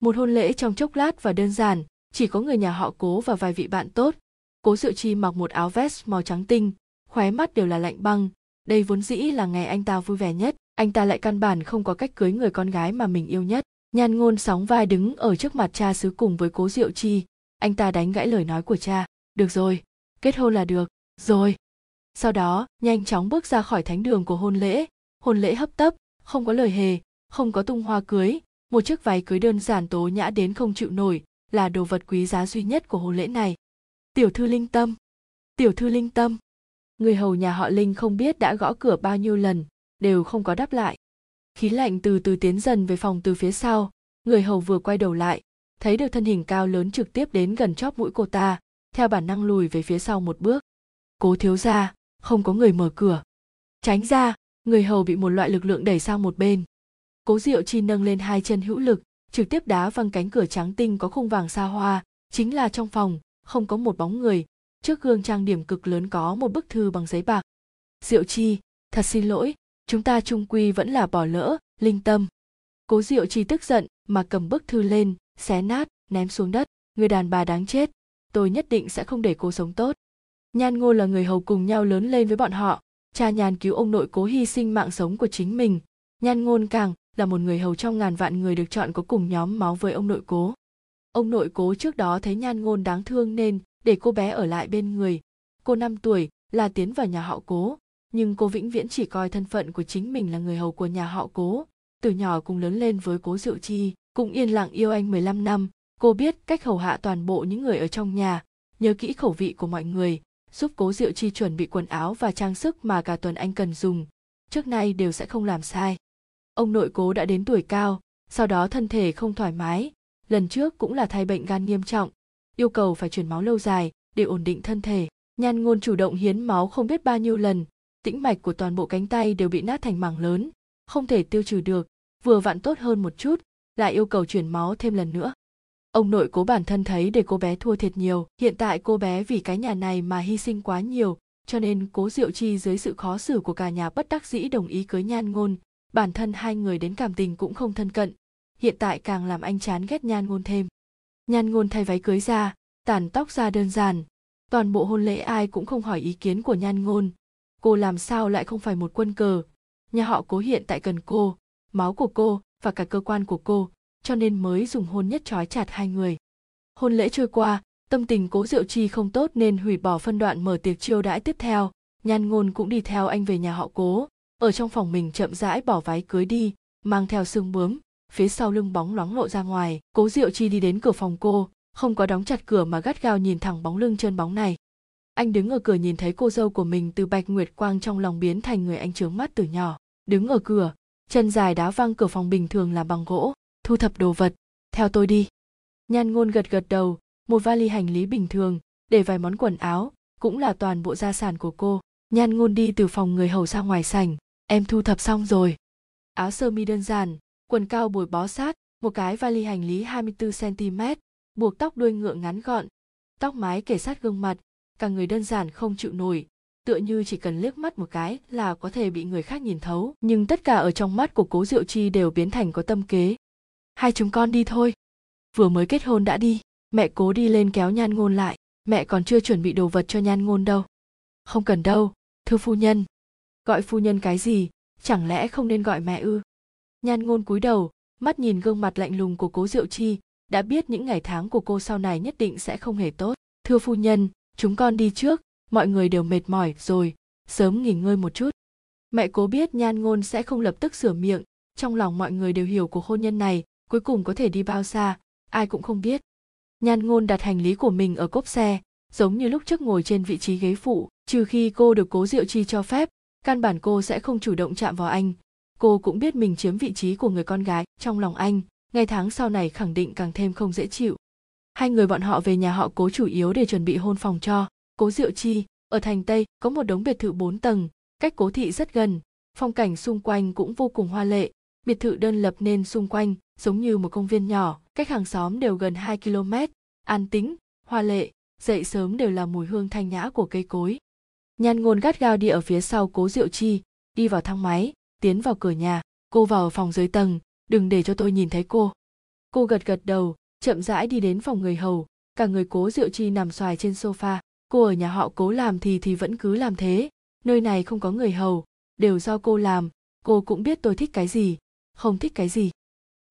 một hôn lễ trong chốc lát và đơn giản, chỉ có người nhà họ cố và vài vị bạn tốt. Cố diệu chi mặc một áo vest màu trắng tinh, khóe mắt đều là lạnh băng. Đây vốn dĩ là ngày anh ta vui vẻ nhất. Anh ta lại căn bản không có cách cưới người con gái mà mình yêu nhất. Nhan ngôn sóng vai đứng ở trước mặt cha xứ cùng với cố diệu chi. Anh ta đánh gãy lời nói của cha. Được rồi, kết hôn là được. Rồi. Sau đó, nhanh chóng bước ra khỏi thánh đường của hôn lễ. Hôn lễ hấp tấp, không có lời hề, không có tung hoa cưới một chiếc váy cưới đơn giản tố nhã đến không chịu nổi là đồ vật quý giá duy nhất của hôn lễ này. Tiểu thư linh tâm. Tiểu thư linh tâm. Người hầu nhà họ linh không biết đã gõ cửa bao nhiêu lần, đều không có đáp lại. Khí lạnh từ từ tiến dần về phòng từ phía sau. Người hầu vừa quay đầu lại, thấy được thân hình cao lớn trực tiếp đến gần chóp mũi cô ta, theo bản năng lùi về phía sau một bước. Cố thiếu ra không có người mở cửa. Tránh ra, người hầu bị một loại lực lượng đẩy sang một bên cố diệu chi nâng lên hai chân hữu lực, trực tiếp đá văng cánh cửa trắng tinh có khung vàng xa hoa, chính là trong phòng, không có một bóng người. Trước gương trang điểm cực lớn có một bức thư bằng giấy bạc. Diệu chi, thật xin lỗi, chúng ta trung quy vẫn là bỏ lỡ, linh tâm. Cố diệu chi tức giận, mà cầm bức thư lên, xé nát, ném xuống đất. Người đàn bà đáng chết, tôi nhất định sẽ không để cô sống tốt. Nhan ngô là người hầu cùng nhau lớn lên với bọn họ. Cha nhan cứu ông nội cố hy sinh mạng sống của chính mình. Nhan ngôn càng là một người hầu trong ngàn vạn người được chọn có cùng nhóm máu với ông nội cố. Ông nội cố trước đó thấy nhan ngôn đáng thương nên để cô bé ở lại bên người. Cô năm tuổi, là tiến vào nhà họ cố. Nhưng cô vĩnh viễn chỉ coi thân phận của chính mình là người hầu của nhà họ cố. Từ nhỏ cùng lớn lên với cố diệu chi, cũng yên lặng yêu anh 15 năm. Cô biết cách hầu hạ toàn bộ những người ở trong nhà, nhớ kỹ khẩu vị của mọi người, giúp cố diệu chi chuẩn bị quần áo và trang sức mà cả tuần anh cần dùng. Trước nay đều sẽ không làm sai ông nội cố đã đến tuổi cao, sau đó thân thể không thoải mái. Lần trước cũng là thai bệnh gan nghiêm trọng, yêu cầu phải chuyển máu lâu dài để ổn định thân thể. Nhan ngôn chủ động hiến máu không biết bao nhiêu lần, tĩnh mạch của toàn bộ cánh tay đều bị nát thành mảng lớn, không thể tiêu trừ được. Vừa vặn tốt hơn một chút, lại yêu cầu chuyển máu thêm lần nữa. Ông nội cố bản thân thấy để cô bé thua thiệt nhiều, hiện tại cô bé vì cái nhà này mà hy sinh quá nhiều, cho nên cố diệu chi dưới sự khó xử của cả nhà bất đắc dĩ đồng ý cưới nhan ngôn bản thân hai người đến cảm tình cũng không thân cận. Hiện tại càng làm anh chán ghét nhan ngôn thêm. Nhan ngôn thay váy cưới ra, tàn tóc ra đơn giản. Toàn bộ hôn lễ ai cũng không hỏi ý kiến của nhan ngôn. Cô làm sao lại không phải một quân cờ? Nhà họ cố hiện tại cần cô, máu của cô và cả cơ quan của cô, cho nên mới dùng hôn nhất trói chặt hai người. Hôn lễ trôi qua, tâm tình cố diệu chi không tốt nên hủy bỏ phân đoạn mở tiệc chiêu đãi tiếp theo. Nhan ngôn cũng đi theo anh về nhà họ cố ở trong phòng mình chậm rãi bỏ váy cưới đi, mang theo xương bướm. Phía sau lưng bóng loáng lộ ra ngoài, cố diệu chi đi đến cửa phòng cô, không có đóng chặt cửa mà gắt gao nhìn thẳng bóng lưng trơn bóng này. Anh đứng ở cửa nhìn thấy cô dâu của mình từ bạch nguyệt quang trong lòng biến thành người anh trướng mắt từ nhỏ. Đứng ở cửa, chân dài đá văng cửa phòng bình thường là bằng gỗ, thu thập đồ vật. Theo tôi đi. Nhan ngôn gật gật đầu, một vali hành lý bình thường, để vài món quần áo, cũng là toàn bộ gia sản của cô. Nhan ngôn đi từ phòng người hầu ra ngoài sảnh em thu thập xong rồi. Áo sơ mi đơn giản, quần cao bồi bó sát, một cái vali hành lý 24 cm buộc tóc đuôi ngựa ngắn gọn, tóc mái kể sát gương mặt, cả người đơn giản không chịu nổi, tựa như chỉ cần liếc mắt một cái là có thể bị người khác nhìn thấu. Nhưng tất cả ở trong mắt của cố diệu chi đều biến thành có tâm kế. Hai chúng con đi thôi. Vừa mới kết hôn đã đi. Mẹ cố đi lên kéo nhan ngôn lại. Mẹ còn chưa chuẩn bị đồ vật cho nhan ngôn đâu. Không cần đâu, thưa phu nhân gọi phu nhân cái gì? Chẳng lẽ không nên gọi mẹ ư? Nhan ngôn cúi đầu, mắt nhìn gương mặt lạnh lùng của cố diệu chi, đã biết những ngày tháng của cô sau này nhất định sẽ không hề tốt. Thưa phu nhân, chúng con đi trước, mọi người đều mệt mỏi rồi, sớm nghỉ ngơi một chút. Mẹ cố biết nhan ngôn sẽ không lập tức sửa miệng, trong lòng mọi người đều hiểu cuộc hôn nhân này cuối cùng có thể đi bao xa, ai cũng không biết. Nhan ngôn đặt hành lý của mình ở cốp xe, giống như lúc trước ngồi trên vị trí ghế phụ, trừ khi cô được cố diệu chi cho phép căn bản cô sẽ không chủ động chạm vào anh. Cô cũng biết mình chiếm vị trí của người con gái trong lòng anh ngày tháng sau này khẳng định càng thêm không dễ chịu. Hai người bọn họ về nhà họ cố chủ yếu để chuẩn bị hôn phòng cho. Cố diệu chi, ở thành tây, có một đống biệt thự bốn tầng, cách cố thị rất gần. Phong cảnh xung quanh cũng vô cùng hoa lệ. Biệt thự đơn lập nên xung quanh, giống như một công viên nhỏ, cách hàng xóm đều gần 2 km an tĩnh, hoa lệ, dậy sớm đều là mùi hương thanh nhã của cây cối nhan ngôn gắt gao đi ở phía sau cố diệu chi, đi vào thang máy, tiến vào cửa nhà. Cô vào phòng dưới tầng, đừng để cho tôi nhìn thấy cô. Cô gật gật đầu, chậm rãi đi đến phòng người hầu. Cả người cố diệu chi nằm xoài trên sofa. Cô ở nhà họ cố làm thì thì vẫn cứ làm thế. Nơi này không có người hầu, đều do cô làm. Cô cũng biết tôi thích cái gì, không thích cái gì.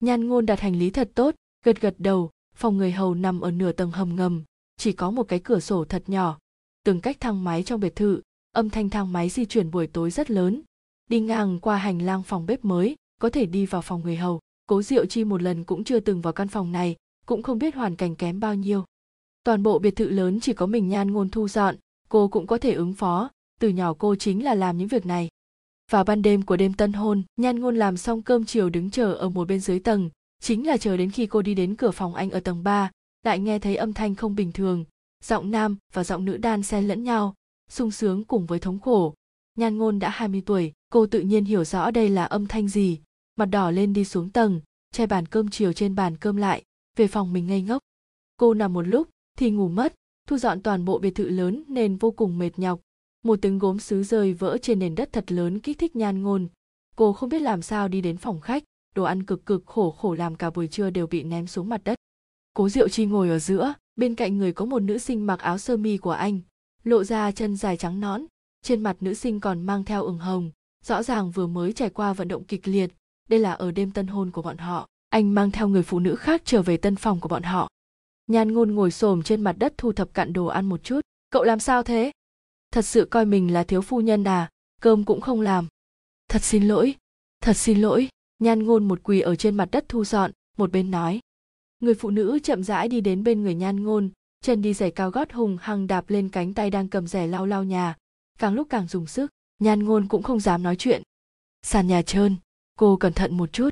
Nhan ngôn đặt hành lý thật tốt, gật gật đầu. Phòng người hầu nằm ở nửa tầng hầm ngầm, chỉ có một cái cửa sổ thật nhỏ từng cách thang máy trong biệt thự âm thanh thang máy di chuyển buổi tối rất lớn. Đi ngang qua hành lang phòng bếp mới có thể đi vào phòng người hầu. Cố diệu chi một lần cũng chưa từng vào căn phòng này cũng không biết hoàn cảnh kém bao nhiêu. Toàn bộ biệt thự lớn chỉ có mình nhan ngôn thu dọn cô cũng có thể ứng phó. Từ nhỏ cô chính là làm những việc này. Vào ban đêm của đêm tân hôn nhan ngôn làm xong cơm chiều đứng chờ ở một bên dưới tầng chính là chờ đến khi cô đi đến cửa phòng anh ở tầng 3, lại nghe thấy âm thanh không bình thường giọng nam và giọng nữ đan xen lẫn nhau, sung sướng cùng với thống khổ. Nhan ngôn đã 20 tuổi, cô tự nhiên hiểu rõ đây là âm thanh gì. Mặt đỏ lên đi xuống tầng, che bàn cơm chiều trên bàn cơm lại, về phòng mình ngây ngốc. Cô nằm một lúc, thì ngủ mất, thu dọn toàn bộ biệt thự lớn nên vô cùng mệt nhọc. Một tiếng gốm sứ rơi vỡ trên nền đất thật lớn kích thích nhan ngôn. Cô không biết làm sao đi đến phòng khách, đồ ăn cực cực khổ khổ làm cả buổi trưa đều bị ném xuống mặt đất. Cố diệu chi ngồi ở giữa bên cạnh người có một nữ sinh mặc áo sơ mi của anh, lộ ra chân dài trắng nõn, trên mặt nữ sinh còn mang theo ửng hồng, rõ ràng vừa mới trải qua vận động kịch liệt. Đây là ở đêm tân hôn của bọn họ, anh mang theo người phụ nữ khác trở về tân phòng của bọn họ. Nhan ngôn ngồi xổm trên mặt đất thu thập cặn đồ ăn một chút. Cậu làm sao thế? Thật sự coi mình là thiếu phu nhân à? Cơm cũng không làm. Thật xin lỗi. Thật xin lỗi. Nhan ngôn một quỳ ở trên mặt đất thu dọn, một bên nói người phụ nữ chậm rãi đi đến bên người nhan ngôn, chân đi giày cao gót hùng hăng đạp lên cánh tay đang cầm rẻ lau lau nhà. Càng lúc càng dùng sức, nhan ngôn cũng không dám nói chuyện. Sàn nhà trơn, cô cẩn thận một chút.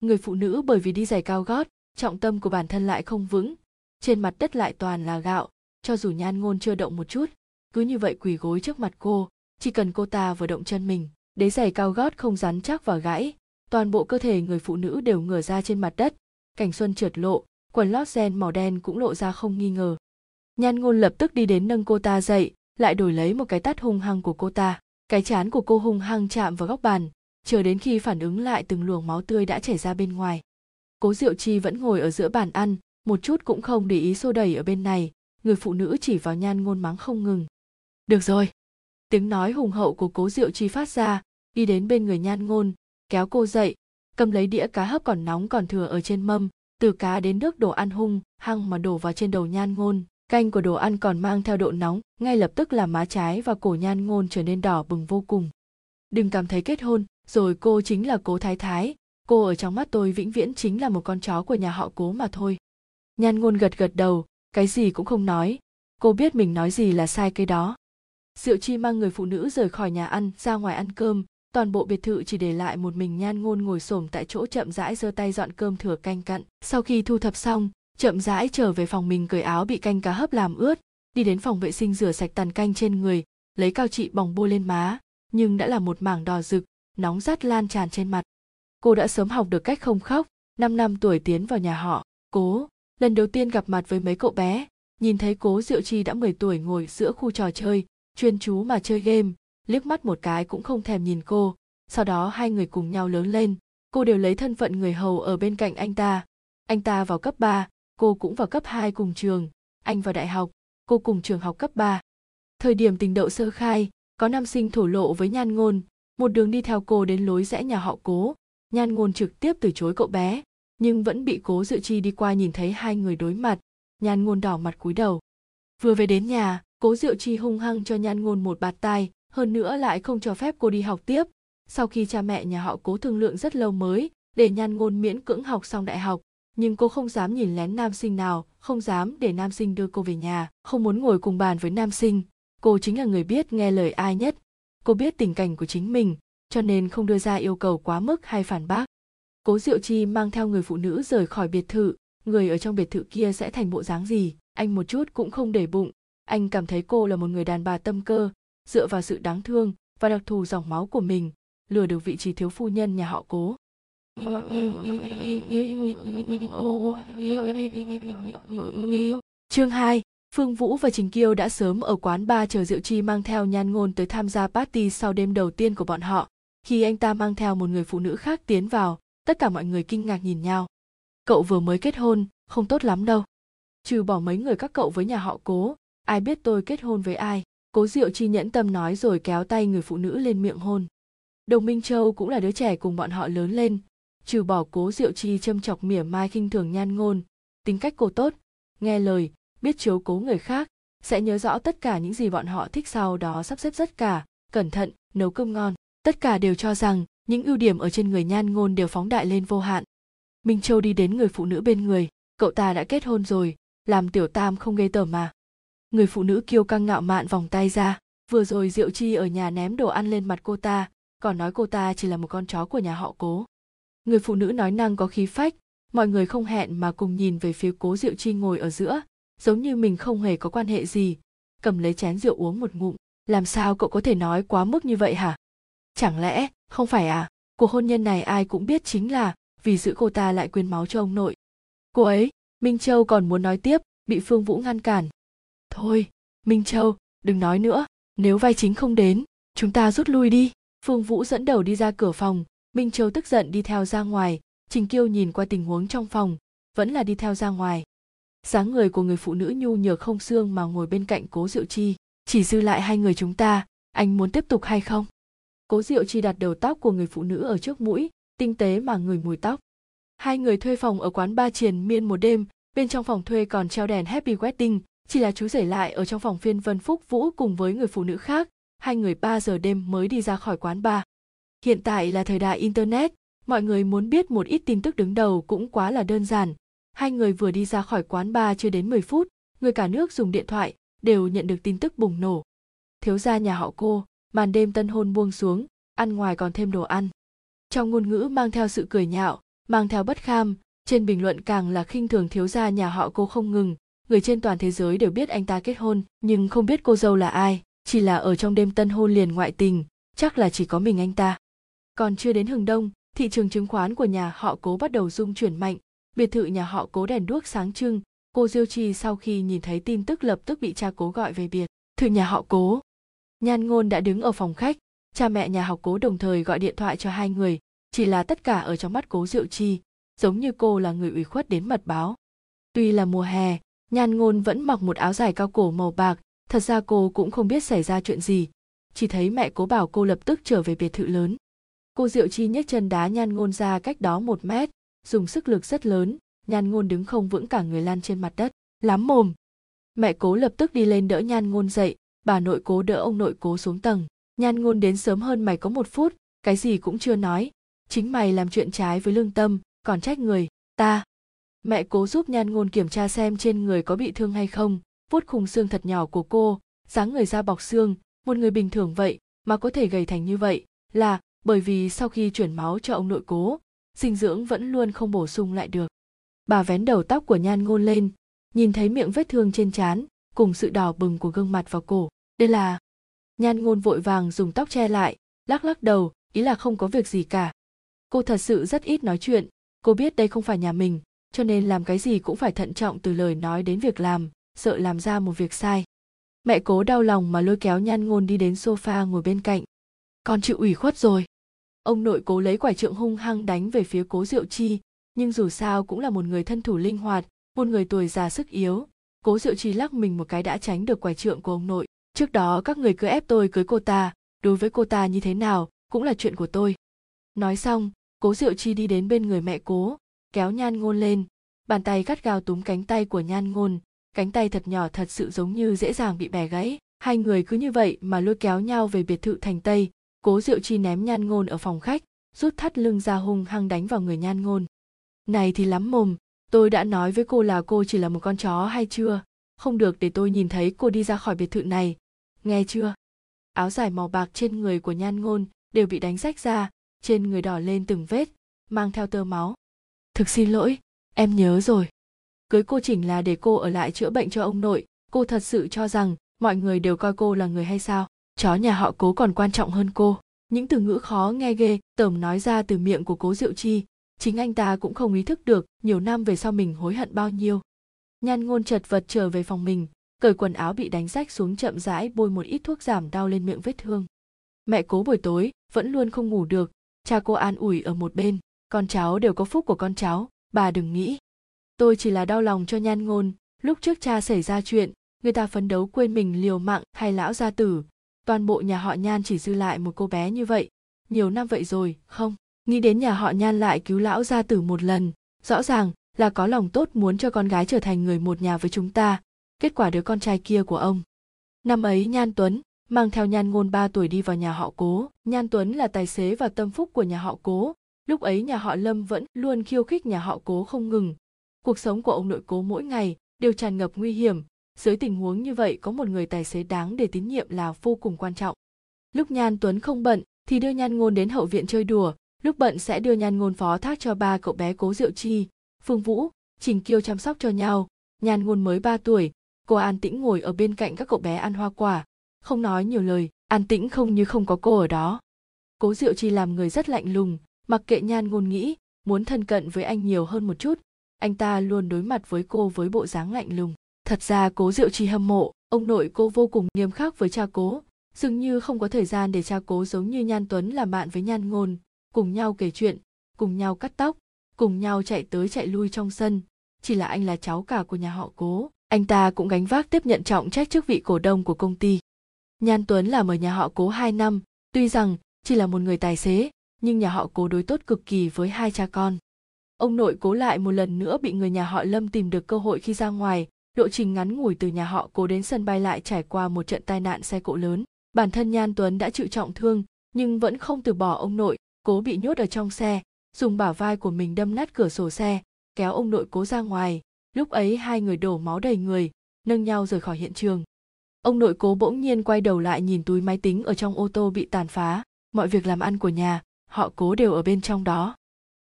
Người phụ nữ bởi vì đi giày cao gót, trọng tâm của bản thân lại không vững. Trên mặt đất lại toàn là gạo, cho dù nhan ngôn chưa động một chút, cứ như vậy quỳ gối trước mặt cô, chỉ cần cô ta vừa động chân mình, đế giày cao gót không rắn chắc và gãy, toàn bộ cơ thể người phụ nữ đều ngửa ra trên mặt đất cảnh xuân trượt lộ, quần lót gen màu đen cũng lộ ra không nghi ngờ. Nhan ngôn lập tức đi đến nâng cô ta dậy, lại đổi lấy một cái tát hung hăng của cô ta. Cái chán của cô hung hăng chạm vào góc bàn, chờ đến khi phản ứng lại từng luồng máu tươi đã chảy ra bên ngoài. Cố diệu chi vẫn ngồi ở giữa bàn ăn, một chút cũng không để ý xô đẩy ở bên này, người phụ nữ chỉ vào nhan ngôn mắng không ngừng. Được rồi. Tiếng nói hùng hậu của cố diệu chi phát ra, đi đến bên người nhan ngôn, kéo cô dậy cầm lấy đĩa cá hấp còn nóng còn thừa ở trên mâm, từ cá đến nước đồ ăn hung, hăng mà đổ vào trên đầu nhan ngôn. Canh của đồ ăn còn mang theo độ nóng, ngay lập tức làm má trái và cổ nhan ngôn trở nên đỏ bừng vô cùng. Đừng cảm thấy kết hôn, rồi cô chính là cố thái thái. Cô ở trong mắt tôi vĩnh viễn chính là một con chó của nhà họ cố mà thôi. Nhan ngôn gật gật đầu, cái gì cũng không nói. Cô biết mình nói gì là sai cái đó. Diệu chi mang người phụ nữ rời khỏi nhà ăn, ra ngoài ăn cơm toàn bộ biệt thự chỉ để lại một mình nhan ngôn ngồi xổm tại chỗ chậm rãi giơ tay dọn cơm thừa canh cặn. Sau khi thu thập xong, chậm rãi trở về phòng mình cởi áo bị canh cá hấp làm ướt, đi đến phòng vệ sinh rửa sạch tàn canh trên người, lấy cao trị bỏng bôi lên má, nhưng đã là một mảng đỏ rực, nóng rát lan tràn trên mặt. Cô đã sớm học được cách không khóc, năm năm tuổi tiến vào nhà họ, cố. Lần đầu tiên gặp mặt với mấy cậu bé, nhìn thấy cố diệu chi đã 10 tuổi ngồi giữa khu trò chơi, chuyên chú mà chơi game liếc mắt một cái cũng không thèm nhìn cô. Sau đó hai người cùng nhau lớn lên. Cô đều lấy thân phận người hầu ở bên cạnh anh ta. Anh ta vào cấp 3, cô cũng vào cấp 2 cùng trường. Anh vào đại học cô cùng trường học cấp 3. thời điểm tình đậu sơ khai có nam sinh thổ lộ với nhan ngôn. Một đường đi theo cô đến lối rẽ nhà họ cố. Nhan ngôn trực tiếp từ chối cậu bé nhưng vẫn bị cố dự chi đi qua nhìn thấy hai người đối mặt. Nhan ngôn đỏ mặt cúi đầu. Vừa về đến nhà cố diệu chi hung hăng cho nhan ngôn một bạt tai hơn nữa lại không cho phép cô đi học tiếp. Sau khi cha mẹ nhà họ cố thương lượng rất lâu mới, để nhan ngôn miễn cưỡng học xong đại học. Nhưng cô không dám nhìn lén nam sinh nào, không dám để nam sinh đưa cô về nhà, không muốn ngồi cùng bàn với nam sinh. Cô chính là người biết nghe lời ai nhất. Cô biết tình cảnh của chính mình, cho nên không đưa ra yêu cầu quá mức hay phản bác. Cố diệu chi mang theo người phụ nữ rời khỏi biệt thự. Người ở trong biệt thự kia sẽ thành bộ dáng gì? Anh một chút cũng không để bụng. Anh cảm thấy cô là một người đàn bà tâm cơ dựa vào sự đáng thương và đặc thù dòng máu của mình lừa được vị trí thiếu phu nhân nhà họ cố Chương 2, Phương Vũ và Trình Kiêu đã sớm ở quán ba chờ Diệu Chi mang theo nhan ngôn tới tham gia party sau đêm đầu tiên của bọn họ. Khi anh ta mang theo một người phụ nữ khác tiến vào, tất cả mọi người kinh ngạc nhìn nhau. cậu vừa mới kết hôn không tốt lắm đâu trừ bỏ mấy người các cậu với nhà họ cố ai biết tôi kết hôn với ai cố diệu chi nhẫn tâm nói rồi kéo tay người phụ nữ lên miệng hôn. Đồng minh châu cũng là đứa trẻ cùng bọn họ lớn lên, trừ bỏ cố diệu chi châm chọc mỉa mai khinh thường nhan ngôn, tính cách cô tốt, nghe lời, biết chiếu cố người khác, sẽ nhớ rõ tất cả những gì bọn họ thích sau đó sắp xếp tất cả, cẩn thận, nấu cơm ngon. Tất cả đều cho rằng, những ưu điểm ở trên người nhan ngôn đều phóng đại lên vô hạn. Minh châu đi đến người phụ nữ bên người, cậu ta đã kết hôn rồi, làm tiểu tam không ghê tởm mà người phụ nữ kiêu căng ngạo mạn vòng tay ra, vừa rồi diệu chi ở nhà ném đồ ăn lên mặt cô ta, còn nói cô ta chỉ là một con chó của nhà họ cố. Người phụ nữ nói năng có khí phách, mọi người không hẹn mà cùng nhìn về phía cố diệu chi ngồi ở giữa, giống như mình không hề có quan hệ gì, cầm lấy chén rượu uống một ngụm. Làm sao cậu có thể nói quá mức như vậy hả? Chẳng lẽ, không phải à? Cuộc hôn nhân này ai cũng biết chính là, vì giữ cô ta lại quyên máu cho ông nội. Cô ấy, minh châu còn muốn nói tiếp, bị phương vũ ngăn cản thôi, minh châu, đừng nói nữa, nếu vai chính không đến, chúng ta rút lui đi. Phương vũ dẫn đầu đi ra cửa phòng, minh châu tức giận đi theo ra ngoài, trình kiêu nhìn qua tình huống trong phòng, vẫn là đi theo ra ngoài. Dáng người của người phụ nữ nhu nhược không xương mà ngồi bên cạnh cố diệu chi, chỉ dư lại hai người chúng ta, anh muốn tiếp tục hay không? Cố diệu chi đặt đầu tóc của người phụ nữ ở trước mũi, tinh tế mà người mùi tóc. Hai người thuê phòng ở quán ba triền miên một đêm, bên trong phòng thuê còn treo đèn happy wedding chỉ là chú rể lại ở trong phòng phiên vân phúc vũ cùng với người phụ nữ khác hai người 3 giờ đêm mới đi ra khỏi quán bar. Hiện tại là thời đại Internet, mọi người muốn biết một ít tin tức đứng đầu cũng quá là đơn giản. Hai người vừa đi ra khỏi quán bar chưa đến 10 phút, người cả nước dùng điện thoại đều nhận được tin tức bùng nổ. Thiếu gia nhà họ cô, màn đêm tân hôn buông xuống, ăn ngoài còn thêm đồ ăn. Trong ngôn ngữ mang theo sự cười nhạo, mang theo bất kham, trên bình luận càng là khinh thường thiếu gia nhà họ cô không ngừng, người trên toàn thế giới đều biết anh ta kết hôn, nhưng không biết cô dâu là ai, chỉ là ở trong đêm tân hôn liền ngoại tình, chắc là chỉ có mình anh ta. Còn chưa đến hừng đông, thị trường chứng khoán của nhà họ cố bắt đầu rung chuyển mạnh, biệt thự nhà họ cố đèn đuốc sáng trưng, cô Diêu Chi sau khi nhìn thấy tin tức lập tức bị cha cố gọi về biệt thự nhà họ cố. Nhan ngôn đã đứng ở phòng khách, cha mẹ nhà họ cố đồng thời gọi điện thoại cho hai người, chỉ là tất cả ở trong mắt cố Diệu Chi, giống như cô là người ủy khuất đến mật báo. Tuy là mùa hè, Nhan ngôn vẫn mặc một áo dài cao cổ màu bạc, thật ra cô cũng không biết xảy ra chuyện gì. Chỉ thấy mẹ cố bảo cô lập tức trở về biệt thự lớn. Cô diệu chi nhấc chân đá nhan ngôn ra cách đó một mét dùng sức lực rất lớn nhan ngôn đứng không vững cả người lan trên mặt đất lắm mồm. Mẹ cố lập tức đi lên đỡ nhan ngôn dậy bà nội cố đỡ ông nội cố xuống tầng. Nhan ngôn đến sớm hơn mày có một phút cái gì cũng chưa nói. Chính mày làm chuyện trái với lương tâm còn trách người ta mẹ cố giúp nhan ngôn kiểm tra xem trên người có bị thương hay không. Vuốt khung xương thật nhỏ của cô, dáng người da bọc xương, một người bình thường vậy mà có thể gầy thành như vậy là bởi vì sau khi chuyển máu cho ông nội cố, dinh dưỡng vẫn luôn không bổ sung lại được. Bà vén đầu tóc của nhan ngôn lên, nhìn thấy miệng vết thương trên trán cùng sự đỏ bừng của gương mặt vào cổ. Đây là nhan ngôn vội vàng dùng tóc che lại, lắc lắc đầu, ý là không có việc gì cả. Cô thật sự rất ít nói chuyện, cô biết đây không phải nhà mình cho nên làm cái gì cũng phải thận trọng từ lời nói đến việc làm, sợ làm ra một việc sai. Mẹ cố đau lòng mà lôi kéo nhan ngôn đi đến sofa ngồi bên cạnh. Con chịu ủy khuất rồi. Ông nội cố lấy quả trượng hung hăng đánh về phía cố diệu chi, nhưng dù sao cũng là một người thân thủ linh hoạt, một người tuổi già sức yếu. Cố diệu chi lắc mình một cái đã tránh được quả trượng của ông nội. Trước đó các người cứ ép tôi cưới cô ta, đối với cô ta như thế nào cũng là chuyện của tôi. Nói xong, cố diệu chi đi đến bên người mẹ cố kéo nhan ngôn lên. Bàn tay gắt gao túm cánh tay của nhan ngôn. Cánh tay thật nhỏ thật sự giống như dễ dàng bị bẻ gãy. Hai người cứ như vậy mà lôi kéo nhau về biệt thự thành tây. Cố diệu chi ném nhan ngôn ở phòng khách, rút thắt lưng ra hung hăng đánh vào người nhan ngôn. Này thì lắm mồm, tôi đã nói với cô là cô chỉ là một con chó hay chưa? Không được để tôi nhìn thấy cô đi ra khỏi biệt thự này. Nghe chưa? Áo dài màu bạc trên người của nhan ngôn đều bị đánh rách ra, trên người đỏ lên từng vết, mang theo tơ máu thực xin lỗi, em nhớ rồi. Cưới cô chỉnh là để cô ở lại chữa bệnh cho ông nội. Cô thật sự cho rằng, mọi người đều coi cô là người hay sao? Chó nhà họ cố còn quan trọng hơn cô. Những từ ngữ khó nghe ghê, tởm nói ra từ miệng của cố diệu chi. Chính anh ta cũng không ý thức được nhiều năm về sau mình hối hận bao nhiêu. Nhan ngôn chật vật trở về phòng mình, cởi quần áo bị đánh rách xuống chậm rãi bôi một ít thuốc giảm đau lên miệng vết thương. Mẹ cố buổi tối vẫn luôn không ngủ được, cha cô an ủi ở một bên con cháu đều có phúc của con cháu, bà đừng nghĩ. Tôi chỉ là đau lòng cho nhan ngôn. Lúc trước cha xảy ra chuyện, người ta phấn đấu quên mình liều mạng hay lão gia tử. Toàn bộ nhà họ nhan chỉ dư lại một cô bé như vậy. Nhiều năm vậy rồi, không. Nghĩ đến nhà họ nhan lại cứu lão gia tử một lần. Rõ ràng là có lòng tốt muốn cho con gái trở thành người một nhà với chúng ta. Kết quả đứa con trai kia của ông. Năm ấy nhan tuấn mang theo nhan ngôn 3 tuổi đi vào nhà họ cố. Nhan tuấn là tài xế và tâm phúc của nhà họ cố lúc ấy nhà họ lâm vẫn luôn khiêu khích nhà họ cố không ngừng. Cuộc sống của ông nội cố mỗi ngày đều tràn ngập nguy hiểm. Dưới tình huống như vậy, có một người tài xế đáng để tín nhiệm là vô cùng quan trọng. Lúc nhan tuấn không bận thì đưa nhan ngôn đến hậu viện chơi đùa. Lúc bận sẽ đưa nhan ngôn phó thác cho ba cậu bé cố diệu chi, phương vũ, trình kiêu chăm sóc cho nhau. Nhan ngôn mới 3 tuổi, cô an tĩnh ngồi ở bên cạnh các cậu bé ăn hoa quả. Không nói nhiều lời, an tĩnh không như không có cô ở đó. Cố diệu chi làm người rất lạnh lùng mặc kệ nhan ngôn nghĩ muốn thân cận với anh nhiều hơn một chút, anh ta luôn đối mặt với cô với bộ dáng lạnh lùng. Thật ra cố diệu chi hâm mộ, ông nội cô vô cùng nghiêm khắc với cha cố, dường như không có thời gian để cha cố giống như nhan tuấn làm bạn với nhan ngôn, cùng nhau kể chuyện, cùng nhau cắt tóc, cùng nhau chạy tới chạy lui trong sân. Chỉ là anh là cháu cả của nhà họ cố, anh ta cũng gánh vác tiếp nhận trọng trách chức vị cổ đông của công ty. Nhan tuấn làm ở nhà họ cố 2 năm, tuy rằng chỉ là một người tài xế nhưng nhà họ cố đối tốt cực kỳ với hai cha con. Ông nội cố lại một lần nữa bị người nhà họ lâm tìm được cơ hội khi ra ngoài. Lộ trình ngắn ngủi từ nhà họ cố đến sân bay lại trải qua một trận tai nạn xe cộ lớn. Bản thân nhan tuấn đã chịu trọng thương, nhưng vẫn không từ bỏ ông nội, cố bị nhốt ở trong xe, dùng bả vai của mình đâm nát cửa sổ xe, kéo ông nội cố ra ngoài. Lúc ấy hai người đổ máu đầy người, nâng nhau rời khỏi hiện trường. Ông nội cố bỗng nhiên quay đầu lại nhìn túi máy tính ở trong ô tô bị tàn phá. Mọi việc làm ăn của nhà họ cố đều ở bên trong đó.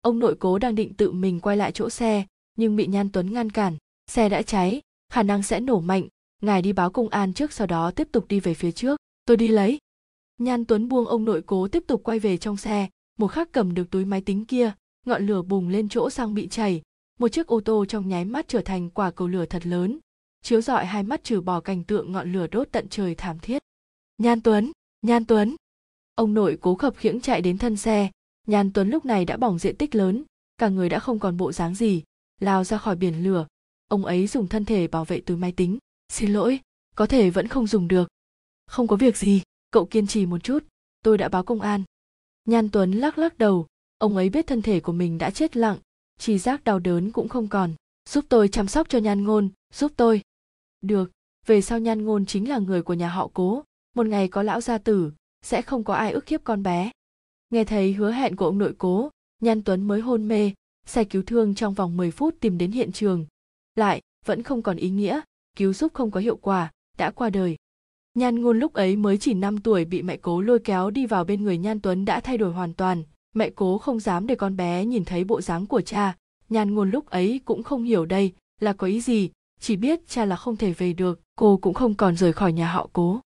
Ông nội cố đang định tự mình quay lại chỗ xe, nhưng bị nhan tuấn ngăn cản. Xe đã cháy, khả năng sẽ nổ mạnh. Ngài đi báo công an trước sau đó tiếp tục đi về phía trước. Tôi đi lấy. Nhan tuấn buông ông nội cố tiếp tục quay về trong xe. Một khắc cầm được túi máy tính kia, ngọn lửa bùng lên chỗ xăng bị chảy một chiếc ô tô trong nháy mắt trở thành quả cầu lửa thật lớn, chiếu rọi hai mắt trừ bỏ cảnh tượng ngọn lửa đốt tận trời thảm thiết. Nhan tuấn nhan tuấn ông nội cố khập khiễng chạy đến thân xe. Nhan tuấn lúc này đã bỏng diện tích lớn, cả người đã không còn bộ dáng gì, lao ra khỏi biển lửa. Ông ấy dùng thân thể bảo vệ túi máy tính. Xin lỗi, có thể vẫn không dùng được. Không có việc gì, cậu kiên trì một chút, tôi đã báo công an. Nhan tuấn lắc lắc đầu. Ông ấy biết thân thể của mình đã chết lặng chỉ giác đau đớn cũng không còn. Giúp tôi chăm sóc cho nhan ngôn, giúp tôi. Được, về sau nhan ngôn chính là người của nhà họ cố, một ngày có lão gia tử sẽ không có ai ức hiếp con bé. Nghe thấy hứa hẹn của ông nội cố, nhan tuấn mới hôn mê, xe cứu thương trong vòng 10 phút tìm đến hiện trường. Lại, vẫn không còn ý nghĩa, cứu giúp không có hiệu quả, đã qua đời. Nhan ngôn lúc ấy mới chỉ 5 tuổi bị mẹ cố lôi kéo đi vào bên người nhan tuấn đã thay đổi hoàn toàn. Mẹ cố không dám để con bé nhìn thấy bộ dáng của cha. Nhan ngôn lúc ấy cũng không hiểu đây là có ý gì, chỉ biết cha là không thể về được, cô cũng không còn rời khỏi nhà họ cố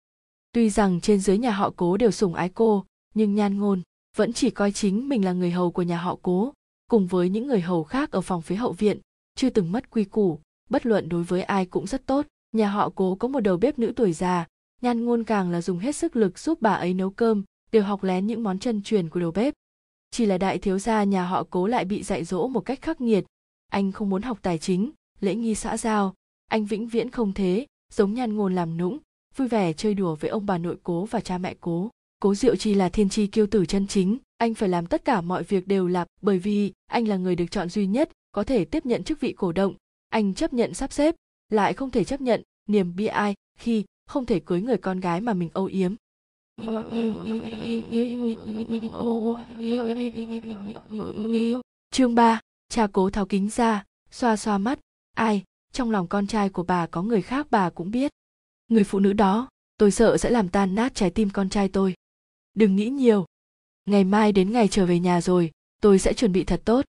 tuy rằng trên dưới nhà họ cố đều sủng ái cô, nhưng nhan ngôn vẫn chỉ coi chính mình là người hầu của nhà họ cố, cùng với những người hầu khác ở phòng phía hậu viện, chưa từng mất quy củ. Bất luận đối với ai cũng rất tốt. Nhà họ cố có một đầu bếp nữ tuổi già. Nhan ngôn càng là dùng hết sức lực giúp bà ấy nấu cơm, đều học lén những món chân truyền của đầu bếp. Chỉ là đại thiếu gia nhà họ cố lại bị dạy dỗ một cách khắc nghiệt. Anh không muốn học tài chính, lễ nghi xã giao. Anh vĩnh viễn không thế, giống nhan ngôn làm nũng vui vẻ chơi đùa với ông bà nội cố và cha mẹ cố. Cố diệu chi là thiên chi kiêu tử chân chính anh phải làm tất cả mọi việc đều là bởi vì anh là người được chọn duy nhất có thể tiếp nhận chức vị cổ động. Anh chấp nhận sắp xếp lại không thể chấp nhận niềm bi ai khi không thể cưới người con gái mà mình âu yếm. Chương 3, cha cố tháo kính ra xoa xoa mắt. Ai trong lòng con trai của bà có người khác bà cũng biết người phụ nữ đó, tôi sợ sẽ làm tan nát trái tim con trai tôi. Đừng nghĩ nhiều. Ngày mai đến ngày trở về nhà rồi, tôi sẽ chuẩn bị thật tốt.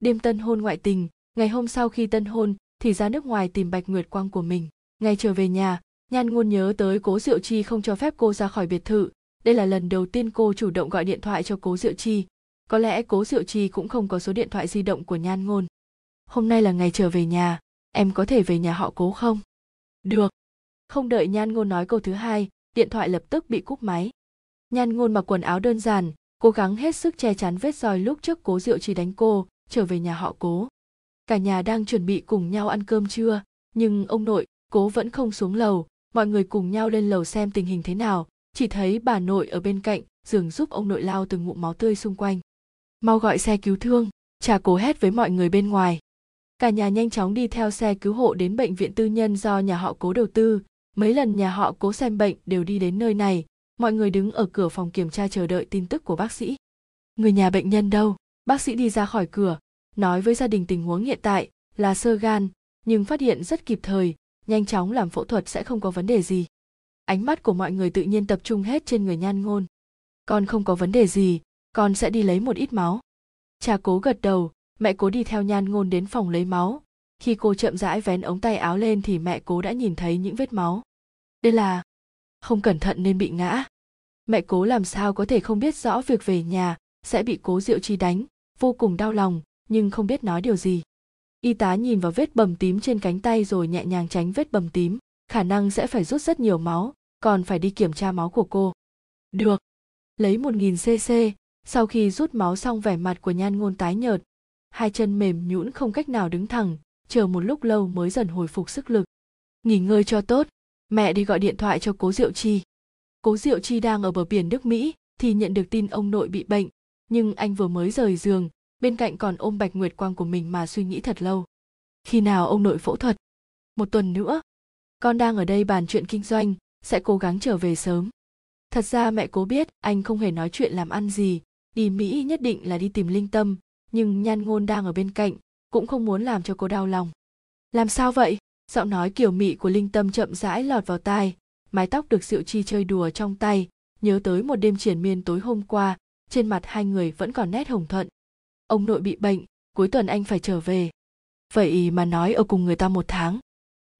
Đêm tân hôn ngoại tình, ngày hôm sau khi tân hôn thì ra nước ngoài tìm bạch nguyệt quang của mình. Ngày trở về nhà, nhan ngôn nhớ tới cố diệu chi không cho phép cô ra khỏi biệt thự. Đây là lần đầu tiên cô chủ động gọi điện thoại cho cố diệu chi. Có lẽ cố diệu chi cũng không có số điện thoại di động của nhan ngôn. Hôm nay là ngày trở về nhà, em có thể về nhà họ cố không? Được không đợi nhan ngôn nói câu thứ hai, điện thoại lập tức bị cúp máy. Nhan ngôn mặc quần áo đơn giản, cố gắng hết sức che chắn vết roi lúc trước cố diệu chỉ đánh cô, trở về nhà họ cố. Cả nhà đang chuẩn bị cùng nhau ăn cơm trưa, nhưng ông nội, cố vẫn không xuống lầu, mọi người cùng nhau lên lầu xem tình hình thế nào, chỉ thấy bà nội ở bên cạnh giường giúp ông nội lao từng ngụm máu tươi xung quanh. Mau gọi xe cứu thương cha cố hét với mọi người bên ngoài. Cả nhà nhanh chóng đi theo xe cứu hộ đến bệnh viện tư nhân do nhà họ cố đầu tư mấy lần nhà họ cố xem bệnh đều đi đến nơi này, mọi người đứng ở cửa phòng kiểm tra chờ đợi tin tức của bác sĩ. Người nhà bệnh nhân đâu? Bác sĩ đi ra khỏi cửa, nói với gia đình tình huống hiện tại là sơ gan, nhưng phát hiện rất kịp thời, nhanh chóng làm phẫu thuật sẽ không có vấn đề gì. Ánh mắt của mọi người tự nhiên tập trung hết trên người nhan ngôn. Con không có vấn đề gì, con sẽ đi lấy một ít máu. Cha cố gật đầu, mẹ cố đi theo nhan ngôn đến phòng lấy máu khi cô chậm rãi vén ống tay áo lên thì mẹ cố đã nhìn thấy những vết máu. Đây là, không cẩn thận nên bị ngã. Mẹ cố làm sao có thể không biết rõ việc về nhà sẽ bị cố diệu chi đánh, vô cùng đau lòng, nhưng không biết nói điều gì. Y tá nhìn vào vết bầm tím trên cánh tay rồi nhẹ nhàng tránh vết bầm tím, khả năng sẽ phải rút rất nhiều máu, còn phải đi kiểm tra máu của cô. Được. Lấy 1000 cc sau khi rút máu xong vẻ mặt của nhan ngôn tái nhợt, hai chân mềm nhũn không cách nào đứng thẳng chờ một lúc lâu mới dần hồi phục sức lực. Nghỉ ngơi cho tốt, mẹ đi gọi điện thoại cho cố diệu chi. Cố diệu chi đang ở bờ biển nước mỹ thì nhận được tin ông nội bị bệnh, nhưng anh vừa mới rời giường, bên cạnh còn ôm bạch nguyệt quang của mình mà suy nghĩ thật lâu. Khi nào ông nội phẫu thuật? Một tuần nữa. Con đang ở đây bàn chuyện kinh doanh, sẽ cố gắng trở về sớm. Thật ra mẹ cố biết anh không hề nói chuyện làm ăn gì, đi mỹ nhất định là đi tìm linh tâm, nhưng nhan ngôn đang ở bên cạnh cũng không muốn làm cho cô đau lòng. Làm sao vậy? Giọng nói kiểu mị của linh tâm chậm rãi lọt vào tai, mái tóc được diệu chi chơi đùa trong tay. Nhớ tới một đêm triển miên tối hôm qua, trên mặt hai người vẫn còn nét hồng thuận. Ông nội bị bệnh, cuối tuần anh phải trở về. Vậy mà nói ở cùng người ta một tháng.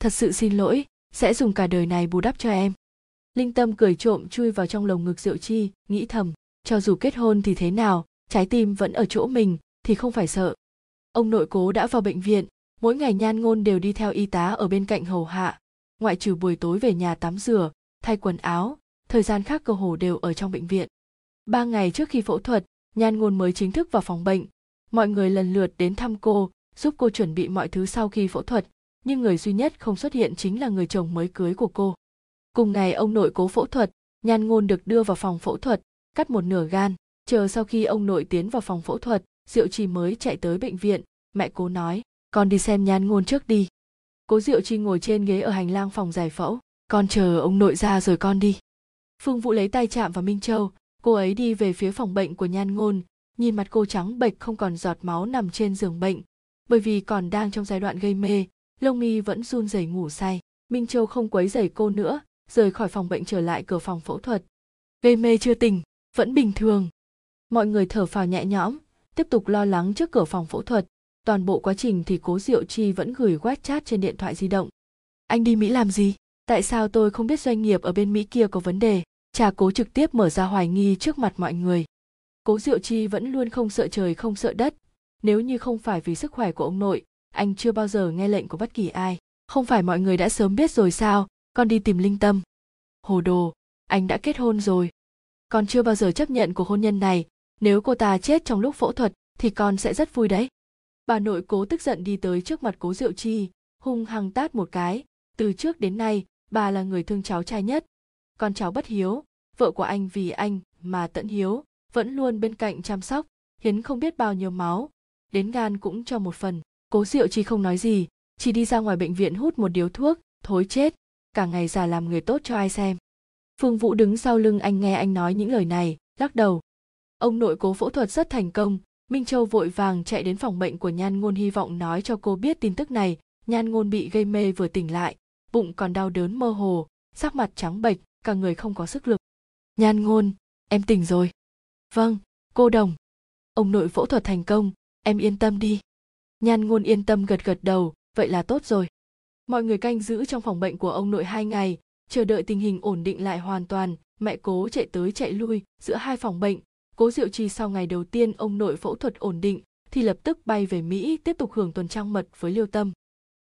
Thật sự xin lỗi, sẽ dùng cả đời này bù đắp cho em. Linh tâm cười trộm chui vào trong lồng ngực diệu chi, nghĩ thầm, cho dù kết hôn thì thế nào, trái tim vẫn ở chỗ mình, thì không phải sợ ông nội cố đã vào bệnh viện, mỗi ngày nhan ngôn đều đi theo y tá ở bên cạnh hầu hạ. Ngoại trừ buổi tối về nhà tắm rửa, thay quần áo, thời gian khác cơ hồ đều ở trong bệnh viện. Ba ngày trước khi phẫu thuật, nhan ngôn mới chính thức vào phòng bệnh. Mọi người lần lượt đến thăm cô, giúp cô chuẩn bị mọi thứ sau khi phẫu thuật, nhưng người duy nhất không xuất hiện chính là người chồng mới cưới của cô. Cùng ngày ông nội cố phẫu thuật, nhan ngôn được đưa vào phòng phẫu thuật, cắt một nửa gan, chờ sau khi ông nội tiến vào phòng phẫu thuật diệu trì mới chạy tới bệnh viện. Mẹ cố nói, con đi xem nhan ngôn trước đi. Cố diệu trì ngồi trên ghế ở hành lang phòng giải phẫu. Con chờ ông nội ra rồi con đi. Phương vũ lấy tay chạm vào minh châu. Cô ấy đi về phía phòng bệnh của nhan ngôn nhìn mặt cô trắng bệch không còn giọt máu nằm trên giường bệnh. Bởi vì còn đang trong giai đoạn gây mê, lông mi vẫn run rẩy ngủ say. Minh châu không quấy rầy cô nữa, rời khỏi phòng bệnh trở lại cửa phòng phẫu thuật. Gây mê chưa tỉnh, vẫn bình thường. Mọi người thở phào nhẹ nhõm tiếp tục lo lắng trước cửa phòng phẫu thuật. Toàn bộ quá trình thì cố diệu chi vẫn gửi wechat trên điện thoại di động. Anh đi mỹ làm gì? Tại sao tôi không biết doanh nghiệp ở bên mỹ kia có vấn đề? Cha cố trực tiếp mở ra hoài nghi trước mặt mọi người. Cố diệu chi vẫn luôn không sợ trời không sợ đất. Nếu như không phải vì sức khỏe của ông nội anh chưa bao giờ nghe lệnh của bất kỳ ai. Không phải mọi người đã sớm biết rồi sao? Con đi tìm linh tâm. Hồ đồ anh đã kết hôn rồi. Con chưa bao giờ chấp nhận cuộc hôn nhân này nếu cô ta chết trong lúc phẫu thuật, thì con sẽ rất vui đấy. Bà nội cố tức giận đi tới trước mặt cố diệu chi, hung hăng tát một cái. Từ trước đến nay, bà là người thương cháu trai nhất. Con cháu bất hiếu, vợ của anh vì anh mà tận hiếu vẫn luôn bên cạnh chăm sóc, hiến không biết bao nhiêu máu. Đến gan cũng cho một phần. Cố diệu chi không nói gì, chỉ đi ra ngoài bệnh viện hút một điếu thuốc, thối chết. Cả ngày già làm người tốt cho ai xem. Phương vũ đứng sau lưng anh nghe anh nói những lời này, lắc đầu ông nội cố phẫu thuật rất thành công. Minh châu vội vàng chạy đến phòng bệnh của nhan ngôn hy vọng nói cho cô biết tin tức này. Nhan ngôn bị gây mê vừa tỉnh lại, bụng còn đau đớn mơ hồ, sắc mặt trắng bệch, cả người không có sức lực. Nhan ngôn, em tỉnh rồi. Vâng cô đồng. Ông nội phẫu thuật thành công, em yên tâm đi. Nhan ngôn yên tâm gật gật đầu, vậy là tốt rồi. Mọi người canh giữ trong phòng bệnh của ông nội hai ngày, chờ đợi tình hình ổn định lại hoàn toàn, mẹ cố chạy tới chạy lui giữa hai phòng bệnh cố diệu trì sau ngày đầu tiên ông nội phẫu thuật ổn định thì lập tức bay về mỹ tiếp tục hưởng tuần trăng mật với liêu tâm.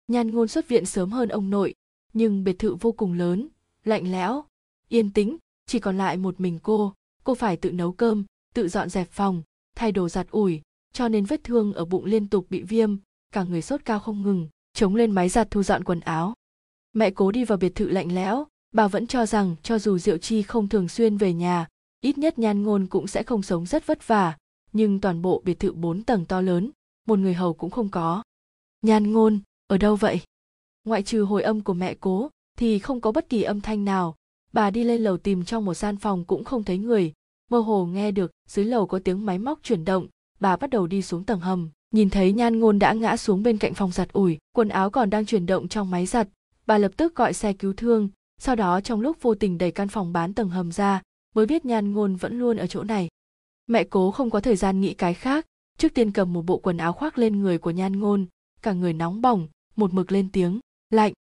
Nhan ngôn xuất viện sớm hơn ông nội, nhưng biệt thự vô cùng lớn, lạnh lẽo, yên tĩnh, chỉ còn lại một mình cô. Cô phải tự nấu cơm, tự dọn dẹp phòng, thay đồ giặt ủi, cho nên vết thương ở bụng liên tục bị viêm, cả người sốt cao không ngừng, chống lên máy giặt thu dọn quần áo. Mẹ cố đi vào biệt thự lạnh lẽo, bà vẫn cho rằng cho dù diệu chi không thường xuyên về nhà ít nhất nhan ngôn cũng sẽ không sống rất vất vả, nhưng toàn bộ biệt thự bốn tầng to lớn, một người hầu cũng không có. Nhan ngôn, ở đâu vậy? Ngoại trừ hồi âm của mẹ cố, thì không có bất kỳ âm thanh nào. Bà đi lên lầu tìm trong một gian phòng cũng không thấy người. Mơ hồ nghe được, dưới lầu có tiếng máy móc chuyển động. Bà bắt đầu đi xuống tầng hầm. Nhìn thấy nhan ngôn đã ngã xuống bên cạnh phòng giặt ủi, quần áo còn đang chuyển động trong máy giặt. Bà lập tức gọi xe cứu thương. Sau đó trong lúc vô tình đẩy căn phòng bán tầng hầm ra mới biết nhan ngôn vẫn luôn ở chỗ này. Mẹ cố không có thời gian nghĩ cái khác, trước tiên cầm một bộ quần áo khoác lên người của nhan ngôn, cả người nóng bỏng, một mực lên tiếng, lạnh.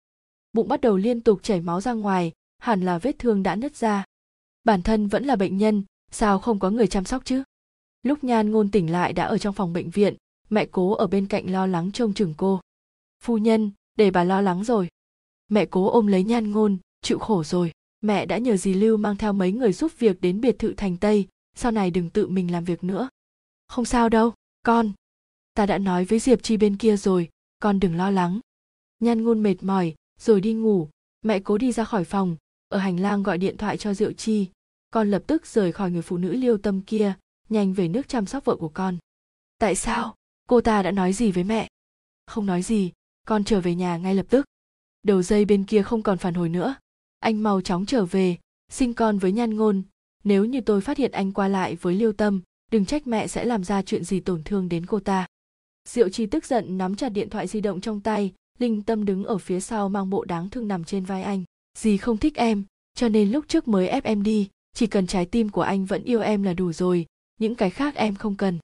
Bụng bắt đầu liên tục chảy máu ra ngoài, hẳn là vết thương đã nứt ra. Bản thân vẫn là bệnh nhân, sao không có người chăm sóc chứ? Lúc nhan ngôn tỉnh lại đã ở trong phòng bệnh viện, mẹ cố ở bên cạnh lo lắng trông chừng cô. Phu nhân, để bà lo lắng rồi. Mẹ cố ôm lấy nhan ngôn, chịu khổ rồi mẹ đã nhờ dì lưu mang theo mấy người giúp việc đến biệt thự thành tây, sau này đừng tự mình làm việc nữa. Không sao đâu, con. Ta đã nói với diệp chi bên kia rồi, con đừng lo lắng. Nhan ngôn mệt mỏi, rồi đi ngủ. Mẹ cố đi ra khỏi phòng, ở hành lang gọi điện thoại cho diệu chi. Con lập tức rời khỏi người phụ nữ liêu tâm kia, nhanh về nước chăm sóc vợ của con. Tại sao? Cô ta đã nói gì với mẹ? Không nói gì, con trở về nhà ngay lập tức. Đầu dây bên kia không còn phản hồi nữa anh mau chóng trở về, sinh con với nhan ngôn. Nếu như tôi phát hiện anh qua lại với liêu tâm, đừng trách mẹ sẽ làm ra chuyện gì tổn thương đến cô ta. Diệu chi tức giận nắm chặt điện thoại di động trong tay, linh tâm đứng ở phía sau mang bộ đáng thương nằm trên vai anh. Dì không thích em, cho nên lúc trước mới ép em đi, chỉ cần trái tim của anh vẫn yêu em là đủ rồi, những cái khác em không cần.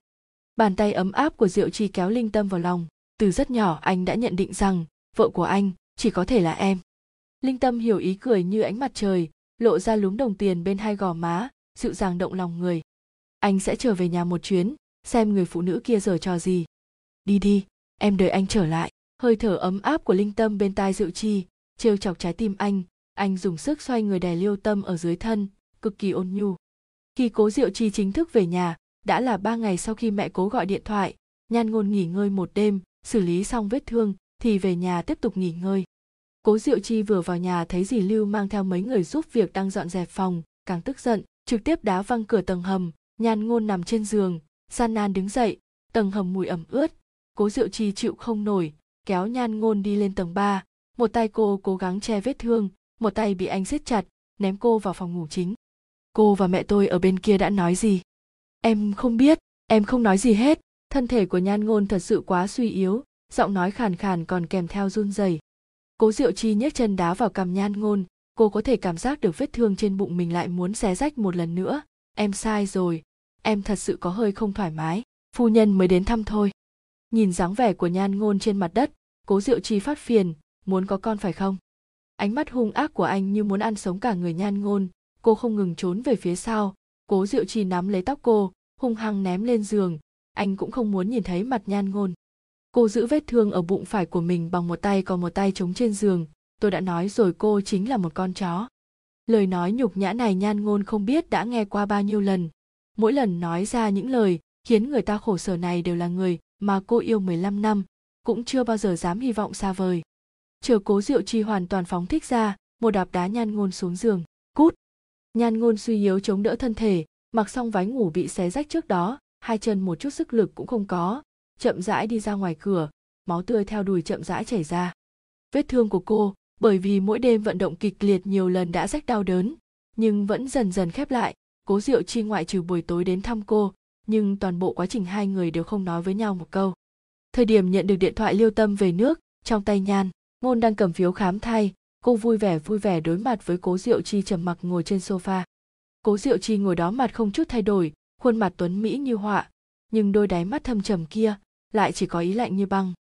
Bàn tay ấm áp của diệu chi kéo linh tâm vào lòng. Từ rất nhỏ anh đã nhận định rằng, vợ của anh chỉ có thể là em linh tâm hiểu ý cười như ánh mặt trời, lộ ra lúm đồng tiền bên hai gò má, dịu dàng động lòng người. Anh sẽ trở về nhà một chuyến, xem người phụ nữ kia giờ trò gì. Đi đi, em đợi anh trở lại. Hơi thở ấm áp của linh tâm bên tai diệu chi, trêu chọc trái tim anh. Anh dùng sức xoay người đè liêu tâm ở dưới thân, cực kỳ ôn nhu. Khi cố diệu chi chính thức về nhà, đã là ba ngày sau khi mẹ cố gọi điện thoại, nhan ngôn nghỉ ngơi một đêm, xử lý xong vết thương thì về nhà tiếp tục nghỉ ngơi cố diệu chi vừa vào nhà thấy dì lưu mang theo mấy người giúp việc đang dọn dẹp phòng càng tức giận trực tiếp đá văng cửa tầng hầm nhan ngôn nằm trên giường San nan đứng dậy tầng hầm mùi ẩm ướt. Cố diệu chi chịu không nổi kéo nhan ngôn đi lên tầng 3, một tay cô cố gắng che vết thương một tay bị anh siết chặt ném cô vào phòng ngủ chính. Cô và mẹ tôi ở bên kia đã nói gì? Em không biết em không nói gì hết. Thân thể của nhan ngôn thật sự quá suy yếu giọng nói khàn khàn còn kèm theo run rẩy cố diệu chi nhấc chân đá vào cằm nhan ngôn, cô có thể cảm giác được vết thương trên bụng mình lại muốn xé rách một lần nữa. Em sai rồi, em thật sự có hơi không thoải mái, phu nhân mới đến thăm thôi. Nhìn dáng vẻ của nhan ngôn trên mặt đất, cố diệu chi phát phiền, muốn có con phải không? Ánh mắt hung ác của anh như muốn ăn sống cả người nhan ngôn, cô không ngừng trốn về phía sau. Cố diệu chi nắm lấy tóc cô, hung hăng ném lên giường, anh cũng không muốn nhìn thấy mặt nhan ngôn cô giữ vết thương ở bụng phải của mình bằng một tay còn một tay chống trên giường. Tôi đã nói rồi cô chính là một con chó. Lời nói nhục nhã này nhan ngôn không biết đã nghe qua bao nhiêu lần. Mỗi lần nói ra những lời khiến người ta khổ sở này đều là người mà cô yêu 15 năm, cũng chưa bao giờ dám hy vọng xa vời. Chờ cố diệu chi hoàn toàn phóng thích ra, một đạp đá nhan ngôn xuống giường. Cút! Nhan ngôn suy yếu chống đỡ thân thể, mặc xong váy ngủ bị xé rách trước đó, hai chân một chút sức lực cũng không có chậm rãi đi ra ngoài cửa, máu tươi theo đùi chậm rãi chảy ra. Vết thương của cô, bởi vì mỗi đêm vận động kịch liệt nhiều lần đã rách đau đớn, nhưng vẫn dần dần khép lại. Cố diệu chi ngoại trừ buổi tối đến thăm cô, nhưng toàn bộ quá trình hai người đều không nói với nhau một câu. Thời điểm nhận được điện thoại liêu tâm về nước, trong tay nhan, ngôn đang cầm phiếu khám thai, cô vui vẻ vui vẻ đối mặt với cố diệu chi trầm mặc ngồi trên sofa. Cố diệu chi ngồi đó mặt không chút thay đổi, khuôn mặt tuấn mỹ như họa, nhưng đôi đáy mắt thâm trầm kia lại chỉ có ý lạnh như băng.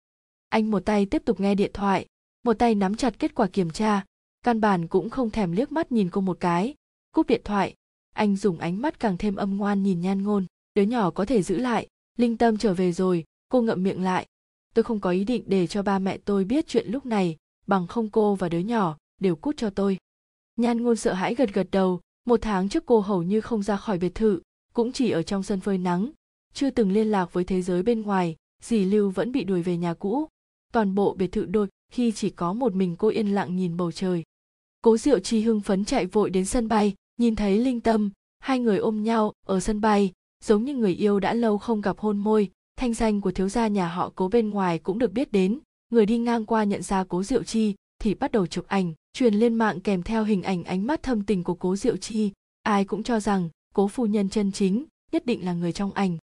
Anh một tay tiếp tục nghe điện thoại, một tay nắm chặt kết quả kiểm tra, căn bản cũng không thèm liếc mắt nhìn cô một cái. Cúp điện thoại, anh dùng ánh mắt càng thêm âm ngoan nhìn nhan ngôn. Đứa nhỏ có thể giữ lại, linh tâm trở về rồi, cô ngậm miệng lại. Tôi không có ý định để cho ba mẹ tôi biết chuyện lúc này, bằng không cô và đứa nhỏ đều cút cho tôi. Nhan ngôn sợ hãi gật gật đầu, một tháng trước cô hầu như không ra khỏi biệt thự, cũng chỉ ở trong sân phơi nắng, chưa từng liên lạc với thế giới bên ngoài dì lưu vẫn bị đuổi về nhà cũ. Toàn bộ biệt thự đôi, khi chỉ có một mình cô yên lặng nhìn bầu trời. Cố diệu chi hưng phấn chạy vội đến sân bay, nhìn thấy linh tâm. Hai người ôm nhau ở sân bay, giống như người yêu đã lâu không gặp hôn môi. Thanh danh của thiếu gia nhà họ cố bên ngoài cũng được biết đến. Người đi ngang qua nhận ra cố diệu chi, thì bắt đầu chụp ảnh, truyền lên mạng kèm theo hình ảnh ánh mắt thâm tình của cố diệu chi. Ai cũng cho rằng, cố phu nhân chân chính, nhất định là người trong ảnh.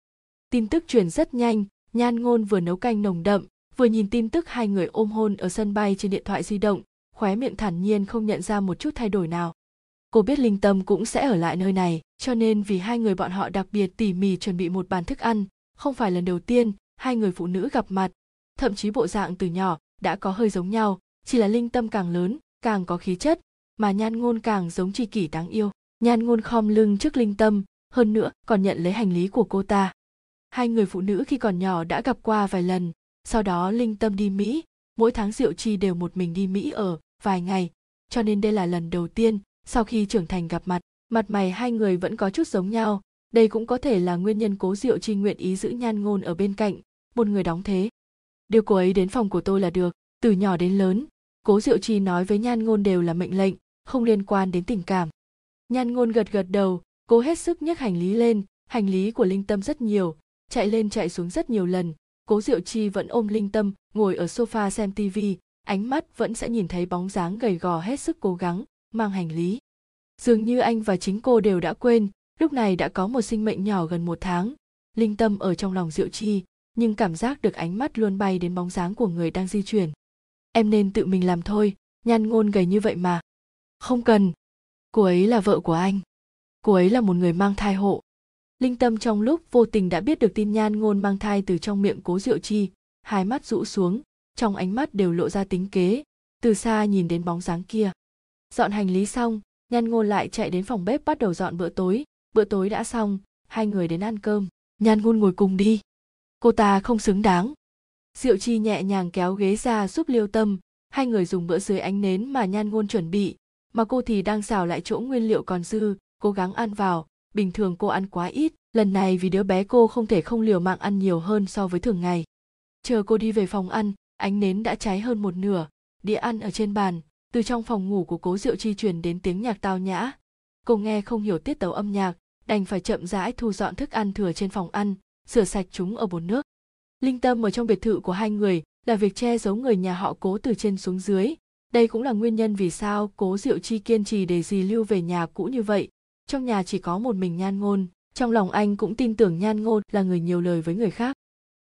Tin tức truyền rất nhanh nhan ngôn vừa nấu canh nồng đậm, vừa nhìn tin tức hai người ôm hôn ở sân bay trên điện thoại di động, khóe miệng thản nhiên không nhận ra một chút thay đổi nào. Cô biết linh tâm cũng sẽ ở lại nơi này, cho nên vì hai người bọn họ đặc biệt tỉ mỉ chuẩn bị một bàn thức ăn, không phải lần đầu tiên hai người phụ nữ gặp mặt. Thậm chí bộ dạng từ nhỏ đã có hơi giống nhau, chỉ là linh tâm càng lớn, càng có khí chất, mà nhan ngôn càng giống tri kỷ đáng yêu. Nhan ngôn khom lưng trước linh tâm, hơn nữa còn nhận lấy hành lý của cô ta hai người phụ nữ khi còn nhỏ đã gặp qua vài lần. Sau đó linh tâm đi mỹ. Mỗi tháng diệu chi đều một mình đi mỹ ở vài ngày. Cho nên đây là lần đầu tiên sau khi trưởng thành gặp mặt. Mặt mày hai người vẫn có chút giống nhau. Đây cũng có thể là nguyên nhân cố diệu chi nguyện ý giữ nhan ngôn ở bên cạnh. Một người đóng thế. Điều cô ấy đến phòng của tôi là được. Từ nhỏ đến lớn, cố diệu chi nói với nhan ngôn đều là mệnh lệnh, không liên quan đến tình cảm. Nhan ngôn gật gật đầu, cố hết sức nhấc hành lý lên. Hành lý của linh tâm rất nhiều chạy lên chạy xuống rất nhiều lần. Cố diệu chi vẫn ôm linh tâm, ngồi ở sofa xem tivi ánh mắt vẫn sẽ nhìn thấy bóng dáng gầy gò hết sức cố gắng, mang hành lý. Dường như anh và chính cô đều đã quên, lúc này đã có một sinh mệnh nhỏ gần một tháng. Linh tâm ở trong lòng diệu chi, nhưng cảm giác được ánh mắt luôn bay đến bóng dáng của người đang di chuyển. Em nên tự mình làm thôi nhan ngôn gầy như vậy mà. Không cần. Cô ấy là vợ của anh. Cô ấy là một người mang thai hộ linh tâm trong lúc vô tình đã biết được tin nhan ngôn mang thai từ trong miệng cố diệu chi, hai mắt rũ xuống, trong ánh mắt đều lộ ra tính kế, từ xa nhìn đến bóng dáng kia. Dọn hành lý xong, nhan ngôn lại chạy đến phòng bếp bắt đầu dọn bữa tối. Bữa tối đã xong, hai người đến ăn cơm. Nhan ngôn ngồi cùng đi. Cô ta không xứng đáng. Diệu chi nhẹ nhàng kéo ghế ra giúp liêu tâm. Hai người dùng bữa dưới ánh nến mà nhan ngôn chuẩn bị, mà cô thì đang xào lại chỗ nguyên liệu còn dư, cố gắng ăn vào bình thường cô ăn quá ít, lần này vì đứa bé cô không thể không liều mạng ăn nhiều hơn so với thường ngày. Chờ cô đi về phòng ăn, ánh nến đã cháy hơn một nửa, đĩa ăn ở trên bàn, từ trong phòng ngủ của cố diệu chi truyền đến tiếng nhạc tao nhã. Cô nghe không hiểu tiết tấu âm nhạc, đành phải chậm rãi thu dọn thức ăn thừa trên phòng ăn, rửa sạch chúng ở bồn nước. Linh tâm ở trong biệt thự của hai người là việc che giấu người nhà họ cố từ trên xuống dưới. Đây cũng là nguyên nhân vì sao cố diệu chi kiên trì để dì lưu về nhà cũ như vậy trong nhà chỉ có một mình nhan ngôn, trong lòng anh cũng tin tưởng nhan ngôn là người nhiều lời với người khác.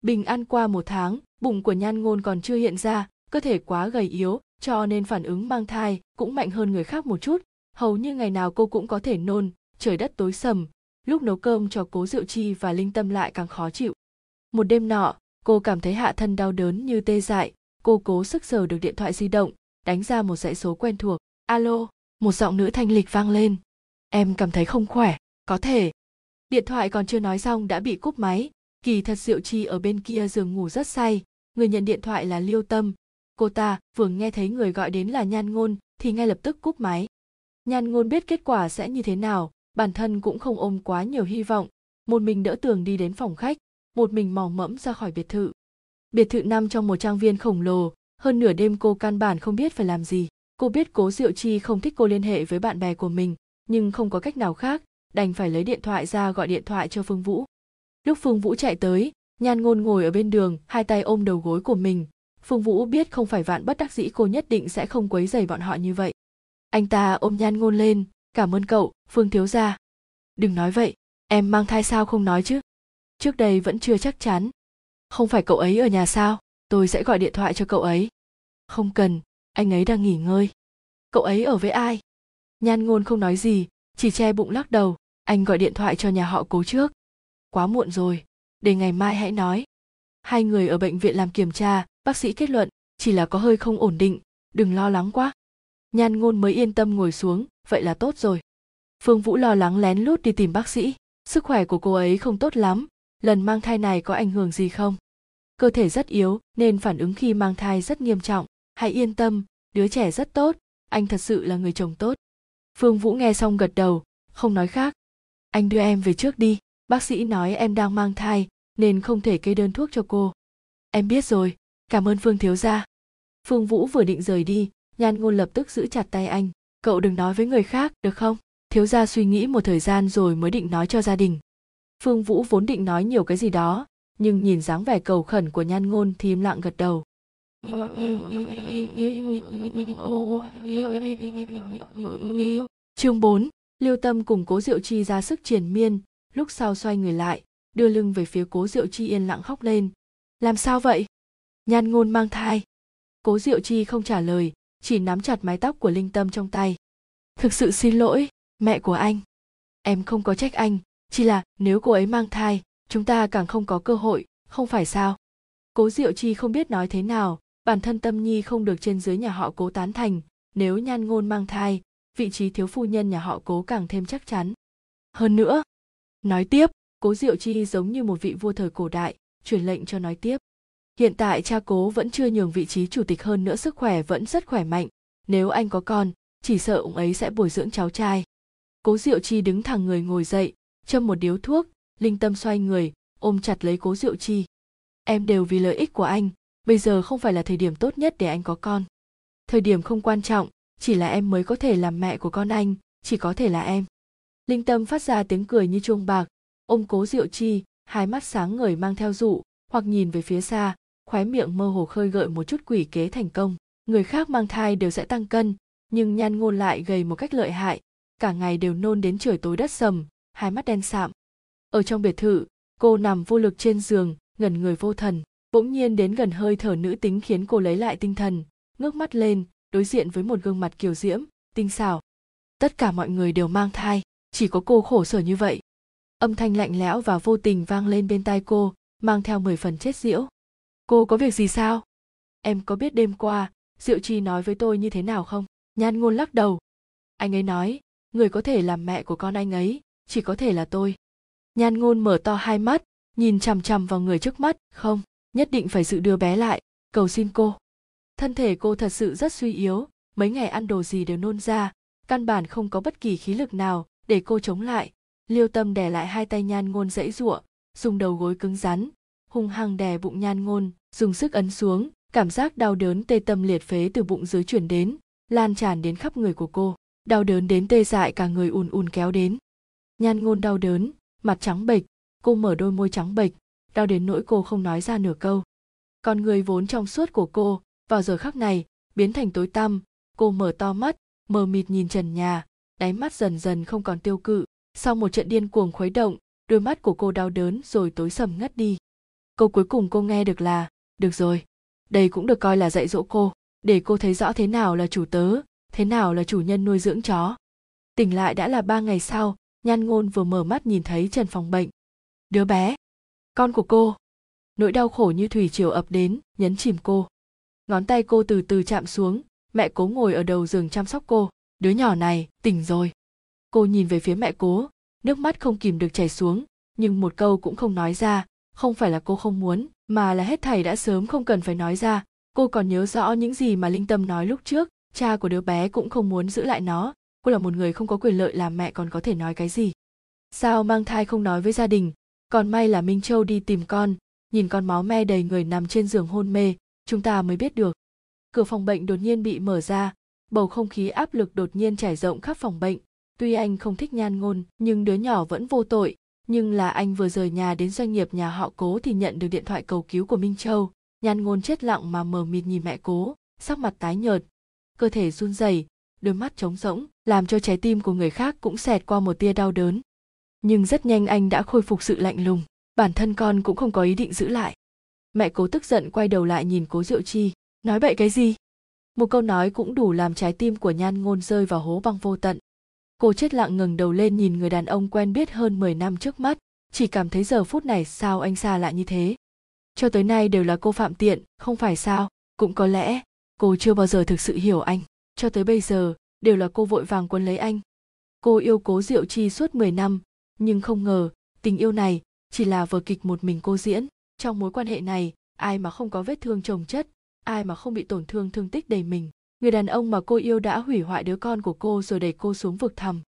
Bình an qua một tháng, bụng của nhan ngôn còn chưa hiện ra, cơ thể quá gầy yếu, cho nên phản ứng mang thai cũng mạnh hơn người khác một chút. Hầu như ngày nào cô cũng có thể nôn, trời đất tối sầm, lúc nấu cơm cho cố diệu chi và linh tâm lại càng khó chịu. Một đêm nọ, cô cảm thấy hạ thân đau đớn như tê dại, cô cố sức sờ được điện thoại di động, đánh ra một dãy số quen thuộc. Alo, một giọng nữ thanh lịch vang lên em cảm thấy không khỏe. Có thể. Điện thoại còn chưa nói xong đã bị cúp máy. Kỳ thật diệu chi ở bên kia giường ngủ rất say. Người nhận điện thoại là liêu tâm. Cô ta vừa nghe thấy người gọi đến là nhan ngôn thì ngay lập tức cúp máy. Nhan ngôn biết kết quả sẽ như thế nào. Bản thân cũng không ôm quá nhiều hy vọng. Một mình đỡ tường đi đến phòng khách. Một mình mò mẫm ra khỏi biệt thự. Biệt thự nằm trong một trang viên khổng lồ. Hơn nửa đêm cô căn bản không biết phải làm gì. Cô biết cố diệu chi không thích cô liên hệ với bạn bè của mình nhưng không có cách nào khác, đành phải lấy điện thoại ra gọi điện thoại cho phương vũ. Lúc phương vũ chạy tới, nhan ngôn ngồi ở bên đường, hai tay ôm đầu gối của mình. Phương vũ biết không phải vạn bất đắc dĩ cô nhất định sẽ không quấy dày bọn họ như vậy. Anh ta ôm nhan ngôn lên, cảm ơn cậu, phương thiếu gia. Đừng nói vậy, em mang thai sao không nói chứ? Trước đây vẫn chưa chắc chắn. Không phải cậu ấy ở nhà sao? Tôi sẽ gọi điện thoại cho cậu ấy. Không cần, anh ấy đang nghỉ ngơi. Cậu ấy ở với ai? Nhan ngôn không nói gì, chỉ che bụng lắc đầu, anh gọi điện thoại cho nhà họ cố trước. Quá muộn rồi, để ngày mai hãy nói. Hai người ở bệnh viện làm kiểm tra, bác sĩ kết luận, chỉ là có hơi không ổn định, đừng lo lắng quá. Nhan ngôn mới yên tâm ngồi xuống, vậy là tốt rồi. Phương vũ lo lắng lén lút đi tìm bác sĩ, sức khỏe của cô ấy không tốt lắm, lần mang thai này có ảnh hưởng gì không? Cơ thể rất yếu, nên phản ứng khi mang thai rất nghiêm trọng, hãy yên tâm, đứa trẻ rất tốt, anh thật sự là người chồng tốt phương vũ nghe xong gật đầu, không nói khác. Anh đưa em về trước đi, bác sĩ nói em đang mang thai, nên không thể kê đơn thuốc cho cô. Em biết rồi, cảm ơn phương thiếu gia. Phương vũ vừa định rời đi, nhan ngôn lập tức giữ chặt tay anh. Cậu đừng nói với người khác, được không? Thiếu gia suy nghĩ một thời gian rồi mới định nói cho gia đình. Phương vũ vốn định nói nhiều cái gì đó, nhưng nhìn dáng vẻ cầu khẩn của nhan ngôn thì im lặng gật đầu chương 4, Lưu Tâm cùng Cố Diệu Chi ra sức triển miên, lúc sau xoay người lại, đưa lưng về phía Cố Diệu Chi yên lặng khóc lên. Làm sao vậy? Nhan ngôn mang thai. Cố Diệu Chi không trả lời, chỉ nắm chặt mái tóc của Linh Tâm trong tay. Thực sự xin lỗi, mẹ của anh. Em không có trách anh, chỉ là nếu cô ấy mang thai, chúng ta càng không có cơ hội, không phải sao? Cố Diệu Chi không biết nói thế nào, bản thân Tâm Nhi không được trên dưới nhà họ Cố tán thành, nếu Nhan Ngôn mang thai, vị trí thiếu phu nhân nhà họ Cố càng thêm chắc chắn. Hơn nữa, nói tiếp, Cố Diệu Chi giống như một vị vua thời cổ đại, truyền lệnh cho nói tiếp. Hiện tại cha cố vẫn chưa nhường vị trí chủ tịch hơn nữa sức khỏe vẫn rất khỏe mạnh. Nếu anh có con, chỉ sợ ông ấy sẽ bồi dưỡng cháu trai. Cố Diệu Chi đứng thẳng người ngồi dậy, châm một điếu thuốc, linh tâm xoay người, ôm chặt lấy Cố Diệu Chi. Em đều vì lợi ích của anh, bây giờ không phải là thời điểm tốt nhất để anh có con. Thời điểm không quan trọng, chỉ là em mới có thể làm mẹ của con anh, chỉ có thể là em. Linh tâm phát ra tiếng cười như chuông bạc, ôm Cố Diệu Chi, hai mắt sáng ngời mang theo dụ, hoặc nhìn về phía xa, khóe miệng mơ hồ khơi gợi một chút quỷ kế thành công. Người khác mang thai đều sẽ tăng cân nhưng nhan ngôn lại gầy một cách lợi hại. Cả ngày đều nôn đến trời tối đất sầm hai mắt đen sạm. Ở trong biệt thự cô nằm vô lực trên giường ngẩn người vô thần bỗng nhiên đến gần hơi thở nữ tính khiến cô lấy lại tinh thần, ngước mắt lên, đối diện với một gương mặt kiều diễm, tinh xảo. Tất cả mọi người đều mang thai, chỉ có cô khổ sở như vậy. Âm thanh lạnh lẽo và vô tình vang lên bên tai cô, mang theo mười phần chết diễu cô có việc gì sao? Em có biết đêm qua, diệu chi nói với tôi như thế nào không? Nhan ngôn lắc đầu. Anh ấy nói, người có thể làm mẹ của con anh ấy, chỉ có thể là tôi. Nhan ngôn mở to hai mắt, nhìn chằm chằm vào người trước mắt, không nhất định phải giữ đứa bé lại. Cầu xin cô. Thân thể cô thật sự rất suy yếu, mấy ngày ăn đồ gì đều nôn ra, căn bản không có bất kỳ khí lực nào để cô chống lại. Liêu tâm đè lại hai tay nhan ngôn dãy giụa, dùng đầu gối cứng rắn, hung hăng đè bụng nhan ngôn, dùng sức ấn xuống, cảm giác đau đớn tê tâm liệt phế từ bụng dưới chuyển đến, lan tràn đến khắp người của cô. Đau đớn đến tê dại cả người ùn ùn kéo đến. Nhan ngôn đau đớn, mặt trắng bệch, cô mở đôi môi trắng bệch đau đến nỗi cô không nói ra nửa câu. Con người vốn trong suốt của cô, vào giờ khắc này, biến thành tối tăm. Cô mở to mắt, mờ mịt nhìn trần nhà, đáy mắt dần dần không còn tiêu cự. Sau một trận điên cuồng khuấy động, đôi mắt của cô đau đớn rồi tối sầm ngất đi. Câu cuối cùng cô nghe được là, được rồi, đây cũng được coi là dạy dỗ cô. Để cô thấy rõ thế nào là chủ tớ, thế nào là chủ nhân nuôi dưỡng chó. Tỉnh lại đã là ba ngày sau, nhan ngôn vừa mở mắt nhìn thấy trần phòng bệnh. Đứa bé con của cô. Nỗi đau khổ như thủy triều ập đến, nhấn chìm cô. Ngón tay cô từ từ chạm xuống, mẹ cố ngồi ở đầu giường chăm sóc cô. Đứa nhỏ này, tỉnh rồi. Cô nhìn về phía mẹ cố, nước mắt không kìm được chảy xuống, nhưng một câu cũng không nói ra. Không phải là cô không muốn, mà là hết thầy đã sớm không cần phải nói ra. Cô còn nhớ rõ những gì mà linh tâm nói lúc trước, cha của đứa bé cũng không muốn giữ lại nó. Cô là một người không có quyền lợi làm mẹ còn có thể nói cái gì. Sao mang thai không nói với gia đình còn may là minh châu đi tìm con, nhìn con máu me đầy người nằm trên giường hôn mê, chúng ta mới biết được. Cửa phòng bệnh đột nhiên bị mở ra, bầu không khí áp lực đột nhiên trải rộng khắp phòng bệnh. Tuy anh không thích nhan ngôn, nhưng đứa nhỏ vẫn vô tội. Nhưng là anh vừa rời nhà đến doanh nghiệp nhà họ cố thì nhận được điện thoại cầu cứu của minh châu. Nhan ngôn chết lặng mà mờ mịt nhìn mẹ cố, sắc mặt tái nhợt. Cơ thể run rẩy, đôi mắt trống rỗng, làm cho trái tim của người khác cũng xẹt qua một tia đau đớn nhưng rất nhanh anh đã khôi phục sự lạnh lùng. Bản thân con cũng không có ý định giữ lại. Mẹ cố tức giận quay đầu lại nhìn cố diệu chi. Nói bậy cái gì? Một câu nói cũng đủ làm trái tim của nhan ngôn rơi vào hố băng vô tận. Cô chết lặng ngừng đầu lên nhìn người đàn ông quen biết hơn 10 năm trước mắt. Chỉ cảm thấy giờ phút này sao anh xa lại như thế? Cho tới nay đều là cô phạm tiện, không phải sao? Cũng có lẽ cô chưa bao giờ thực sự hiểu anh. Cho tới bây giờ, đều là cô vội vàng quân lấy anh. Cô yêu cố diệu chi suốt 10 năm nhưng không ngờ, tình yêu này chỉ là vở kịch một mình cô diễn. Trong mối quan hệ này, ai mà không có vết thương chồng chất, ai mà không bị tổn thương thương tích đầy mình. Người đàn ông mà cô yêu đã hủy hoại đứa con của cô rồi đẩy cô xuống vực thẳm.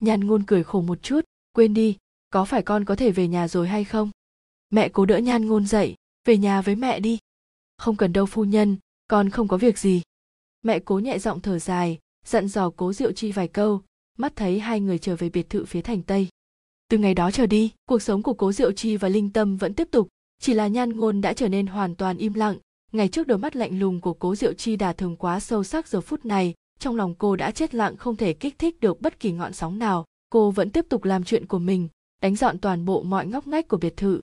Nhàn ngôn cười khổ một chút, quên đi, có phải con có thể về nhà rồi hay không? Mẹ cố đỡ nhan ngôn dậy, về nhà với mẹ đi. Không cần đâu phu nhân, con không có việc gì. Mẹ cố nhẹ giọng thở dài, dặn dò cố diệu chi vài câu, mắt thấy hai người trở về biệt thự phía thành tây từ ngày đó trở đi, cuộc sống của cố diệu chi và linh tâm vẫn tiếp tục, chỉ là nhan ngôn đã trở nên hoàn toàn im lặng. Ngày trước đôi mắt lạnh lùng của cố diệu chi đà thường quá sâu sắc giờ phút này, trong lòng cô đã chết lặng không thể kích thích được bất kỳ ngọn sóng nào. Cô vẫn tiếp tục làm chuyện của mình, đánh dọn toàn bộ mọi ngóc ngách của biệt thự.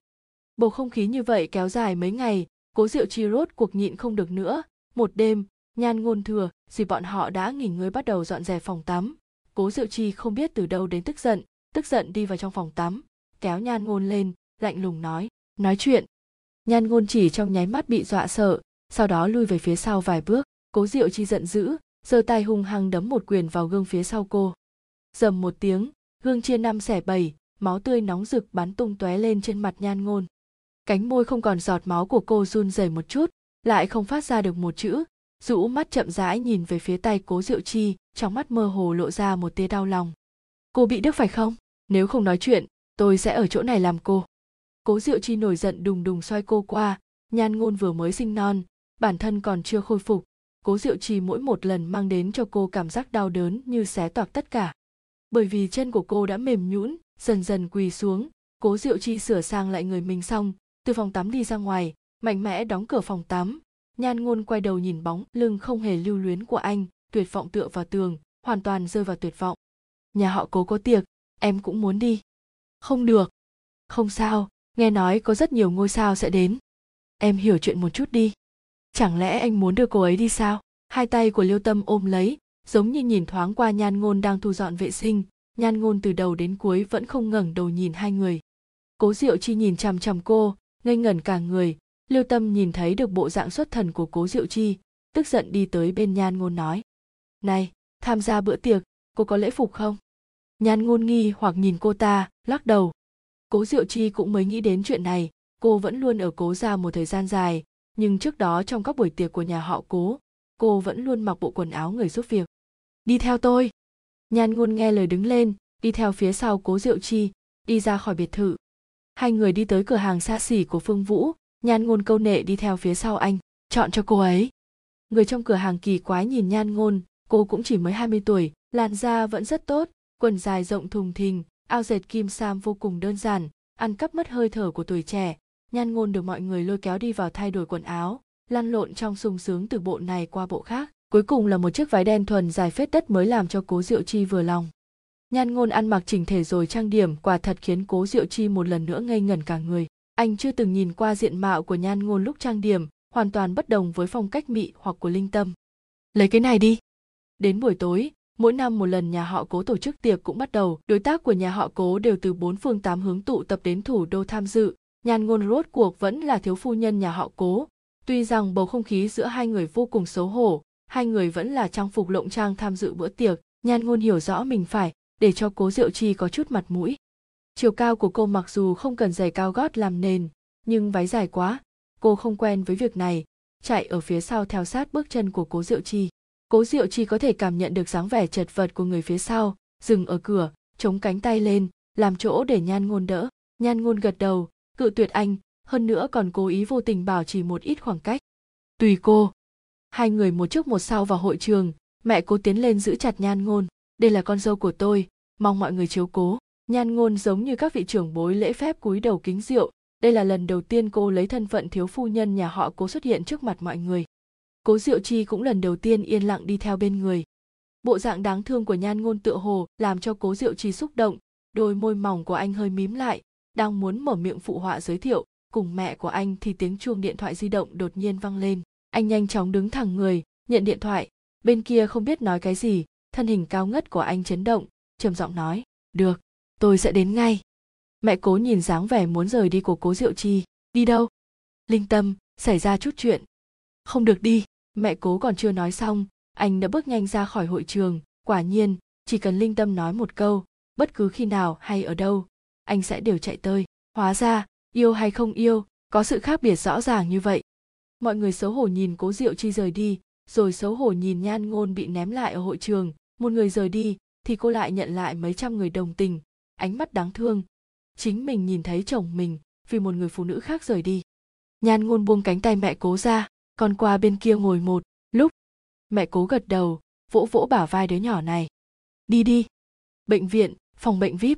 Bầu không khí như vậy kéo dài mấy ngày, cố diệu chi rốt cuộc nhịn không được nữa. Một đêm, nhan ngôn thừa, dì bọn họ đã nghỉ ngơi bắt đầu dọn dẹp phòng tắm. Cố diệu chi không biết từ đâu đến tức giận tức giận đi vào trong phòng tắm, kéo nhan ngôn lên, lạnh lùng nói nói chuyện. Nhan ngôn chỉ trong nháy mắt bị dọa sợ, sau đó lui về phía sau vài bước, cố diệu chi giận dữ, giơ tay hung hăng đấm một quyền vào gương phía sau cô. Dầm một tiếng, gương chia năm xẻ bảy, máu tươi nóng rực bắn tung tóe lên trên mặt nhan ngôn. Cánh môi không còn giọt máu của cô run rẩy một chút, lại không phát ra được một chữ, rũ mắt chậm rãi nhìn về phía tay cố diệu chi, trong mắt mơ hồ lộ ra một tia đau lòng. Cô bị đức phải không? Nếu không nói chuyện, tôi sẽ ở chỗ này làm cô. Cố diệu chi nổi giận đùng đùng xoay cô qua, nhan ngôn vừa mới sinh non, bản thân còn chưa khôi phục. Cố diệu chi mỗi một lần mang đến cho cô cảm giác đau đớn như xé toạc tất cả. Bởi vì chân của cô đã mềm nhũn, dần dần quỳ xuống, cố diệu chi sửa sang lại người mình xong, từ phòng tắm đi ra ngoài, mạnh mẽ đóng cửa phòng tắm. Nhan ngôn quay đầu nhìn bóng lưng không hề lưu luyến của anh, tuyệt vọng tựa vào tường, hoàn toàn rơi vào tuyệt vọng. Nhà họ cố có tiệc em cũng muốn đi. Không được. Không sao. Nghe nói có rất nhiều ngôi sao sẽ đến. Em hiểu chuyện một chút đi. Chẳng lẽ anh muốn đưa cô ấy đi sao? Hai tay của liêu tâm ôm lấy, giống như nhìn thoáng qua nhan ngôn đang thu dọn vệ sinh. Nhan ngôn từ đầu đến cuối vẫn không ngẩng đầu nhìn hai người. Cố diệu chi nhìn chằm chằm cô, ngây ngẩn cả người. Liêu tâm nhìn thấy được bộ dạng xuất thần của cố diệu chi, tức giận đi tới bên nhan ngôn nói. Này, tham gia bữa tiệc, cô có lễ phục không? Nhan ngôn nghi hoặc nhìn cô ta, lắc đầu. Cố diệu chi cũng mới nghĩ đến chuyện này, cô vẫn luôn ở cố ra một thời gian dài, nhưng trước đó trong các buổi tiệc của nhà họ cố, cô vẫn luôn mặc bộ quần áo người giúp việc. Đi theo tôi. Nhan ngôn nghe lời đứng lên, đi theo phía sau cố diệu chi, đi ra khỏi biệt thự. Hai người đi tới cửa hàng xa xỉ của phương vũ, nhan ngôn câu nệ đi theo phía sau anh, chọn cho cô ấy. Người trong cửa hàng kỳ quái nhìn nhan ngôn, cô cũng chỉ mới 20 tuổi, làn da vẫn rất tốt quần dài rộng thùng thình, ao dệt kim sam vô cùng đơn giản, ăn cắp mất hơi thở của tuổi trẻ, nhan ngôn được mọi người lôi kéo đi vào thay đổi quần áo, lăn lộn trong sung sướng từ bộ này qua bộ khác. Cuối cùng là một chiếc váy đen thuần dài phết đất mới làm cho cố diệu chi vừa lòng. Nhan ngôn ăn mặc chỉnh thể rồi trang điểm, quả thật khiến cố diệu chi một lần nữa ngây ngẩn cả người. Anh chưa từng nhìn qua diện mạo của nhan ngôn lúc trang điểm, hoàn toàn bất đồng với phong cách mị hoặc của linh tâm. Lấy cái này đi. Đến buổi tối mỗi năm một lần nhà họ cố tổ chức tiệc cũng bắt đầu. Đối tác của nhà họ cố đều từ bốn phương tám hướng tụ tập đến thủ đô tham dự. Nhan ngôn rốt cuộc vẫn là thiếu phu nhân nhà họ cố. Tuy rằng bầu không khí giữa hai người vô cùng xấu hổ, hai người vẫn là trang phục lộng trang tham dự bữa tiệc. Nhan ngôn hiểu rõ mình phải để cho cố diệu chi có chút mặt mũi. Chiều cao của cô mặc dù không cần giày cao gót làm nền, nhưng váy dài quá. Cô không quen với việc này, chạy ở phía sau theo sát bước chân của cố diệu chi cố diệu chi có thể cảm nhận được dáng vẻ chật vật của người phía sau, dừng ở cửa, chống cánh tay lên, làm chỗ để nhan ngôn đỡ. Nhan ngôn gật đầu, cự tuyệt anh, hơn nữa còn cố ý vô tình bảo chỉ một ít khoảng cách. Tùy cô. Hai người một trước một sau vào hội trường, mẹ cố tiến lên giữ chặt nhan ngôn. Đây là con dâu của tôi, mong mọi người chiếu cố. Nhan ngôn giống như các vị trưởng bối lễ phép cúi đầu kính rượu. Đây là lần đầu tiên cô lấy thân phận thiếu phu nhân nhà họ cố xuất hiện trước mặt mọi người cố diệu chi cũng lần đầu tiên yên lặng đi theo bên người. Bộ dạng đáng thương của nhan ngôn tựa hồ làm cho cố diệu chi xúc động, đôi môi mỏng của anh hơi mím lại, đang muốn mở miệng phụ họa giới thiệu, cùng mẹ của anh thì tiếng chuông điện thoại di động đột nhiên vang lên. Anh nhanh chóng đứng thẳng người, nhận điện thoại. Bên kia không biết nói cái gì, thân hình cao ngất của anh chấn động, trầm giọng nói, được, tôi sẽ đến ngay. Mẹ cố nhìn dáng vẻ muốn rời đi của cố diệu chi, đi đâu? Linh tâm, xảy ra chút chuyện. Không được đi mẹ cố còn chưa nói xong, anh đã bước nhanh ra khỏi hội trường. Quả nhiên, chỉ cần linh tâm nói một câu, bất cứ khi nào hay ở đâu, anh sẽ đều chạy tới. Hóa ra, yêu hay không yêu, có sự khác biệt rõ ràng như vậy. Mọi người xấu hổ nhìn cố diệu chi rời đi, rồi xấu hổ nhìn nhan ngôn bị ném lại ở hội trường. Một người rời đi, thì cô lại nhận lại mấy trăm người đồng tình. Ánh mắt đáng thương. Chính mình nhìn thấy chồng mình, vì một người phụ nữ khác rời đi. Nhan ngôn buông cánh tay mẹ cố ra còn qua bên kia ngồi một lúc. Mẹ cố gật đầu, vỗ vỗ bả vai đứa nhỏ này. Đi đi. Bệnh viện, phòng bệnh vip.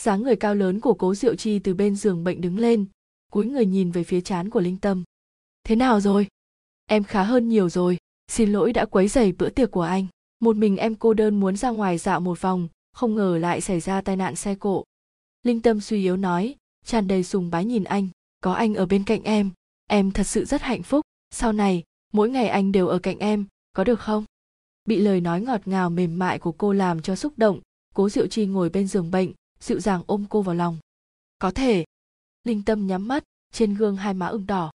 Dáng người cao lớn của cố diệu chi từ bên giường bệnh đứng lên, cúi người nhìn về phía trán của linh tâm. Thế nào rồi? Em khá hơn nhiều rồi. Xin lỗi đã quấy rầy bữa tiệc của anh. Một mình em cô đơn muốn ra ngoài dạo một vòng, không ngờ lại xảy ra tai nạn xe cộ. Linh tâm suy yếu nói, tràn đầy sùng bái nhìn anh. Có anh ở bên cạnh em em thật sự rất hạnh phúc sau này, mỗi ngày anh đều ở cạnh em, có được không? Bị lời nói ngọt ngào mềm mại của cô làm cho xúc động, cố diệu chi ngồi bên giường bệnh, dịu dàng ôm cô vào lòng. Có thể. Linh tâm nhắm mắt, trên gương hai má ửng đỏ.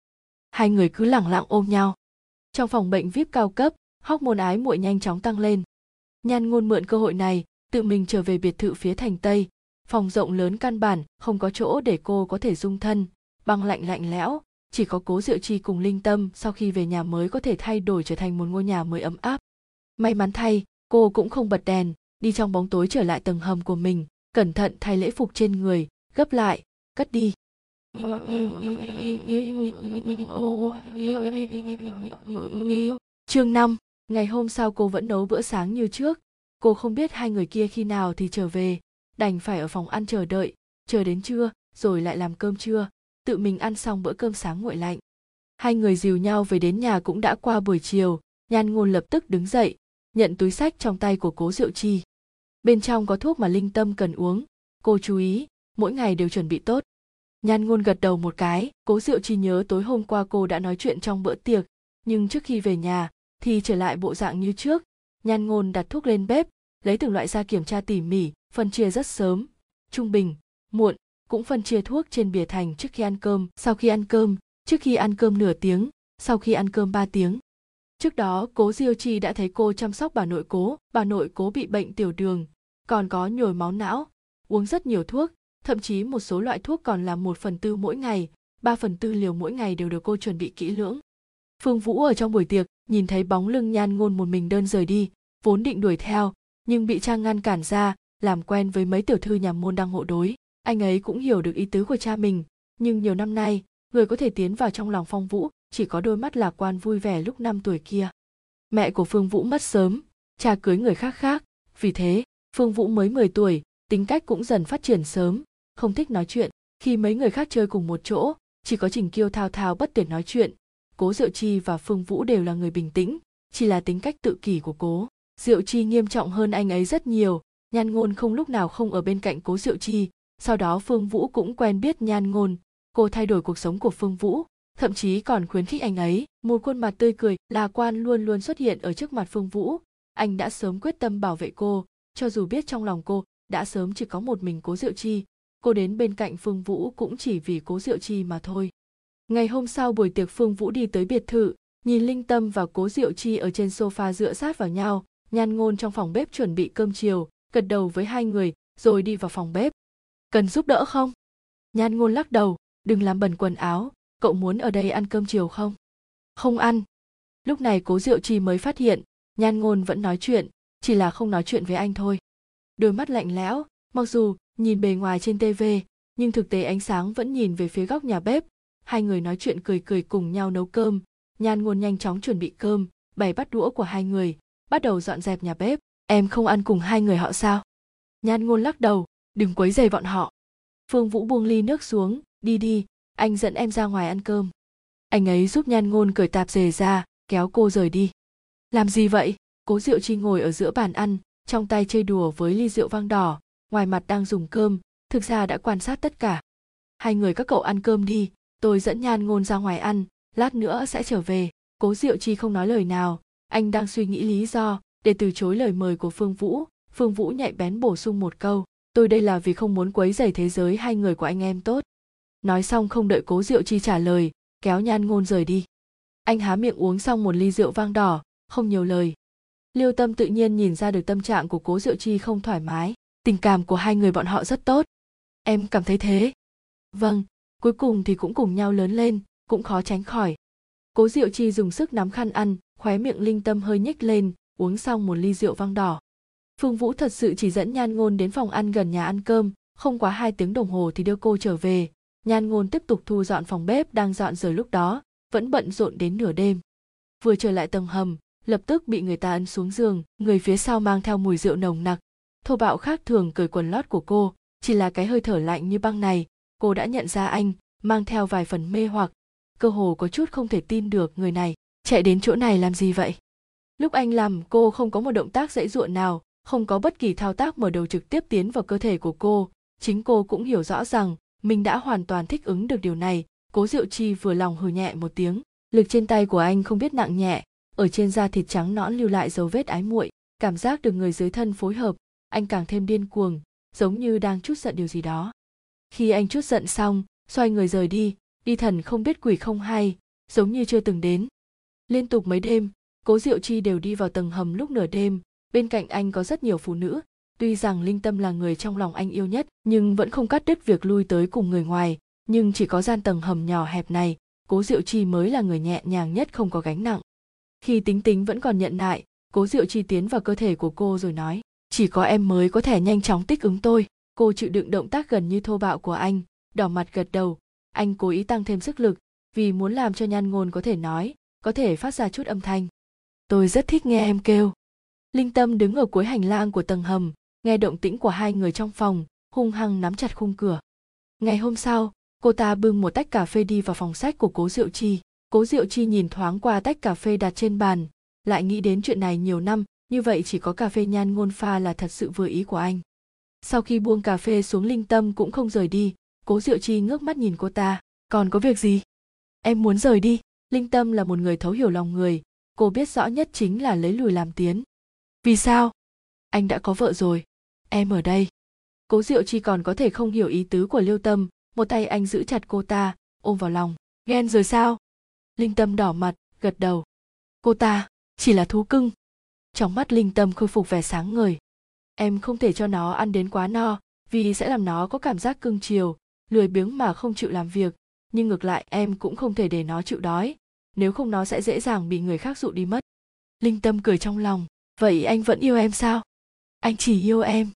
Hai người cứ lẳng lặng ôm nhau. Trong phòng bệnh vip cao cấp hóc môn ái muội nhanh chóng tăng lên. Nhan ngôn mượn cơ hội này, tự mình trở về biệt thự phía thành tây. Phòng rộng lớn căn bản, không có chỗ để cô có thể dung thân, băng lạnh lạnh lẽo chỉ có cố diệu chi cùng linh tâm sau khi về nhà mới có thể thay đổi trở thành một ngôi nhà mới ấm áp. May mắn thay cô cũng không bật đèn đi trong bóng tối trở lại tầng hầm của mình cẩn thận thay lễ phục trên người gấp lại cất đi. Chương 5, ngày hôm sau cô vẫn nấu bữa sáng như trước. Cô không biết hai người kia khi nào thì trở về đành phải ở phòng ăn chờ đợi chờ đến trưa rồi lại làm cơm trưa tự mình ăn xong bữa cơm sáng nguội lạnh. Hai người dìu nhau về đến nhà cũng đã qua buổi chiều, nhan ngôn lập tức đứng dậy, nhận túi sách trong tay của cố diệu chi. Bên trong có thuốc mà linh tâm cần uống, cô chú ý, mỗi ngày đều chuẩn bị tốt. Nhan ngôn gật đầu một cái, cố diệu chi nhớ tối hôm qua cô đã nói chuyện trong bữa tiệc, nhưng trước khi về nhà, thì trở lại bộ dạng như trước. Nhan ngôn đặt thuốc lên bếp, lấy từng loại ra kiểm tra tỉ mỉ, phân chia rất sớm, trung bình, muộn cũng phân chia thuốc trên bìa thành trước khi ăn cơm, sau khi ăn cơm, trước khi ăn cơm nửa tiếng, sau khi ăn cơm 3 tiếng. Trước đó, cố diêu chi đã thấy cô chăm sóc bà nội cố, bà nội cố bị bệnh tiểu đường, còn có nhồi máu não, uống rất nhiều thuốc, thậm chí một số loại thuốc còn là một phần tư mỗi ngày, ba phần tư liều mỗi ngày đều được cô chuẩn bị kỹ lưỡng. Phương vũ ở trong buổi tiệc, nhìn thấy bóng lưng nhan ngôn một mình đơn rời đi, vốn định đuổi theo, nhưng bị trang ngăn cản ra, làm quen với mấy tiểu thư nhà môn đang hộ đối anh ấy cũng hiểu được ý tứ của cha mình, nhưng nhiều năm nay, người có thể tiến vào trong lòng phong vũ chỉ có đôi mắt lạc quan vui vẻ lúc năm tuổi kia. Mẹ của phương vũ mất sớm, cha cưới người khác khác, vì thế, phương vũ mới 10 tuổi, tính cách cũng dần phát triển sớm, không thích nói chuyện. Khi mấy người khác chơi cùng một chỗ, chỉ có trình kiêu thao thao bất tuyệt nói chuyện. Cố diệu chi và phương vũ đều là người bình tĩnh, chỉ là tính cách tự kỷ của cố. Diệu chi nghiêm trọng hơn anh ấy rất nhiều nhan ngôn không lúc nào không ở bên cạnh cố diệu chi sau đó phương vũ cũng quen biết nhan ngôn. Cô thay đổi cuộc sống của phương vũ, thậm chí còn khuyến khích anh ấy. Một khuôn mặt tươi cười là quan luôn luôn xuất hiện ở trước mặt phương vũ. Anh đã sớm quyết tâm bảo vệ cô. Cho dù biết trong lòng cô, đã sớm chỉ có một mình cố diệu chi. Cô đến bên cạnh phương vũ cũng chỉ vì cố diệu chi mà thôi. Ngày hôm sau buổi tiệc phương vũ đi tới biệt thự, nhìn linh tâm và cố diệu chi ở trên sofa dựa sát vào nhau. Nhan ngôn trong phòng bếp chuẩn bị cơm chiều, gật đầu với hai người, rồi đi vào phòng bếp cần giúp đỡ không? Nhan ngôn lắc đầu, đừng làm bẩn quần áo, cậu muốn ở đây ăn cơm chiều không? Không ăn. Lúc này cố diệu chi mới phát hiện, nhan ngôn vẫn nói chuyện, chỉ là không nói chuyện với anh thôi. Đôi mắt lạnh lẽo, mặc dù nhìn bề ngoài trên tv nhưng thực tế ánh sáng vẫn nhìn về phía góc nhà bếp. Hai người nói chuyện cười cười cùng nhau nấu cơm. Nhan ngôn nhanh chóng chuẩn bị cơm, bày bắt đũa của hai người, bắt đầu dọn dẹp nhà bếp. Em không ăn cùng hai người họ sao? Nhan ngôn lắc đầu đừng quấy rầy bọn họ. Phương vũ buông ly nước xuống, đi đi, anh dẫn em ra ngoài ăn cơm. Anh ấy giúp nhan ngôn cởi tạp dề ra, kéo cô rời đi. Làm gì vậy? Cố diệu chi ngồi ở giữa bàn ăn, trong tay chơi đùa với ly rượu vang đỏ, ngoài mặt đang dùng cơm, thực ra đã quan sát tất cả. Hai người các cậu ăn cơm đi, tôi dẫn nhan ngôn ra ngoài ăn, lát nữa sẽ trở về. Cố diệu chi không nói lời nào, anh đang suy nghĩ lý do để từ chối lời mời của phương vũ. Phương vũ nhạy bén bổ sung một câu tôi đây là vì không muốn quấy rầy thế giới hai người của anh em tốt. Nói xong không đợi cố diệu chi trả lời, kéo nhan ngôn rời đi. Anh há miệng uống xong một ly rượu vang đỏ, không nhiều lời. Liêu tâm tự nhiên nhìn ra được tâm trạng của cố diệu chi không thoải mái. Tình cảm của hai người bọn họ rất tốt. Em cảm thấy thế? Vâng cuối cùng thì cũng cùng nhau lớn lên, cũng khó tránh khỏi. Cố diệu chi dùng sức nắm khăn ăn, khóe miệng linh tâm hơi nhếch lên, uống xong một ly rượu vang đỏ phương vũ thật sự chỉ dẫn nhan ngôn đến phòng ăn gần nhà ăn cơm. Không quá hai tiếng đồng hồ thì đưa cô trở về. Nhan ngôn tiếp tục thu dọn phòng bếp đang dọn rời lúc đó, vẫn bận rộn đến nửa đêm. Vừa trở lại tầng hầm, lập tức bị người ta ấn xuống giường, người phía sau mang theo mùi rượu nồng nặc. Thô bạo khác thường cởi quần lót của cô, chỉ là cái hơi thở lạnh như băng này. Cô đã nhận ra anh, mang theo vài phần mê hoặc. Cơ hồ có chút không thể tin được người này, chạy đến chỗ này làm gì vậy? Lúc anh làm, cô không có một động tác dãy ruộng nào không có bất kỳ thao tác mở đầu trực tiếp tiến vào cơ thể của cô. Chính cô cũng hiểu rõ rằng, mình đã hoàn toàn thích ứng được điều này. Cố diệu chi vừa lòng hừ nhẹ một tiếng. Lực trên tay của anh không biết nặng nhẹ. Ở trên da thịt trắng nõn lưu lại dấu vết ái muội. Cảm giác được người dưới thân phối hợp, anh càng thêm điên cuồng, giống như đang chút giận điều gì đó. Khi anh chút giận xong, xoay người rời đi. Đi thần không biết quỷ không hay, giống như chưa từng đến. Liên tục mấy đêm, cố diệu chi đều đi vào tầng hầm lúc nửa đêm bên cạnh anh có rất nhiều phụ nữ. Tuy rằng linh tâm là người trong lòng anh yêu nhất, nhưng vẫn không cắt đứt việc lui tới cùng người ngoài. Nhưng chỉ có gian tầng hầm nhỏ hẹp này, cố diệu chi mới là người nhẹ nhàng nhất không có gánh nặng. Khi tính tính vẫn còn nhận lại, cố diệu chi tiến vào cơ thể của cô rồi nói, chỉ có em mới có thể nhanh chóng tích ứng tôi. Cô chịu đựng động tác gần như thô bạo của anh, đỏ mặt gật đầu. Anh cố ý tăng thêm sức lực, vì muốn làm cho nhan ngôn có thể nói, có thể phát ra chút âm thanh. Tôi rất thích nghe em kêu linh tâm đứng ở cuối hành lang của tầng hầm, nghe động tĩnh của hai người trong phòng, hung hăng nắm chặt khung cửa. Ngày hôm sau, cô ta bưng một tách cà phê đi vào phòng sách của cố diệu chi. Cố diệu chi nhìn thoáng qua tách cà phê đặt trên bàn, lại nghĩ đến chuyện này nhiều năm, như vậy chỉ có cà phê nhan ngôn pha là thật sự vừa ý của anh. Sau khi buông cà phê xuống linh tâm cũng không rời đi, cố diệu chi ngước mắt nhìn cô ta. Còn có việc gì? Em muốn rời đi. Linh tâm là một người thấu hiểu lòng người, cô biết rõ nhất chính là lấy lùi làm tiến vì sao? Anh đã có vợ rồi. Em ở đây. Cố diệu chi còn có thể không hiểu ý tứ của lưu tâm. Một tay anh giữ chặt cô ta, ôm vào lòng. Ghen rồi sao? Linh tâm đỏ mặt, gật đầu. Cô ta, chỉ là thú cưng. Trong mắt linh tâm khôi phục vẻ sáng ngời. Em không thể cho nó ăn đến quá no, vì sẽ làm nó có cảm giác cưng chiều, lười biếng mà không chịu làm việc. Nhưng ngược lại, em cũng không thể để nó chịu đói. Nếu không nó sẽ dễ dàng bị người khác dụ đi mất. Linh tâm cười trong lòng vậy anh vẫn yêu em sao? Anh chỉ yêu em.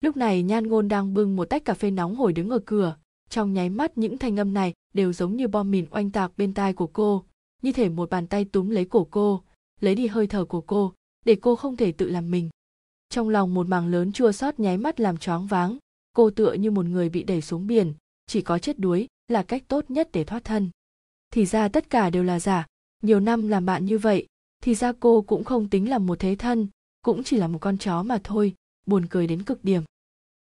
Lúc này nhan ngôn đang bưng một tách cà phê nóng hổi đứng ở cửa. Trong nháy mắt, những thanh âm này đều giống như bom mìn oanh tạc bên tai của cô. Như thể một bàn tay túm lấy cổ cô, lấy đi hơi thở của cô, để cô không thể tự làm mình. Trong lòng một mảng lớn chua xót nháy mắt làm choáng váng, cô tựa như một người bị đẩy xuống biển, chỉ có chết đuối là cách tốt nhất để thoát thân. Thì ra tất cả đều là giả. Nhiều năm làm bạn như vậy thì ra cô cũng không tính là một thế thân, cũng chỉ là một con chó mà thôi, buồn cười đến cực điểm.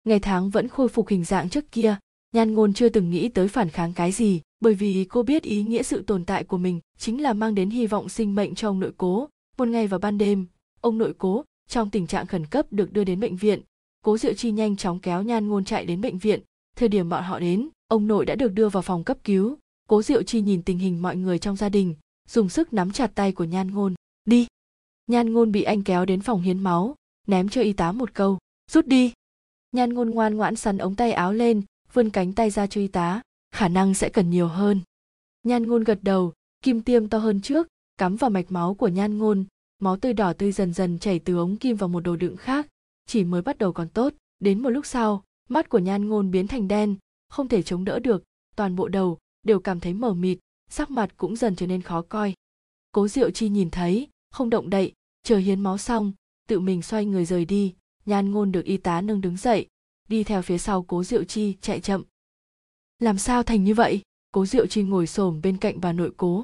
Ngày tháng vẫn khôi phục hình dạng trước kia, nhan ngôn chưa từng nghĩ tới phản kháng cái gì, bởi vì cô biết ý nghĩa sự tồn tại của mình chính là mang đến hy vọng sinh mệnh cho ông nội cố. Một ngày vào ban đêm, ông nội cố, trong tình trạng khẩn cấp, được đưa đến bệnh viện. Cố diệu chi nhanh chóng kéo nhan ngôn chạy đến bệnh viện. Thời điểm bọn họ đến, ông nội đã được đưa vào phòng cấp cứu. Cố diệu chi nhìn tình hình mọi người trong gia đình, dùng sức nắm chặt tay của nhan ngôn đi. Nhan ngôn bị anh kéo đến phòng hiến máu, ném cho y tá một câu, rút đi. Nhan ngôn ngoan ngoãn sắn ống tay áo lên, vươn cánh tay ra cho y tá, khả năng sẽ cần nhiều hơn. Nhan ngôn gật đầu, kim tiêm to hơn trước, cắm vào mạch máu của nhan ngôn, máu tươi đỏ tươi dần dần chảy từ ống kim vào một đồ đựng khác, chỉ mới bắt đầu còn tốt. Đến một lúc sau, mắt của nhan ngôn biến thành đen, không thể chống đỡ được, toàn bộ đầu đều cảm thấy mờ mịt, sắc mặt cũng dần trở nên khó coi. Cố diệu chi nhìn thấy không động đậy, chờ hiến máu xong, tự mình xoay người rời đi, nhan ngôn được y tá nâng đứng dậy, đi theo phía sau cố diệu chi chạy chậm. Làm sao thành như vậy? Cố diệu chi ngồi xổm bên cạnh bà nội cố.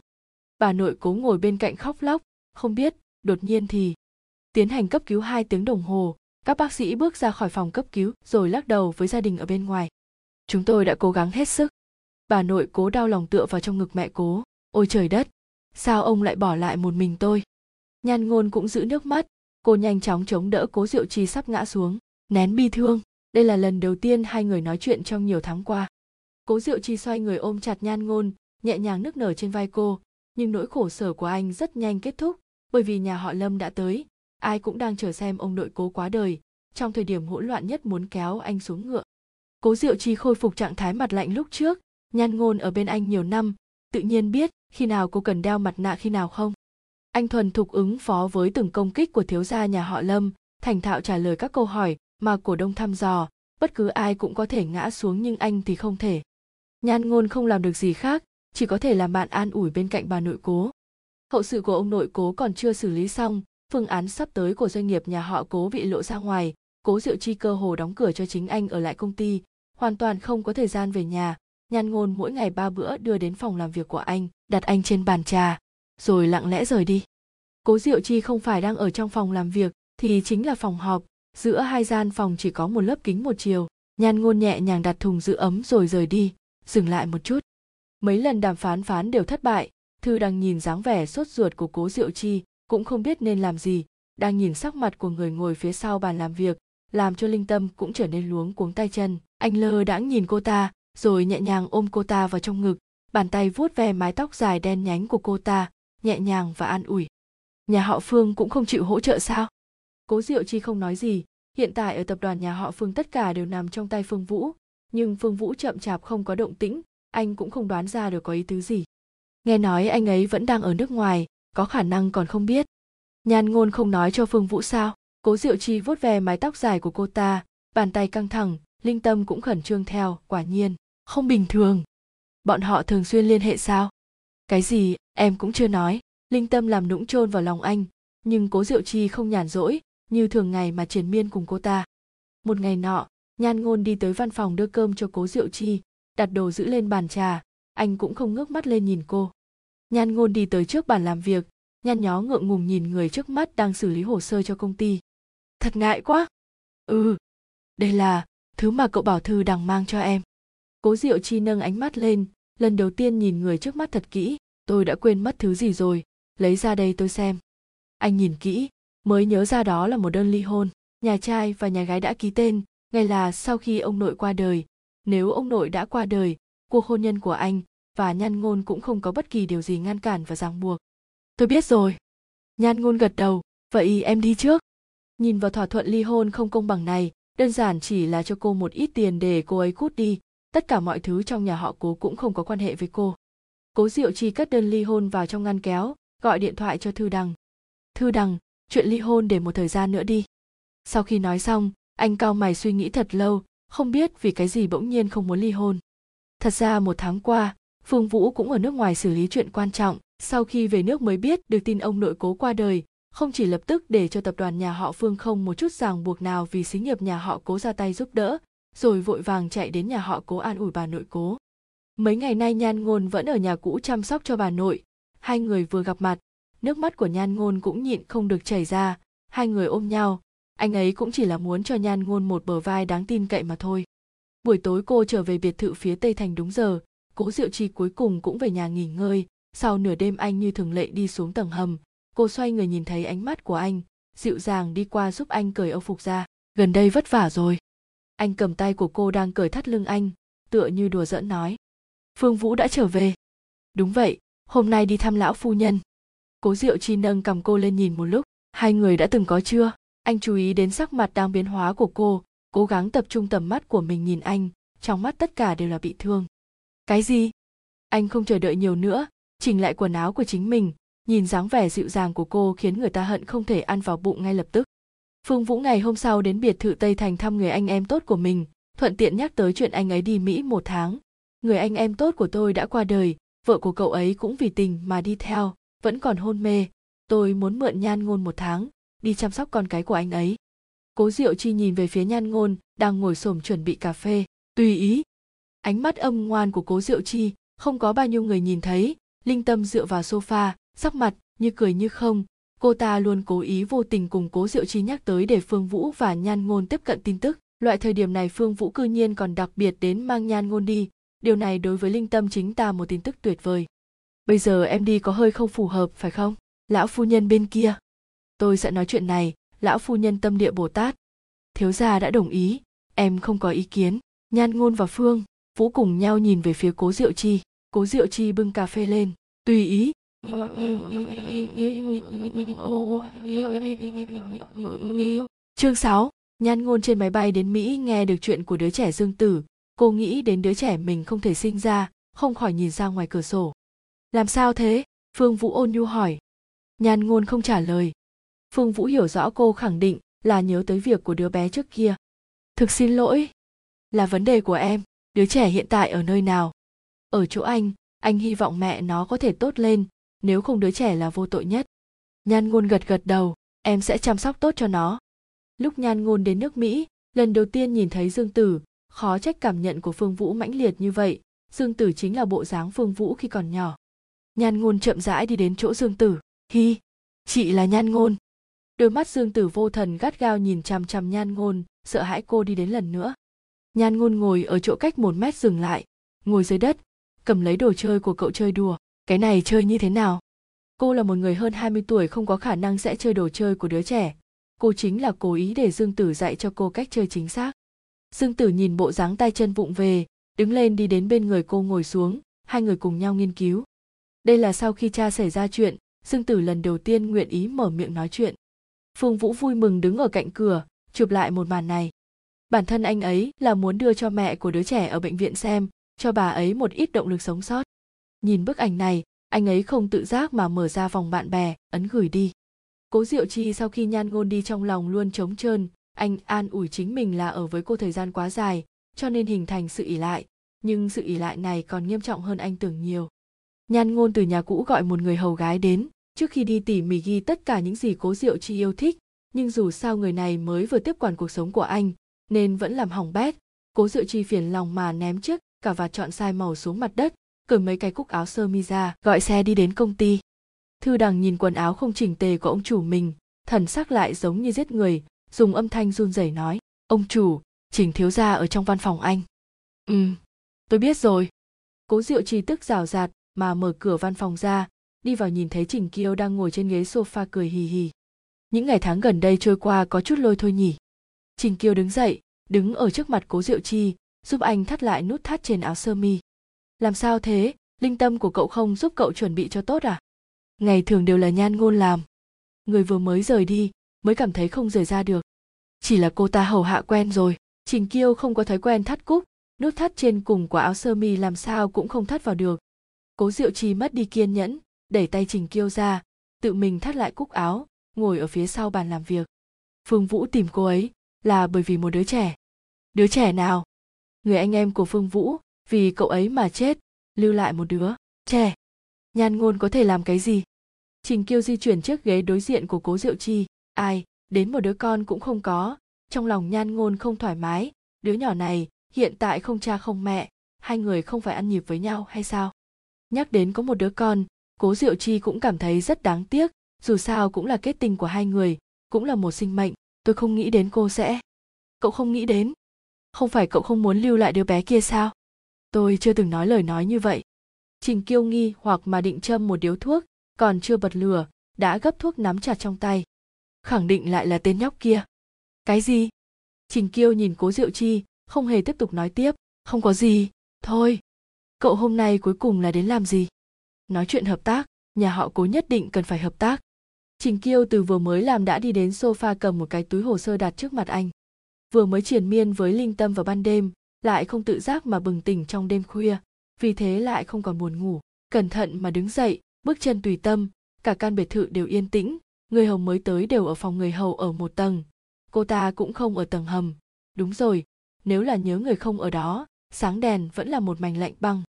Bà nội cố ngồi bên cạnh khóc lóc, không biết, đột nhiên thì tiến hành cấp cứu hai tiếng đồng hồ, các bác sĩ bước ra khỏi phòng cấp cứu, rồi lắc đầu với gia đình ở bên ngoài. Chúng tôi đã cố gắng hết sức. Bà nội cố đau lòng tựa vào trong ngực mẹ cố. Ôi trời đất, sao ông lại bỏ lại một mình tôi? Nhan ngôn cũng giữ nước mắt. Cô nhanh chóng chống đỡ cố diệu chi sắp ngã xuống, nén bi thương. Đây là lần đầu tiên hai người nói chuyện trong nhiều tháng qua. Cố diệu chi xoay người ôm chặt nhan ngôn, nhẹ nhàng nức nở trên vai cô. Nhưng nỗi khổ sở của anh rất nhanh kết thúc, bởi vì nhà họ lâm đã tới. Ai cũng đang chờ xem ông nội cố quá đời. Trong thời điểm hỗn loạn nhất muốn kéo anh xuống ngựa. Cố diệu chi khôi phục trạng thái mặt lạnh lúc trước. Nhan ngôn ở bên anh nhiều năm. Tự nhiên biết khi nào cô cần đeo mặt nạ khi nào không anh thuần thục ứng phó với từng công kích của thiếu gia nhà họ lâm, thành thạo trả lời các câu hỏi mà cổ đông thăm dò. Bất cứ ai cũng có thể ngã xuống nhưng anh thì không thể. Nhan ngôn không làm được gì khác, chỉ có thể làm bạn an ủi bên cạnh bà nội cố. Hậu sự của ông nội cố còn chưa xử lý xong, phương án sắp tới của doanh nghiệp nhà họ cố bị lộ ra ngoài. Cố diệu chi cơ hồ đóng cửa cho chính anh ở lại công ty, hoàn toàn không có thời gian về nhà. Nhan ngôn mỗi ngày ba bữa đưa đến phòng làm việc của anh, đặt anh trên bàn trà rồi lặng lẽ rời đi. Cố diệu chi không phải đang ở trong phòng làm việc, thì chính là phòng họp. Giữa hai gian phòng chỉ có một lớp kính một chiều. Nhan ngôn nhẹ nhàng đặt thùng giữ ấm rồi rời đi. Dừng lại một chút. Mấy lần đàm phán phán đều thất bại. Thư đang nhìn dáng vẻ sốt ruột của cố diệu chi, cũng không biết nên làm gì. Đang nhìn sắc mặt của người ngồi phía sau bàn làm việc, làm cho linh tâm cũng trở nên luống cuống tay chân. Anh lơ đãng nhìn cô ta, rồi nhẹ nhàng ôm cô ta vào trong ngực. Bàn tay vuốt ve mái tóc dài đen nhánh của cô ta nhẹ nhàng và an ủi. Nhà họ phương cũng không chịu hỗ trợ sao? Cố diệu chi không nói gì, hiện tại ở tập đoàn nhà họ phương tất cả đều nằm trong tay phương vũ, nhưng phương vũ chậm chạp không có động tĩnh, anh cũng không đoán ra được có ý tứ gì. Nghe nói anh ấy vẫn đang ở nước ngoài, có khả năng còn không biết. Nhan ngôn không nói cho phương vũ sao? Cố diệu chi vuốt ve mái tóc dài của cô ta, bàn tay căng thẳng linh tâm cũng khẩn trương theo, quả nhiên, không bình thường. Bọn họ thường xuyên liên hệ sao? Cái gì? Em cũng chưa nói. Linh tâm làm nũng chôn vào lòng anh, nhưng cố diệu chi không nhàn rỗi như thường ngày mà triền miên cùng cô ta. Một ngày nọ, nhan ngôn đi tới văn phòng đưa cơm cho cố diệu chi, đặt đồ giữ lên bàn trà. Anh cũng không ngước mắt lên nhìn cô. Nhan ngôn đi tới trước bàn làm việc, nhăn nhó ngượng ngùng nhìn người trước mắt đang xử lý hồ sơ cho công ty. Thật ngại quá. Ừ đây là thứ mà cậu bảo thư đằng mang cho em. Cố diệu chi nâng ánh mắt lên lần đầu tiên nhìn người trước mắt thật kỹ, tôi đã quên mất thứ gì rồi, lấy ra đây tôi xem. Anh nhìn kỹ, mới nhớ ra đó là một đơn ly hôn, nhà trai và nhà gái đã ký tên, ngay là sau khi ông nội qua đời. Nếu ông nội đã qua đời, cuộc hôn nhân của anh và nhan ngôn cũng không có bất kỳ điều gì ngăn cản và ràng buộc. Tôi biết rồi. Nhan ngôn gật đầu, vậy em đi trước. Nhìn vào thỏa thuận ly hôn không công bằng này, đơn giản chỉ là cho cô một ít tiền để cô ấy cút đi tất cả mọi thứ trong nhà họ cố cũng không có quan hệ với cô. Cố diệu chi cất đơn ly hôn vào trong ngăn kéo, gọi điện thoại cho thư đằng. Thư đằng, chuyện ly hôn để một thời gian nữa đi. Sau khi nói xong, anh cao mày suy nghĩ thật lâu, không biết vì cái gì bỗng nhiên không muốn ly hôn. Thật ra một tháng qua, phương vũ cũng ở nước ngoài xử lý chuyện quan trọng, sau khi về nước mới biết được tin ông nội cố qua đời, không chỉ lập tức để cho tập đoàn nhà họ phương không một chút ràng buộc nào vì xí nghiệp nhà họ cố ra tay giúp đỡ rồi vội vàng chạy đến nhà họ cố an ủi bà nội cố. Mấy ngày nay nhan ngôn vẫn ở nhà cũ chăm sóc cho bà nội. Hai người vừa gặp mặt, nước mắt của nhan ngôn cũng nhịn không được chảy ra. Hai người ôm nhau, anh ấy cũng chỉ là muốn cho nhan ngôn một bờ vai đáng tin cậy mà thôi. Buổi tối cô trở về biệt thự phía tây thành đúng giờ, cố diệu chi cuối cùng cũng về nhà nghỉ ngơi. Sau nửa đêm anh như thường lệ đi xuống tầng hầm, cô xoay người nhìn thấy ánh mắt của anh. Dịu dàng đi qua giúp anh cởi âu phục ra. Gần đây vất vả rồi anh cầm tay của cô đang cởi thắt lưng anh, tựa như đùa giỡn nói. Phương vũ đã trở về. Đúng vậy, hôm nay đi thăm lão phu nhân. Cố diệu chi nâng cầm cô lên nhìn một lúc. Hai người đã từng có chưa? Anh chú ý đến sắc mặt đang biến hóa của cô, cố gắng tập trung tầm mắt của mình nhìn anh, trong mắt tất cả đều là bị thương. Cái gì? Anh không chờ đợi nhiều nữa, chỉnh lại quần áo của chính mình, nhìn dáng vẻ dịu dàng của cô khiến người ta hận không thể ăn vào bụng ngay lập tức phương vũ ngày hôm sau đến biệt thự tây thành thăm người anh em tốt của mình, thuận tiện nhắc tới chuyện anh ấy đi mỹ một tháng. Người anh em tốt của tôi đã qua đời, vợ của cậu ấy cũng vì tình mà đi theo, vẫn còn hôn mê. Tôi muốn mượn nhan ngôn một tháng, đi chăm sóc con cái của anh ấy. Cố diệu chi nhìn về phía nhan ngôn, đang ngồi xổm chuẩn bị cà phê. Tùy ý. Ánh mắt âm ngoan của cố diệu chi, không có bao nhiêu người nhìn thấy. Linh tâm dựa vào sofa, sắc mặt như cười như không cô ta luôn cố ý vô tình cùng cố diệu chi nhắc tới để phương vũ và nhan ngôn tiếp cận tin tức. Loại thời điểm này phương vũ cư nhiên còn đặc biệt đến mang nhan ngôn đi. Điều này đối với linh tâm chính ta một tin tức tuyệt vời. Bây giờ em đi có hơi không phù hợp, phải không? Lão phu nhân bên kia. Tôi sẽ nói chuyện này, lão phu nhân tâm địa bồ tát. Thiếu gia đã đồng ý, em không có ý kiến. Nhan ngôn và phương vũ cùng nhau nhìn về phía cố diệu chi. Cố diệu chi bưng cà phê lên. Tùy ý chương 6, nhan ngôn trên máy bay đến mỹ nghe được chuyện của đứa trẻ dương tử. Cô nghĩ đến đứa trẻ mình không thể sinh ra không khỏi nhìn ra ngoài cửa sổ. Làm sao thế? Phương vũ ôn nhu hỏi. Nhan ngôn không trả lời. Phương vũ hiểu rõ cô khẳng định là nhớ tới việc của đứa bé trước kia. Thực xin lỗi. Là vấn đề của em. Đứa trẻ hiện tại ở nơi nào? Ở chỗ anh. Anh hy vọng mẹ nó có thể tốt lên nếu không đứa trẻ là vô tội nhất. Nhan ngôn gật gật đầu, em sẽ chăm sóc tốt cho nó. Lúc nhan ngôn đến nước mỹ, lần đầu tiên nhìn thấy dương tử. Khó trách cảm nhận của phương vũ mãnh liệt như vậy. Dương tử chính là bộ dáng phương vũ khi còn nhỏ. Nhan ngôn chậm rãi đi đến chỗ dương tử. Hi, chị là nhan ngôn. Đôi mắt dương tử vô thần gắt gao nhìn chằm chằm nhan ngôn, sợ hãi cô đi đến lần nữa. Nhan ngôn ngồi ở chỗ cách một mét dừng lại. Ngồi dưới đất, cầm lấy đồ chơi của cậu chơi đùa cái này chơi như thế nào? Cô là một người hơn 20 tuổi không có khả năng sẽ chơi đồ chơi của đứa trẻ. Cô chính là cố ý để dương tử dạy cho cô cách chơi chính xác. Dương tử nhìn bộ dáng tay chân vụng về, đứng lên đi đến bên người cô ngồi xuống, hai người cùng nhau nghiên cứu. Đây là sau khi cha xảy ra chuyện, dương tử lần đầu tiên nguyện ý mở miệng nói chuyện. Phương vũ vui mừng đứng ở cạnh cửa, chụp lại một màn này. Bản thân anh ấy là muốn đưa cho mẹ của đứa trẻ ở bệnh viện xem, cho bà ấy một ít động lực sống sót nhìn bức ảnh này, anh ấy không tự giác mà mở ra vòng bạn bè, ấn gửi đi. Cố diệu chi sau khi nhan ngôn đi trong lòng luôn trống trơn, anh an ủi chính mình là ở với cô thời gian quá dài, cho nên hình thành sự ỉ lại. Nhưng sự ỉ lại này còn nghiêm trọng hơn anh tưởng nhiều. Nhan ngôn từ nhà cũ gọi một người hầu gái đến, trước khi đi tỉ mỉ ghi tất cả những gì cố diệu chi yêu thích, nhưng dù sao người này mới vừa tiếp quản cuộc sống của anh, nên vẫn làm hỏng bét. Cố diệu chi phiền lòng mà ném chiếc cả vạt chọn sai màu xuống mặt đất cởi mấy cái cúc áo sơ mi ra, gọi xe đi đến công ty. Thư đằng nhìn quần áo không chỉnh tề của ông chủ mình, thần sắc lại giống như giết người, dùng âm thanh run rẩy nói, ông chủ, trình thiếu gia ở trong văn phòng anh. Ừ tôi biết rồi. Cố diệu trì tức rào rạt mà mở cửa văn phòng ra, đi vào nhìn thấy trình kiêu đang ngồi trên ghế sofa cười hì hì. Những ngày tháng gần đây trôi qua có chút lôi thôi nhỉ? Trình kiêu đứng dậy, đứng ở trước mặt cố diệu chi giúp anh thắt lại nút thắt trên áo sơ mi làm sao thế? Linh tâm của cậu không giúp cậu chuẩn bị cho tốt à? Ngày thường đều là nhan ngôn làm. Người vừa mới rời đi, mới cảm thấy không rời ra được. Chỉ là cô ta hầu hạ quen rồi. Trình kiêu không có thói quen thắt cúc, nút thắt trên cùng của áo sơ mi làm sao cũng không thắt vào được. Cố diệu trì mất đi kiên nhẫn, đẩy tay trình kiêu ra, tự mình thắt lại cúc áo, ngồi ở phía sau bàn làm việc. Phương vũ tìm cô ấy, là bởi vì một đứa trẻ. Đứa trẻ nào? Người anh em của phương vũ vì cậu ấy mà chết. Lưu lại một đứa trẻ. Nhan ngôn có thể làm cái gì? Trình kiêu di chuyển chiếc ghế đối diện của cố diệu chi. Ai, đến một đứa con cũng không có. Trong lòng nhan ngôn không thoải mái. Đứa nhỏ này, hiện tại không cha không mẹ. Hai người không phải ăn nhịp với nhau hay sao? Nhắc đến có một đứa con, cố diệu chi cũng cảm thấy rất đáng tiếc. Dù sao cũng là kết tình của hai người, cũng là một sinh mệnh. Tôi không nghĩ đến cô sẽ. Cậu không nghĩ đến? Không phải cậu không muốn lưu lại đứa bé kia sao? Tôi chưa từng nói lời nói như vậy. Trình kiêu nghi hoặc mà định châm một điếu thuốc, còn chưa bật lửa, đã gấp thuốc nắm chặt trong tay. Khẳng định lại là tên nhóc kia. Cái gì? Trình kiêu nhìn cố diệu chi, không hề tiếp tục nói tiếp. Không có gì. Thôi. Cậu hôm nay cuối cùng là đến làm gì? Nói chuyện hợp tác. Nhà họ cố nhất định cần phải hợp tác. Trình kiêu từ vừa mới làm đã đi đến sofa cầm một cái túi hồ sơ đặt trước mặt anh. Vừa mới triền miên với linh tâm vào ban đêm lại không tự giác mà bừng tỉnh trong đêm khuya. Vì thế lại không còn buồn ngủ. Cẩn thận mà đứng dậy, bước chân tùy tâm, cả căn biệt thự đều yên tĩnh, người hầu mới tới đều ở phòng người hầu ở một tầng. Cô ta cũng không ở tầng hầm. Đúng rồi, nếu là nhớ người không ở đó, sáng đèn vẫn là một mảnh lạnh băng.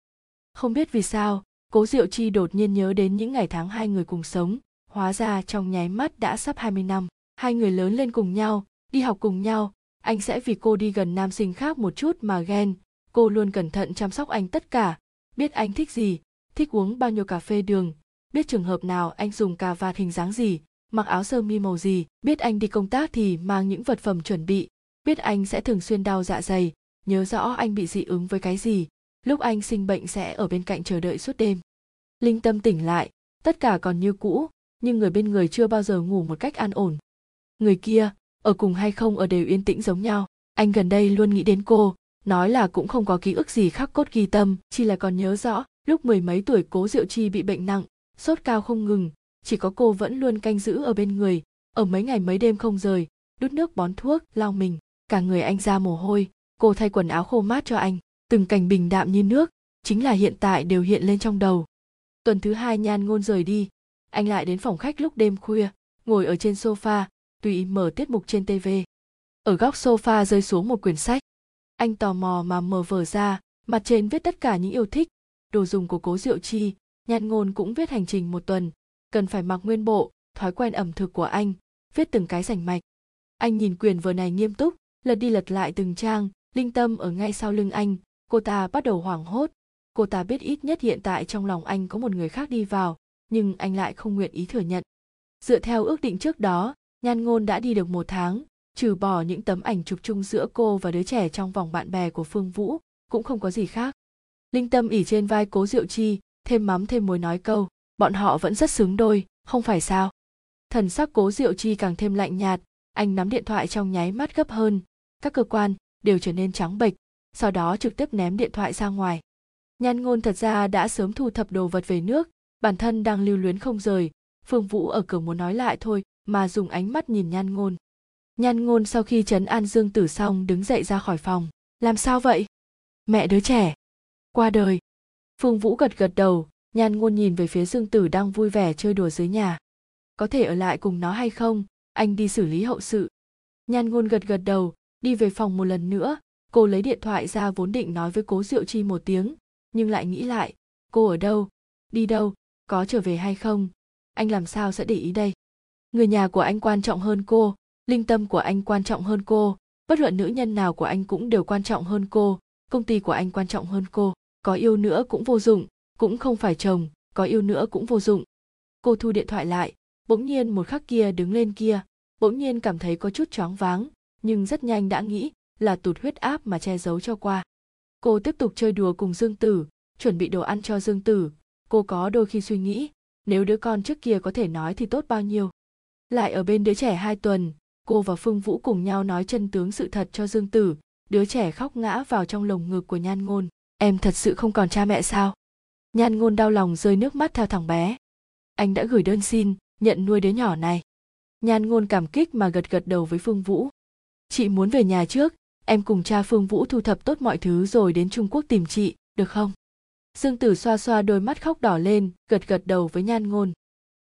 Không biết vì sao, cố diệu chi đột nhiên nhớ đến những ngày tháng hai người cùng sống. Hóa ra trong nháy mắt đã sắp 20 năm, hai người lớn lên cùng nhau, đi học cùng nhau anh sẽ vì cô đi gần nam sinh khác một chút mà ghen. Cô luôn cẩn thận chăm sóc anh tất cả. Biết anh thích gì, thích uống bao nhiêu cà phê đường. Biết trường hợp nào anh dùng cà vạt hình dáng gì, mặc áo sơ mi màu gì. Biết anh đi công tác thì mang những vật phẩm chuẩn bị. Biết anh sẽ thường xuyên đau dạ dày. Nhớ rõ anh bị dị ứng với cái gì. Lúc anh sinh bệnh sẽ ở bên cạnh chờ đợi suốt đêm. Linh tâm tỉnh lại. Tất cả còn như cũ, nhưng người bên người chưa bao giờ ngủ một cách an ổn. Người kia ở cùng hay không ở đều yên tĩnh giống nhau. Anh gần đây luôn nghĩ đến cô, nói là cũng không có ký ức gì khắc cốt ghi tâm, chỉ là còn nhớ rõ, lúc mười mấy tuổi cố diệu chi bị bệnh nặng, sốt cao không ngừng, chỉ có cô vẫn luôn canh giữ ở bên người, ở mấy ngày mấy đêm không rời, đút nước bón thuốc, lau mình, cả người anh ra mồ hôi, cô thay quần áo khô mát cho anh, từng cảnh bình đạm như nước, chính là hiện tại đều hiện lên trong đầu. Tuần thứ hai nhan ngôn rời đi, anh lại đến phòng khách lúc đêm khuya, ngồi ở trên sofa tùy ý mở tiết mục trên tv ở góc sofa rơi xuống một quyển sách. Anh tò mò mà mở vở ra, mặt trên viết tất cả những yêu thích, đồ dùng của cố diệu chi, nhạn ngôn cũng viết hành trình một tuần. Cần phải mặc nguyên bộ, thói quen ẩm thực của anh, viết từng cái rảnh mạch. Anh nhìn quyền vở này nghiêm túc, lật đi lật lại từng trang, linh tâm ở ngay sau lưng anh. Cô ta bắt đầu hoảng hốt. Cô ta biết ít nhất hiện tại trong lòng anh có một người khác đi vào, nhưng anh lại không nguyện ý thừa nhận. Dựa theo ước định trước đó nhan ngôn đã đi được một tháng, trừ bỏ những tấm ảnh chụp chung giữa cô và đứa trẻ trong vòng bạn bè của phương vũ, cũng không có gì khác. Linh tâm ỉ trên vai cố diệu chi, thêm mắm thêm muối nói câu, bọn họ vẫn rất xứng đôi, không phải sao? Thần sắc cố diệu chi càng thêm lạnh nhạt, anh nắm điện thoại trong nháy mắt gấp hơn. Các cơ quan đều trở nên trắng bệch, sau đó trực tiếp ném điện thoại ra ngoài. Nhan ngôn thật ra đã sớm thu thập đồ vật về nước, bản thân đang lưu luyến không rời. Phương vũ ở cửa muốn nói lại thôi mà dùng ánh mắt nhìn nhan ngôn. Nhan ngôn sau khi chấn an dương tử xong đứng dậy ra khỏi phòng. Làm sao vậy? Mẹ đứa trẻ. Qua đời. Phương vũ gật gật đầu, nhan ngôn nhìn về phía dương tử đang vui vẻ chơi đùa dưới nhà. Có thể ở lại cùng nó hay không? Anh đi xử lý hậu sự. Nhan ngôn gật gật đầu, đi về phòng một lần nữa. Cô lấy điện thoại ra vốn định nói với cố diệu chi một tiếng, nhưng lại nghĩ lại, cô ở đâu? Đi đâu? Có trở về hay không? Anh làm sao sẽ để ý đây? Người nhà của anh quan trọng hơn cô linh tâm của anh quan trọng hơn cô, bất luận nữ nhân nào của anh cũng đều quan trọng hơn cô, công ty của anh quan trọng hơn cô, có yêu nữa cũng vô dụng, cũng không phải chồng, có yêu nữa cũng vô dụng. Cô thu điện thoại lại, bỗng nhiên một khắc kia đứng lên kia, bỗng nhiên cảm thấy có chút choáng váng, nhưng rất nhanh đã nghĩ là tụt huyết áp mà che giấu cho qua. Cô tiếp tục chơi đùa cùng dương tử, chuẩn bị đồ ăn cho dương tử. Cô có đôi khi suy nghĩ, nếu đứa con trước kia có thể nói thì tốt bao nhiêu lại ở bên đứa trẻ hai tuần, cô và phương vũ cùng nhau nói chân tướng sự thật cho dương tử, đứa trẻ khóc ngã vào trong lồng ngực của nhan ngôn. Em thật sự không còn cha mẹ sao? Nhan ngôn đau lòng rơi nước mắt theo thằng bé. Anh đã gửi đơn xin, nhận nuôi đứa nhỏ này. Nhan ngôn cảm kích mà gật gật đầu với phương vũ. Chị muốn về nhà trước, em cùng cha phương vũ thu thập tốt mọi thứ rồi đến trung quốc tìm chị, được không? Dương tử xoa xoa đôi mắt khóc đỏ lên, gật gật đầu với nhan ngôn.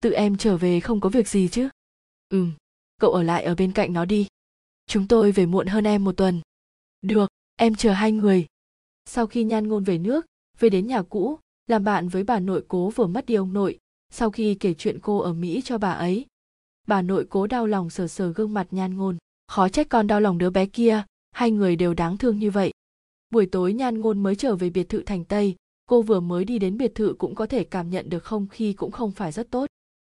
Tự em trở về không có việc gì chứ? Ừm, cậu ở lại ở bên cạnh nó đi. Chúng tôi về muộn hơn em một tuần. Được, em chờ hai người. Sau khi nhan ngôn về nước, về đến nhà cũ, làm bạn với bà nội cố vừa mất đi ông nội, sau khi kể chuyện cô ở mỹ cho bà ấy. Bà nội cố đau lòng sờ sờ gương mặt nhan ngôn. Khó trách con đau lòng đứa bé kia, hai người đều đáng thương như vậy. Buổi tối nhan ngôn mới trở về biệt thự thành tây, cô vừa mới đi đến biệt thự cũng có thể cảm nhận được không khí cũng không phải rất tốt.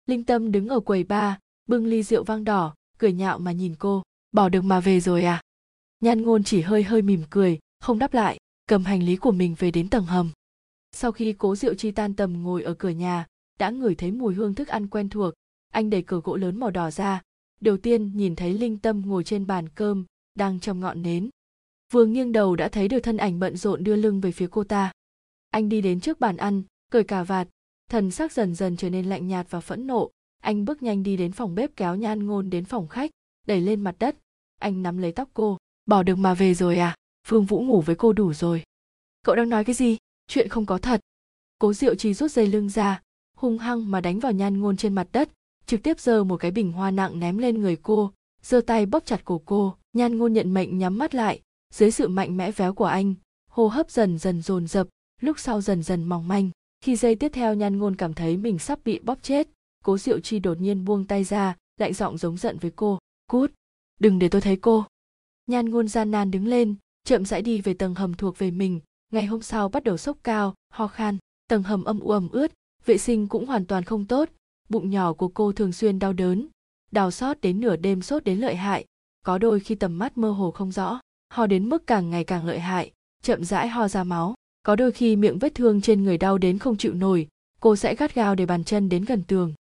Linh tâm đứng ở quầy ba bưng ly rượu vang đỏ, cười nhạo mà nhìn cô, bỏ được mà về rồi à? Nhan ngôn chỉ hơi hơi mỉm cười, không đáp lại, cầm hành lý của mình về đến tầng hầm. Sau khi cố rượu chi tan tầm ngồi ở cửa nhà, đã ngửi thấy mùi hương thức ăn quen thuộc, anh đẩy cửa gỗ lớn màu đỏ ra. Đầu tiên nhìn thấy linh tâm ngồi trên bàn cơm, đang trong ngọn nến. Vừa nghiêng đầu đã thấy được thân ảnh bận rộn đưa lưng về phía cô ta. Anh đi đến trước bàn ăn cởi cà vạt, thần sắc dần dần trở nên lạnh nhạt và phẫn nộ anh bước nhanh đi đến phòng bếp kéo nhan ngôn đến phòng khách, đẩy lên mặt đất. Anh nắm lấy tóc cô. Bỏ được mà về rồi à? Phương vũ ngủ với cô đủ rồi. Cậu đang nói cái gì? Chuyện không có thật. Cố diệu trì rút dây lưng ra, hung hăng mà đánh vào nhan ngôn trên mặt đất, trực tiếp giơ một cái bình hoa nặng ném lên người cô, giơ tay bóp chặt cổ cô. Nhan ngôn nhận mệnh nhắm mắt lại, dưới sự mạnh mẽ véo của anh, hô hấp dần dần dồn dập, lúc sau dần dần mỏng manh. Khi giây tiếp theo nhan ngôn cảm thấy mình sắp bị bóp chết cố diệu chi đột nhiên buông tay ra lạnh giọng giống giận với cô, cút, đừng để tôi thấy cô. Nhan ngôn gian nan đứng lên, chậm rãi đi về tầng hầm thuộc về mình. Ngày hôm sau bắt đầu sốc cao, ho khan, tầng hầm âm u ẩm ướt, vệ sinh cũng hoàn toàn không tốt, bụng nhỏ của cô thường xuyên đau đớn đào xót đến nửa đêm sốt đến lợi hại, có đôi khi tầm mắt mơ hồ không rõ, ho đến mức càng ngày càng lợi hại, chậm rãi ho ra máu, có đôi khi miệng vết thương trên người đau đến không chịu nổi, cô sẽ gắt gao để bàn chân đến gần tường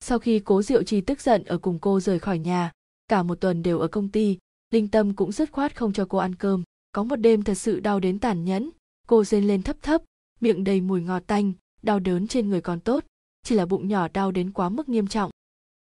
sau khi cố diệu trì tức giận ở cùng cô rời khỏi nhà, cả một tuần đều ở công ty, linh tâm cũng dứt khoát không cho cô ăn cơm. Có một đêm thật sự đau đến tàn nhẫn, cô rên lên thấp thấp, miệng đầy mùi ngọt tanh, đau đớn trên người còn tốt, chỉ là bụng nhỏ đau đến quá mức nghiêm trọng.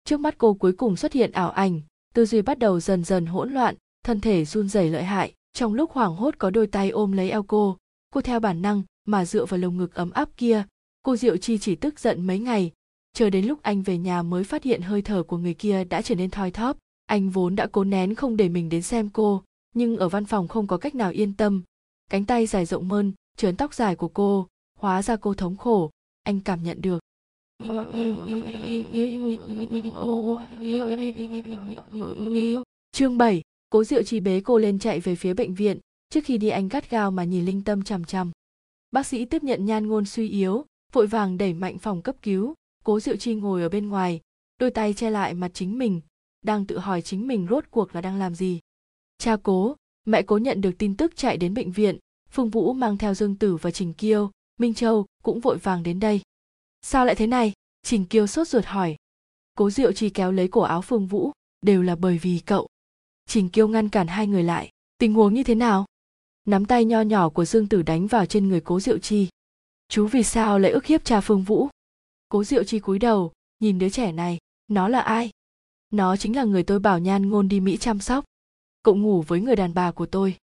Trước mắt cô cuối cùng xuất hiện ảo ảnh, tư duy bắt đầu dần dần hỗn loạn, thân thể run rẩy lợi hại. Trong lúc hoảng hốt có đôi tay ôm lấy eo cô cô theo bản năng mà dựa vào lồng ngực ấm áp kia. Cô diệu chi chỉ tức giận mấy ngày chờ đến lúc anh về nhà mới phát hiện hơi thở của người kia đã trở nên thoi thóp. Anh vốn đã cố nén không để mình đến xem cô nhưng ở văn phòng không có cách nào yên tâm. Cánh tay dài rộng mơn trớn tóc dài của cô hóa ra cô thống khổ. Anh cảm nhận được. Chương 7, cố diệu trì bế cô lên chạy về phía bệnh viện. Trước khi đi anh gắt gao mà nhìn linh tâm chằm chằm. Bác sĩ tiếp nhận nhan ngôn suy yếu vội vàng đẩy mạnh phòng cấp cứu cố diệu chi ngồi ở bên ngoài, đôi tay che lại mặt chính mình, đang tự hỏi chính mình rốt cuộc là đang làm gì. Cha cố, mẹ cố nhận được tin tức chạy đến bệnh viện, phương vũ mang theo dương tử và trình kiêu, minh châu cũng vội vàng đến đây. Sao lại thế này? Trình kiêu sốt ruột hỏi. Cố diệu chi kéo lấy cổ áo phương vũ, đều là bởi vì cậu. Trình kiêu ngăn cản hai người lại. Tình huống như thế nào? Nắm tay nho nhỏ của dương tử đánh vào trên người cố diệu chi. Chú vì sao lại ức hiếp cha phương vũ? Cố diệu chi cúi đầu, nhìn đứa trẻ này, nó là ai? Nó chính là người tôi bảo nhan ngôn đi mỹ chăm sóc. Cậu ngủ với người đàn bà của tôi.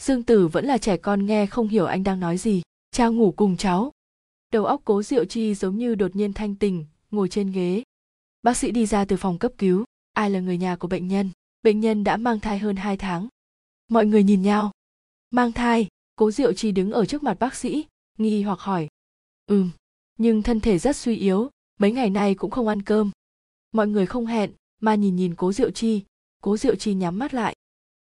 Dương tử vẫn là trẻ con nghe không hiểu anh đang nói gì. Cha ngủ cùng cháu. Đầu óc cố diệu chi giống như đột nhiên thanh tình ngồi trên ghế. Bác sĩ đi ra từ phòng cấp cứu. Ai là người nhà của bệnh nhân? Bệnh nhân đã mang thai hơn hai tháng. Mọi người nhìn nhau. Mang thai. Cố diệu chi đứng ở trước mặt bác sĩ, nghi hoặc hỏi. Ừm nhưng thân thể rất suy yếu, mấy ngày nay cũng không ăn cơm. Mọi người không hẹn, mà nhìn nhìn cố diệu chi. Cố diệu chi nhắm mắt lại.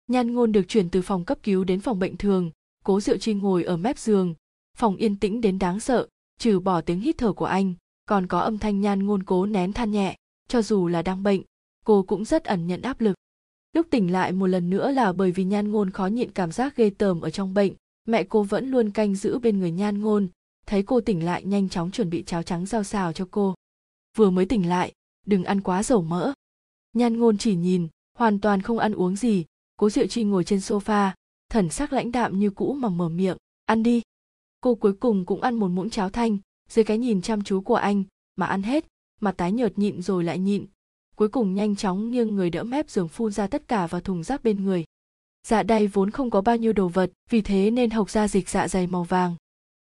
Nhan ngôn được chuyển từ phòng cấp cứu đến phòng bệnh thường. Cố diệu chi ngồi ở mép giường. Phòng yên tĩnh đến đáng sợ, trừ bỏ tiếng hít thở của anh, còn có âm thanh nhan ngôn cố nén than nhẹ. Cho dù là đang bệnh, cô cũng rất ẩn nhận áp lực. Lúc tỉnh lại một lần nữa là bởi vì nhan ngôn khó nhịn cảm giác ghê tởm ở trong bệnh. Mẹ cô vẫn luôn canh giữ bên người nhan ngôn thấy cô tỉnh lại nhanh chóng chuẩn bị cháo trắng rau xào cho cô. Vừa mới tỉnh lại, đừng ăn quá dầu mỡ. Nhan ngôn chỉ nhìn, hoàn toàn không ăn uống gì. Cố diệu chi ngồi trên sofa, thần sắc lãnh đạm như cũ mà mở miệng, ăn đi. Cô cuối cùng cũng ăn một muỗng cháo thanh, dưới cái nhìn chăm chú của anh, mà ăn hết mặt tái nhợt nhịn rồi lại nhịn. Cuối cùng nhanh chóng nghiêng người đỡ mép giường phun ra tất cả vào thùng rác bên người. Dạ đay vốn không có bao nhiêu đồ vật, vì thế nên hộc ra dịch dạ dày màu vàng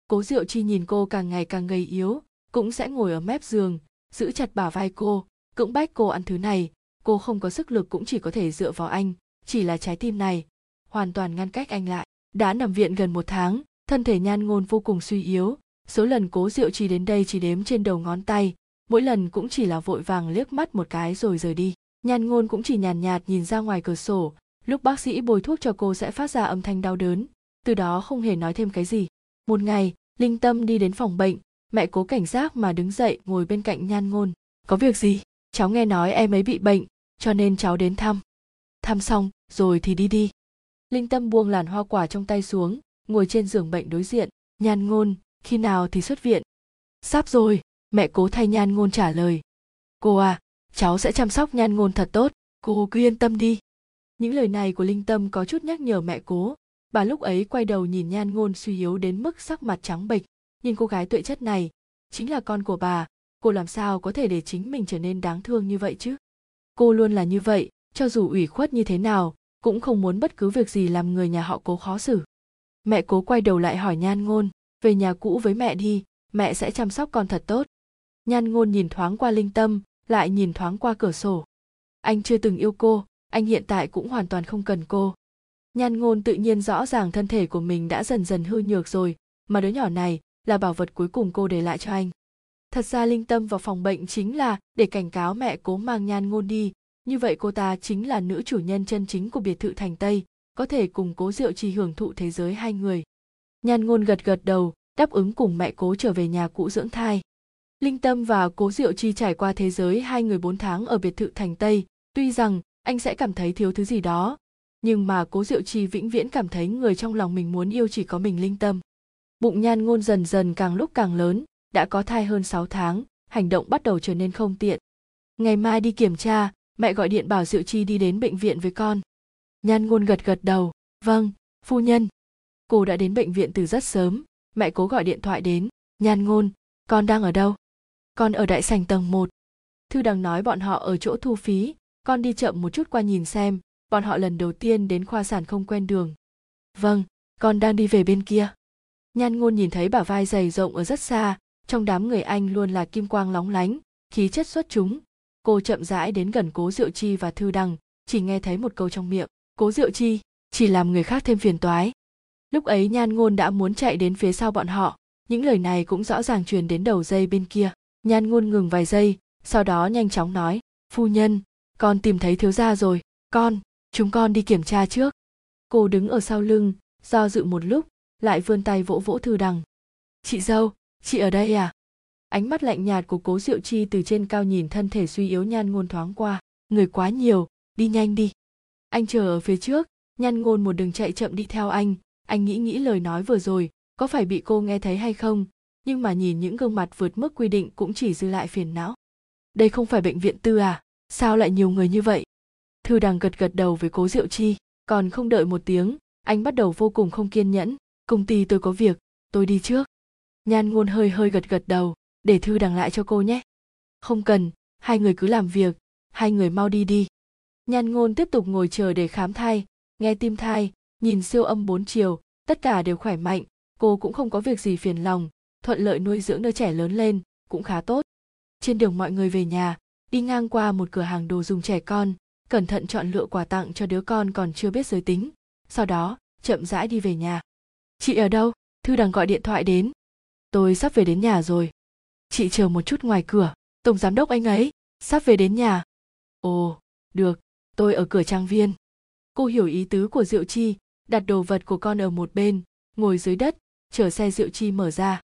cố diệu chi nhìn cô càng ngày càng gầy yếu cũng sẽ ngồi ở mép giường giữ chặt bả vai cô cưỡng bách cô ăn thứ này. Cô không có sức lực cũng chỉ có thể dựa vào anh chỉ là trái tim này hoàn toàn ngăn cách anh lại. Đã nằm viện gần một tháng thân thể nhan ngôn vô cùng suy yếu số lần cố diệu chi đến đây chỉ đếm trên đầu ngón tay mỗi lần cũng chỉ là vội vàng liếc mắt một cái rồi rời đi. Nhan ngôn cũng chỉ nhàn nhạt, nhạt nhìn ra ngoài cửa sổ lúc bác sĩ bồi thuốc cho cô sẽ phát ra âm thanh đau đớn từ đó không hề nói thêm cái gì một ngày, linh tâm đi đến phòng bệnh. Mẹ cố cảnh giác mà đứng dậy, ngồi bên cạnh nhan ngôn. Có việc gì? Cháu nghe nói em ấy bị bệnh, cho nên cháu đến thăm. Thăm xong, rồi thì đi đi. Linh tâm buông làn hoa quả trong tay xuống, ngồi trên giường bệnh đối diện. Nhan ngôn, khi nào thì xuất viện? Sắp rồi. Mẹ cố thay nhan ngôn trả lời. Cô à cháu sẽ chăm sóc nhan ngôn thật tốt. Cô cứ yên tâm đi. Những lời này của linh tâm có chút nhắc nhở mẹ cố bà lúc ấy quay đầu nhìn nhan ngôn suy yếu đến mức sắc mặt trắng bệch. Nhìn cô gái tuệ chất này, chính là con của bà. Cô làm sao có thể để chính mình trở nên đáng thương như vậy chứ? Cô luôn là như vậy, cho dù ủy khuất như thế nào, cũng không muốn bất cứ việc gì làm người nhà họ cố khó xử. Mẹ cố quay đầu lại hỏi nhan ngôn, về nhà cũ với mẹ đi, mẹ sẽ chăm sóc con thật tốt. Nhan ngôn nhìn thoáng qua linh tâm, lại nhìn thoáng qua cửa sổ. Anh chưa từng yêu cô, anh hiện tại cũng hoàn toàn không cần cô nhan ngôn tự nhiên rõ ràng thân thể của mình đã dần dần hư nhược rồi, mà đứa nhỏ này là bảo vật cuối cùng cô để lại cho anh. Thật ra linh tâm vào phòng bệnh chính là để cảnh cáo mẹ cố mang nhan ngôn đi. Như vậy cô ta chính là nữ chủ nhân chân chính của biệt thự thành tây, có thể cùng cố diệu trì hưởng thụ thế giới hai người. Nhan ngôn gật gật đầu, đáp ứng cùng mẹ cố trở về nhà cũ dưỡng thai. Linh tâm và cố diệu chi trải qua thế giới hai người bốn tháng ở biệt thự thành tây, tuy rằng anh sẽ cảm thấy thiếu thứ gì đó nhưng mà cố diệu chi vĩnh viễn cảm thấy người trong lòng mình muốn yêu chỉ có mình linh tâm. Bụng nhan ngôn dần dần càng lúc càng lớn, đã có thai hơn 6 tháng, hành động bắt đầu trở nên không tiện. Ngày mai đi kiểm tra, mẹ gọi điện bảo diệu chi đi đến bệnh viện với con. Nhan ngôn gật gật đầu vâng phu nhân. Cô đã đến bệnh viện từ rất sớm, mẹ cố gọi điện thoại đến, nhan ngôn, con đang ở đâu? Con ở đại sảnh tầng 1. thư đằng nói bọn họ ở chỗ thu phí, con đi chậm một chút qua nhìn xem bọn họ lần đầu tiên đến khoa sản không quen đường. Vâng con đang đi về bên kia. Nhan ngôn nhìn thấy bả vai dày rộng ở rất xa, trong đám người anh luôn là kim quang lóng lánh, khí chất xuất chúng. Cô chậm rãi đến gần cố diệu chi và thư đằng chỉ nghe thấy một câu trong miệng, cố diệu chi, chỉ làm người khác thêm phiền toái. Lúc ấy nhan ngôn đã muốn chạy đến phía sau bọn họ, những lời này cũng rõ ràng truyền đến đầu dây bên kia. Nhan ngôn ngừng vài giây, sau đó nhanh chóng nói, phu nhân, con tìm thấy thiếu gia rồi, con chúng con đi kiểm tra trước. Cô đứng ở sau lưng, do dự một lúc, lại vươn tay vỗ vỗ thư đằng. Chị dâu, chị ở đây à? Ánh mắt lạnh nhạt của cố diệu chi từ trên cao nhìn thân thể suy yếu nhan ngôn thoáng qua. Người quá nhiều, đi nhanh đi. Anh chờ ở phía trước, nhan ngôn một đường chạy chậm đi theo anh. Anh nghĩ nghĩ lời nói vừa rồi, có phải bị cô nghe thấy hay không? Nhưng mà nhìn những gương mặt vượt mức quy định cũng chỉ dư lại phiền não. Đây không phải bệnh viện tư à? Sao lại nhiều người như vậy? Thư đằng gật gật đầu với cố diệu chi, còn không đợi một tiếng, anh bắt đầu vô cùng không kiên nhẫn. Công ty tôi có việc, tôi đi trước. Nhan ngôn hơi hơi gật gật đầu, để thư đằng lại cho cô nhé. Không cần, hai người cứ làm việc, hai người mau đi đi. Nhan ngôn tiếp tục ngồi chờ để khám thai, nghe tim thai, nhìn siêu âm bốn chiều, tất cả đều khỏe mạnh, cô cũng không có việc gì phiền lòng, thuận lợi nuôi dưỡng đứa trẻ lớn lên, cũng khá tốt. Trên đường mọi người về nhà, đi ngang qua một cửa hàng đồ dùng trẻ con cẩn thận chọn lựa quà tặng cho đứa con còn chưa biết giới tính. Sau đó, chậm rãi đi về nhà. Chị ở đâu? Thư đằng gọi điện thoại đến. Tôi sắp về đến nhà rồi. Chị chờ một chút ngoài cửa. Tổng giám đốc anh ấy, sắp về đến nhà. Ồ, được. Tôi ở cửa trang viên. Cô hiểu ý tứ của diệu chi, đặt đồ vật của con ở một bên, ngồi dưới đất, chờ xe diệu chi mở ra.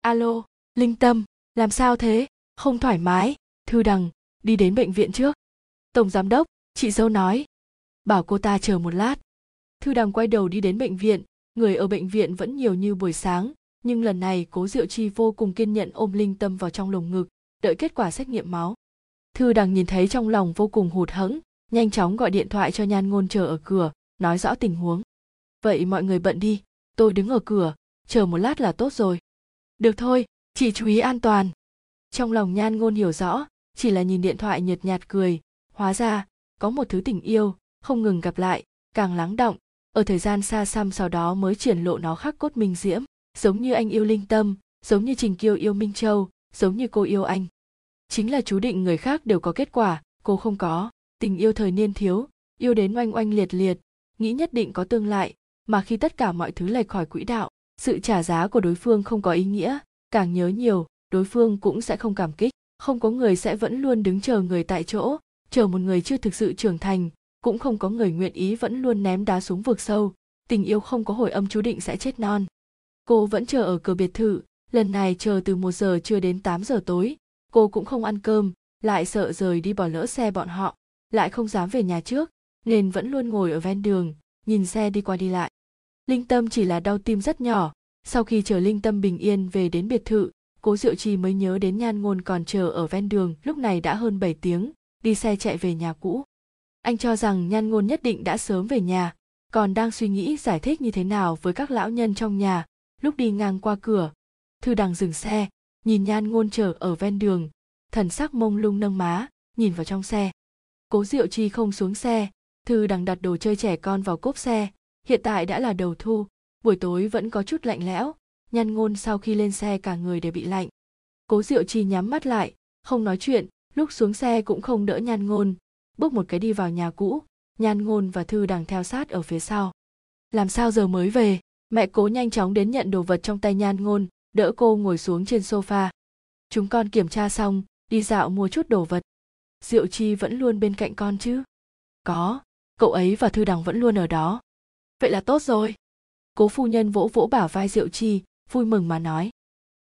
Alo, linh tâm, làm sao thế? Không thoải mái. Thư đằng, đi đến bệnh viện trước. Tổng giám đốc chị dâu nói. Bảo cô ta chờ một lát. Thư đằng quay đầu đi đến bệnh viện. Người ở bệnh viện vẫn nhiều như buổi sáng. Nhưng lần này cố diệu chi vô cùng kiên nhẫn ôm linh tâm vào trong lồng ngực, đợi kết quả xét nghiệm máu. Thư đằng nhìn thấy trong lòng vô cùng hụt hẫng, nhanh chóng gọi điện thoại cho nhan ngôn chờ ở cửa, nói rõ tình huống. Vậy mọi người bận đi, tôi đứng ở cửa, chờ một lát là tốt rồi. Được thôi, chị chú ý an toàn. Trong lòng nhan ngôn hiểu rõ, chỉ là nhìn điện thoại nhợt nhạt cười. Hóa ra có một thứ tình yêu, không ngừng gặp lại, càng lắng động ở thời gian xa xăm sau đó mới triển lộ nó khắc cốt minh diễm, giống như anh yêu linh tâm, giống như trình kiêu yêu minh châu, giống như cô yêu anh. Chính là chú định người khác đều có kết quả, cô không có. Tình yêu thời niên thiếu, yêu đến oanh oanh liệt liệt, nghĩ nhất định có tương lai mà khi tất cả mọi thứ lệch khỏi quỹ đạo, sự trả giá của đối phương không có ý nghĩa. Càng nhớ nhiều, đối phương cũng sẽ không cảm kích, không có người sẽ vẫn luôn đứng chờ người tại chỗ chờ một người chưa thực sự trưởng thành, cũng không có người nguyện ý vẫn luôn ném đá xuống vực sâu, tình yêu không có hồi âm chú định sẽ chết non. Cô vẫn chờ ở cửa biệt thự, lần này chờ từ một giờ chưa đến 8 giờ tối. Cô cũng không ăn cơm, lại sợ rời đi bỏ lỡ xe bọn họ, lại không dám về nhà trước, nên vẫn luôn ngồi ở ven đường, nhìn xe đi qua đi lại. Linh tâm chỉ là đau tim rất nhỏ, sau khi chờ linh tâm bình yên về đến biệt thự cố diệu chi mới nhớ đến nhan ngôn còn chờ ở ven đường, lúc này đã hơn 7 tiếng đi xe chạy về nhà cũ. Anh cho rằng nhan ngôn nhất định đã sớm về nhà, còn đang suy nghĩ giải thích như thế nào với các lão nhân trong nhà, lúc đi ngang qua cửa. Thư đằng dừng xe, nhìn nhan ngôn chờ ở ven đường, thần sắc mông lung nâng má, nhìn vào trong xe. Cố diệu chi không xuống xe, thư đằng đặt đồ chơi trẻ con vào cốp xe, hiện tại đã là đầu thu, buổi tối vẫn có chút lạnh lẽo, nhan ngôn sau khi lên xe cả người đều bị lạnh. Cố diệu chi nhắm mắt lại, không nói chuyện lúc xuống xe cũng không đỡ nhan ngôn, bước một cái đi vào nhà cũ nhan ngôn và thư đằng theo sát ở phía sau. Làm sao giờ mới về? Mẹ cố nhanh chóng đến nhận đồ vật trong tay nhan ngôn, đỡ cô ngồi xuống trên sofa. Chúng con kiểm tra xong, đi dạo mua chút đồ vật. Diệu chi vẫn luôn bên cạnh con chứ? Có, cậu ấy và thư đằng vẫn luôn ở đó. Vậy là tốt rồi. Cố phu nhân vỗ vỗ bảo vai diệu chi, vui mừng mà nói.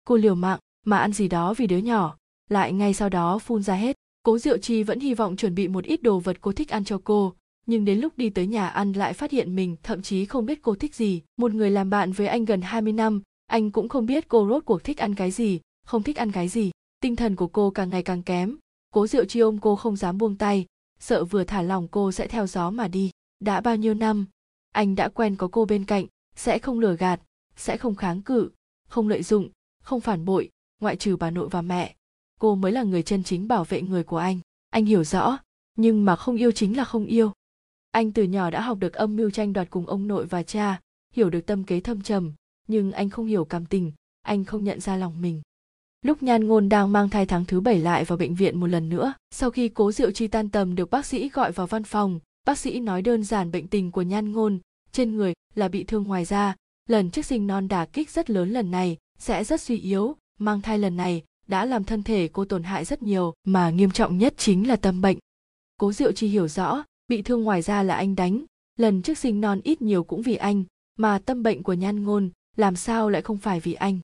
Cô liều mạng, mà ăn gì đó vì đứa nhỏ lại ngay sau đó phun ra hết cố diệu chi vẫn hy vọng chuẩn bị một ít đồ vật cô thích ăn cho cô nhưng đến lúc đi tới nhà ăn lại phát hiện mình thậm chí không biết cô thích gì. Một người làm bạn với anh gần 20 năm, anh cũng không biết cô rốt cuộc thích ăn cái gì, không thích ăn cái gì. Tinh thần của cô càng ngày càng kém. Cố Diệu Chi ôm cô không dám buông tay, sợ vừa thả lòng cô sẽ theo gió mà đi. Đã bao nhiêu năm, anh đã quen có cô bên cạnh, sẽ không lừa gạt, sẽ không kháng cự, không lợi dụng, không phản bội, ngoại trừ bà nội và mẹ. Cô mới là người chân chính bảo vệ người của anh. Anh hiểu rõ, nhưng mà không yêu chính là không yêu. Anh từ nhỏ đã học được âm mưu tranh đoạt cùng ông nội và cha hiểu được tâm kế thâm trầm nhưng anh không hiểu cảm tình anh không nhận ra lòng mình. Lúc nhan ngôn đang mang thai tháng thứ bảy lại vào bệnh viện một lần nữa sau khi cố diệu chi tan tầm được bác sĩ gọi vào văn phòng bác sĩ nói đơn giản bệnh tình của nhan ngôn trên người là bị thương ngoài da. Lần trước sinh non đả kích rất lớn lần này sẽ rất suy yếu mang thai lần này đã làm thân thể cô tổn hại rất nhiều, mà nghiêm trọng nhất chính là tâm bệnh. Cố diệu chi hiểu rõ, bị thương ngoài ra là anh đánh, lần trước sinh non ít nhiều cũng vì anh, mà tâm bệnh của nhan ngôn, làm sao lại không phải vì anh.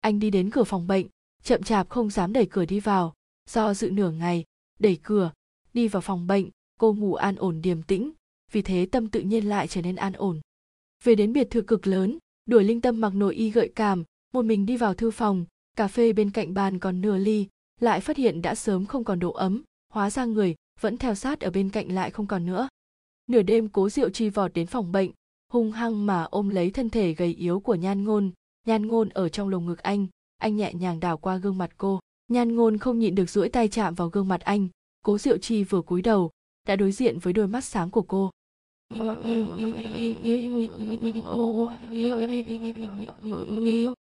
Anh đi đến cửa phòng bệnh, chậm chạp không dám đẩy cửa đi vào, do dự nửa ngày, đẩy cửa, đi vào phòng bệnh, cô ngủ an ổn điềm tĩnh, vì thế tâm tự nhiên lại trở nên an ổn. Về đến biệt thự cực lớn, đuổi linh tâm mặc nội y gợi cảm, một mình đi vào thư phòng cà phê bên cạnh bàn còn nửa ly lại phát hiện đã sớm không còn độ ấm hóa ra người vẫn theo sát ở bên cạnh lại không còn nữa. Nửa đêm cố diệu chi vọt đến phòng bệnh hung hăng mà ôm lấy thân thể gầy yếu của nhan ngôn. Nhan ngôn ở trong lồng ngực anh anh nhẹ nhàng đảo qua gương mặt cô. Nhan ngôn không nhịn được duỗi tay chạm vào gương mặt anh cố diệu chi vừa cúi đầu đã đối diện với đôi mắt sáng của cô.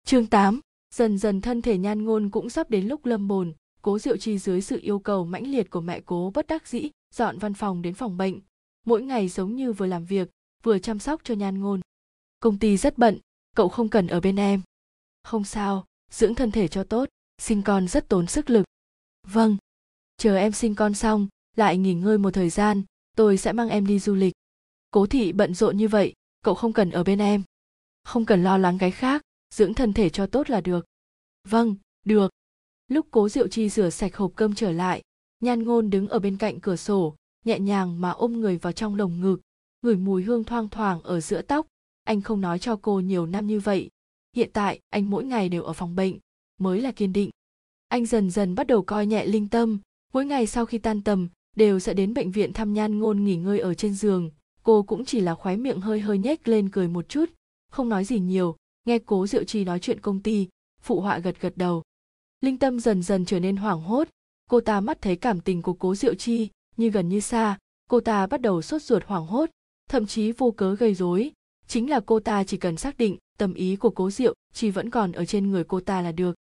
Chương 8, dần dần thân thể nhan ngôn cũng sắp đến lúc lâm bồn cố diệu chi dưới sự yêu cầu mãnh liệt của mẹ cố bất đắc dĩ, dọn văn phòng đến phòng bệnh. Mỗi ngày giống như vừa làm việc, vừa chăm sóc cho nhan ngôn. Công ty rất bận, cậu không cần ở bên em. Không sao, dưỡng thân thể cho tốt, sinh con rất tốn sức lực. Vâng chờ em sinh con xong, lại nghỉ ngơi một thời gian, tôi sẽ mang em đi du lịch. Cố thị bận rộn như vậy, cậu không cần ở bên em. Không cần lo lắng cái khác dưỡng thân thể cho tốt là được. Vâng được. Lúc cố diệu chi rửa sạch hộp cơm trở lại, nhan ngôn đứng ở bên cạnh cửa sổ, nhẹ nhàng mà ôm người vào trong lồng ngực. Ngửi mùi hương thoang thoảng ở giữa tóc. Anh không nói cho cô nhiều năm như vậy. Hiện tại, anh mỗi ngày đều ở phòng bệnh, mới là kiên định. Anh dần dần bắt đầu coi nhẹ linh tâm. Mỗi ngày sau khi tan tầm, đều sẽ đến bệnh viện thăm nhan ngôn nghỉ ngơi ở trên giường. Cô cũng chỉ là khóe miệng hơi hơi nhếch lên cười một chút, không nói gì nhiều nghe cố diệu trì nói chuyện công ty, phụ họa gật gật đầu. Linh tâm dần dần trở nên hoảng hốt. Cô ta mắt thấy cảm tình của cố diệu chi như gần như xa. Cô ta bắt đầu sốt ruột hoảng hốt, thậm chí vô cớ gây rối. Chính là cô ta chỉ cần xác định tâm ý của cố diệu chi vẫn còn ở trên người cô ta là được.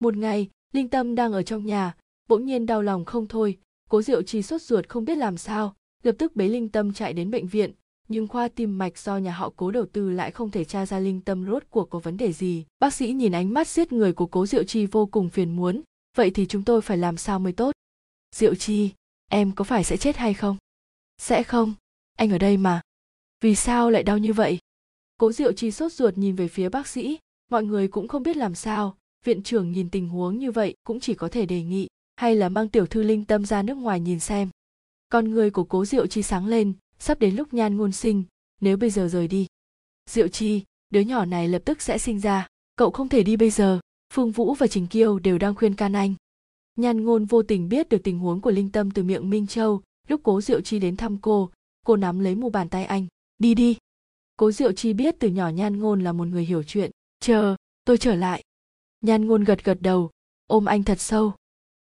Một ngày, linh tâm đang ở trong nhà, bỗng nhiên đau lòng không thôi. Cố diệu chi sốt ruột không biết làm sao, lập tức bế linh tâm chạy đến bệnh viện nhưng khoa tim mạch do nhà họ cố đầu tư lại không thể tra ra linh tâm rốt cuộc có vấn đề gì. Bác sĩ nhìn ánh mắt giết người của cố diệu chi vô cùng phiền muốn. Vậy thì chúng tôi phải làm sao mới tốt? Diệu chi, em có phải sẽ chết hay không? Sẽ không. Anh ở đây mà. Vì sao lại đau như vậy? Cố diệu chi sốt ruột nhìn về phía bác sĩ. Mọi người cũng không biết làm sao. Viện trưởng nhìn tình huống như vậy cũng chỉ có thể đề nghị, hay là mang tiểu thư linh tâm ra nước ngoài nhìn xem. Con người của cố diệu chi sáng lên sắp đến lúc nhan ngôn sinh, nếu bây giờ rời đi. Diệu chi, đứa nhỏ này lập tức sẽ sinh ra, cậu không thể đi bây giờ, phương vũ và trình kiêu đều đang khuyên can anh. Nhan ngôn vô tình biết được tình huống của linh tâm từ miệng minh châu, lúc cố diệu chi đến thăm cô cô nắm lấy mu bàn tay anh, đi đi. Cố diệu chi biết từ nhỏ nhan ngôn là một người hiểu chuyện, chờ, tôi trở lại. Nhan ngôn gật gật đầu, ôm anh thật sâu.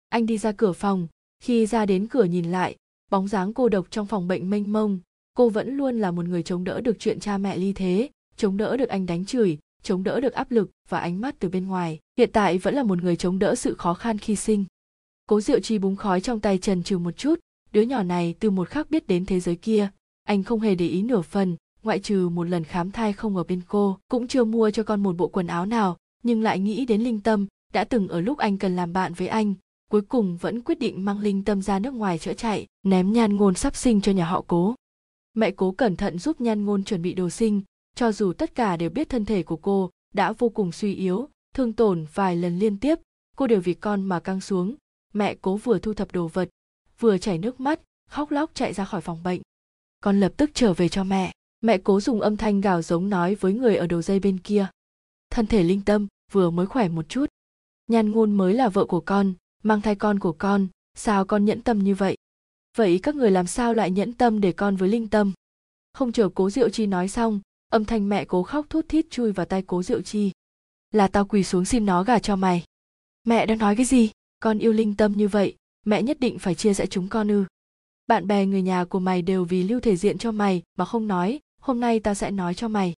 Anh đi ra cửa phòng, khi ra đến cửa nhìn lại bóng dáng cô độc trong phòng bệnh mênh mông. Cô vẫn luôn là một người chống đỡ được chuyện cha mẹ ly thế, chống đỡ được anh đánh chửi, chống đỡ được áp lực và ánh mắt từ bên ngoài. Hiện tại vẫn là một người chống đỡ sự khó khăn khi sinh. Cố diệu chi búng khói trong tay trần trừ một chút. Đứa nhỏ này từ một khắc biết đến thế giới kia. Anh không hề để ý nửa phần, ngoại trừ một lần khám thai không ở bên cô. Cũng chưa mua cho con một bộ quần áo nào, nhưng lại nghĩ đến linh tâm, đã từng ở lúc anh cần làm bạn với anh cuối cùng vẫn quyết định mang linh tâm ra nước ngoài chữa chạy, ném nhan ngôn sắp sinh cho nhà họ cố. Mẹ cố cẩn thận giúp nhan ngôn chuẩn bị đồ sinh, cho dù tất cả đều biết thân thể của cô đã vô cùng suy yếu, thương tổn vài lần liên tiếp, cô đều vì con mà căng xuống. Mẹ cố vừa thu thập đồ vật, vừa chảy nước mắt, khóc lóc chạy ra khỏi phòng bệnh. Con lập tức trở về cho mẹ. Mẹ cố dùng âm thanh gào giống nói với người ở đầu dây bên kia. Thân thể linh tâm vừa mới khỏe một chút. Nhan ngôn mới là vợ của con mang thai con của con, sao con nhẫn tâm như vậy? Vậy các người làm sao lại nhẫn tâm để con với linh tâm? Không chờ cố diệu chi nói xong, âm thanh mẹ cố khóc thút thít chui vào tay cố diệu chi. Là tao quỳ xuống xin nó gả cho mày. Mẹ đã nói cái gì? Con yêu linh tâm như vậy, mẹ nhất định phải chia rẽ chúng con ư. Bạn bè người nhà của mày đều vì lưu thể diện cho mày mà không nói, hôm nay tao sẽ nói cho mày.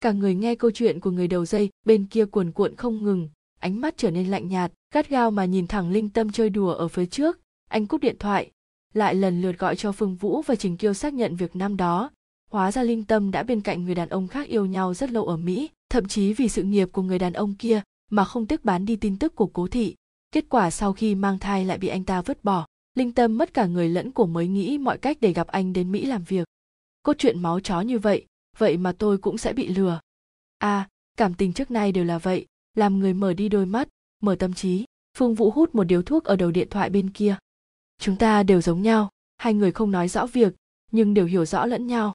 Cả người nghe câu chuyện của người đầu dây, bên kia cuồn cuộn không ngừng ánh mắt trở nên lạnh nhạt, gắt gao mà nhìn thẳng linh tâm chơi đùa ở phía trước. Anh cúp điện thoại, lại lần lượt gọi cho phương vũ và trình kiêu xác nhận việc năm đó. Hóa ra linh tâm đã bên cạnh người đàn ông khác yêu nhau rất lâu ở mỹ, thậm chí vì sự nghiệp của người đàn ông kia mà không tiếc bán đi tin tức của cố thị. Kết quả sau khi mang thai lại bị anh ta vứt bỏ, linh tâm mất cả người lẫn của mới nghĩ mọi cách để gặp anh đến mỹ làm việc. Cốt truyện máu chó như vậy vậy mà tôi cũng sẽ bị lừa. À cảm tình trước nay đều là vậy làm người mở đi đôi mắt, mở tâm trí. Phương vũ hút một điếu thuốc ở đầu điện thoại bên kia. Chúng ta đều giống nhau, hai người không nói rõ việc, nhưng đều hiểu rõ lẫn nhau.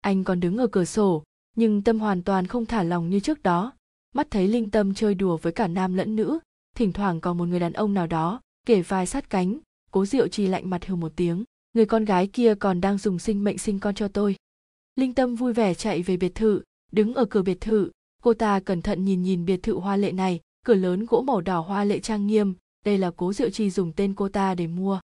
Anh còn đứng ở cửa sổ, nhưng tâm hoàn toàn không thả lòng như trước đó. Mắt thấy linh tâm chơi đùa với cả nam lẫn nữ, thỉnh thoảng còn một người đàn ông nào đó, kể vai sát cánh, cố diệu trì lạnh mặt hừ một tiếng. Người con gái kia còn đang dùng sinh mệnh sinh con cho tôi. Linh tâm vui vẻ chạy về biệt thự, đứng ở cửa biệt thự cô ta cẩn thận nhìn nhìn biệt thự hoa lệ này, cửa lớn gỗ màu đỏ hoa lệ trang nghiêm, đây là cố diệu Chi dùng tên cô ta để mua.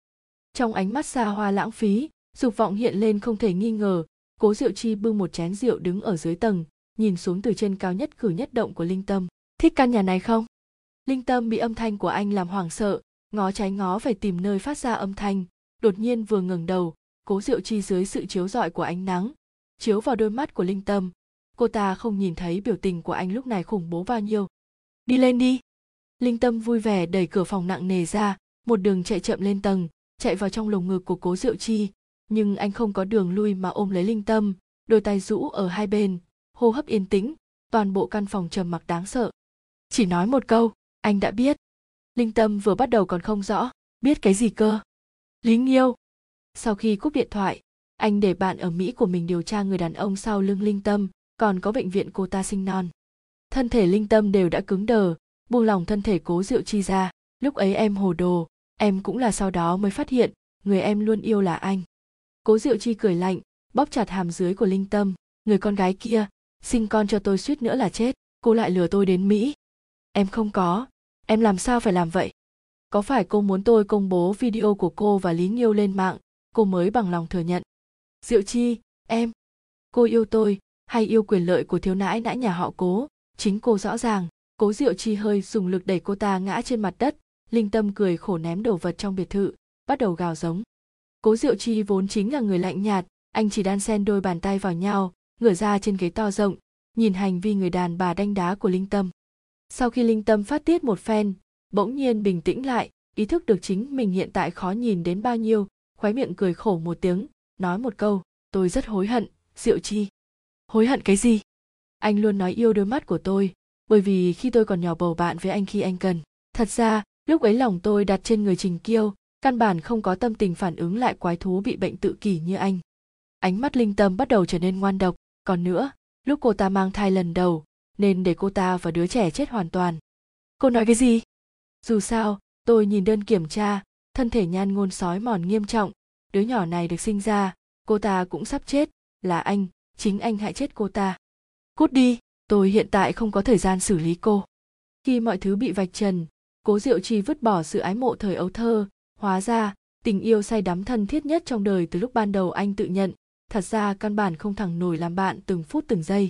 Trong ánh mắt xa hoa lãng phí, dục vọng hiện lên không thể nghi ngờ, cố diệu chi bưng một chén rượu đứng ở dưới tầng, nhìn xuống từ trên cao nhất cử nhất động của linh tâm. Thích căn nhà này không? Linh tâm bị âm thanh của anh làm hoảng sợ, ngó trái ngó phải tìm nơi phát ra âm thanh, đột nhiên vừa ngẩng đầu, cố diệu chi dưới sự chiếu rọi của ánh nắng, chiếu vào đôi mắt của linh tâm cô ta không nhìn thấy biểu tình của anh lúc này khủng bố bao nhiêu. Đi lên đi. Linh tâm vui vẻ đẩy cửa phòng nặng nề ra, một đường chạy chậm lên tầng, chạy vào trong lồng ngực của cố diệu chi. Nhưng anh không có đường lui mà ôm lấy linh tâm, đôi tay rũ ở hai bên, hô hấp yên tĩnh, toàn bộ căn phòng trầm mặc đáng sợ. Chỉ nói một câu, anh đã biết. Linh tâm vừa bắt đầu còn không rõ, biết cái gì cơ? Lý nghiêu. Sau khi cúp điện thoại, anh để bạn ở mỹ của mình điều tra người đàn ông sau lưng linh tâm còn có bệnh viện cô ta sinh non. Thân thể linh tâm đều đã cứng đờ, buông lòng thân thể cố diệu chi ra. Lúc ấy em hồ đồ, em cũng là sau đó mới phát hiện, người em luôn yêu là anh. Cố diệu chi cười lạnh, bóp chặt hàm dưới của linh tâm. Người con gái kia, sinh con cho tôi suýt nữa là chết, cô lại lừa tôi đến mỹ. Em không có, em làm sao phải làm vậy? Có phải cô muốn tôi công bố video của cô và lý nghiêu lên mạng, cô mới bằng lòng thừa nhận. Diệu chi, em, cô yêu tôi hay yêu quyền lợi của thiếu nãi nãi nhà họ cố. Chính cô rõ ràng, cố diệu chi hơi dùng lực đẩy cô ta ngã trên mặt đất, linh tâm cười khổ ném đồ vật trong biệt thự, bắt đầu gào giống. Cố diệu chi vốn chính là người lạnh nhạt, anh chỉ đan sen đôi bàn tay vào nhau, ngửa ra trên ghế to rộng, nhìn hành vi người đàn bà đanh đá của linh tâm. Sau khi linh tâm phát tiết một phen, bỗng nhiên bình tĩnh lại, ý thức được chính mình hiện tại khó nhìn đến bao nhiêu, khóe miệng cười khổ một tiếng, nói một câu, tôi rất hối hận, diệu chi hối hận cái gì? Anh luôn nói yêu đôi mắt của tôi, bởi vì khi tôi còn nhỏ bầu bạn với anh khi anh cần. Thật ra, lúc ấy lòng tôi đặt trên người trình kiêu, căn bản không có tâm tình phản ứng lại quái thú bị bệnh tự kỷ như anh. Ánh mắt linh tâm bắt đầu trở nên ngoan độc. Còn nữa, lúc cô ta mang thai lần đầu, nên để cô ta và đứa trẻ chết hoàn toàn. Cô nói cái gì? Dù sao, tôi nhìn đơn kiểm tra, thân thể nhan ngôn sói mòn nghiêm trọng. Đứa nhỏ này được sinh ra, cô ta cũng sắp chết, là anh chính anh hại chết cô ta. Cút đi, tôi hiện tại không có thời gian xử lý cô. Khi mọi thứ bị vạch trần, cố diệu trì vứt bỏ sự ái mộ thời ấu thơ. Hóa ra, tình yêu say đắm thân thiết nhất trong đời từ lúc ban đầu anh tự nhận. Thật ra căn bản không thẳng nổi làm bạn từng phút từng giây.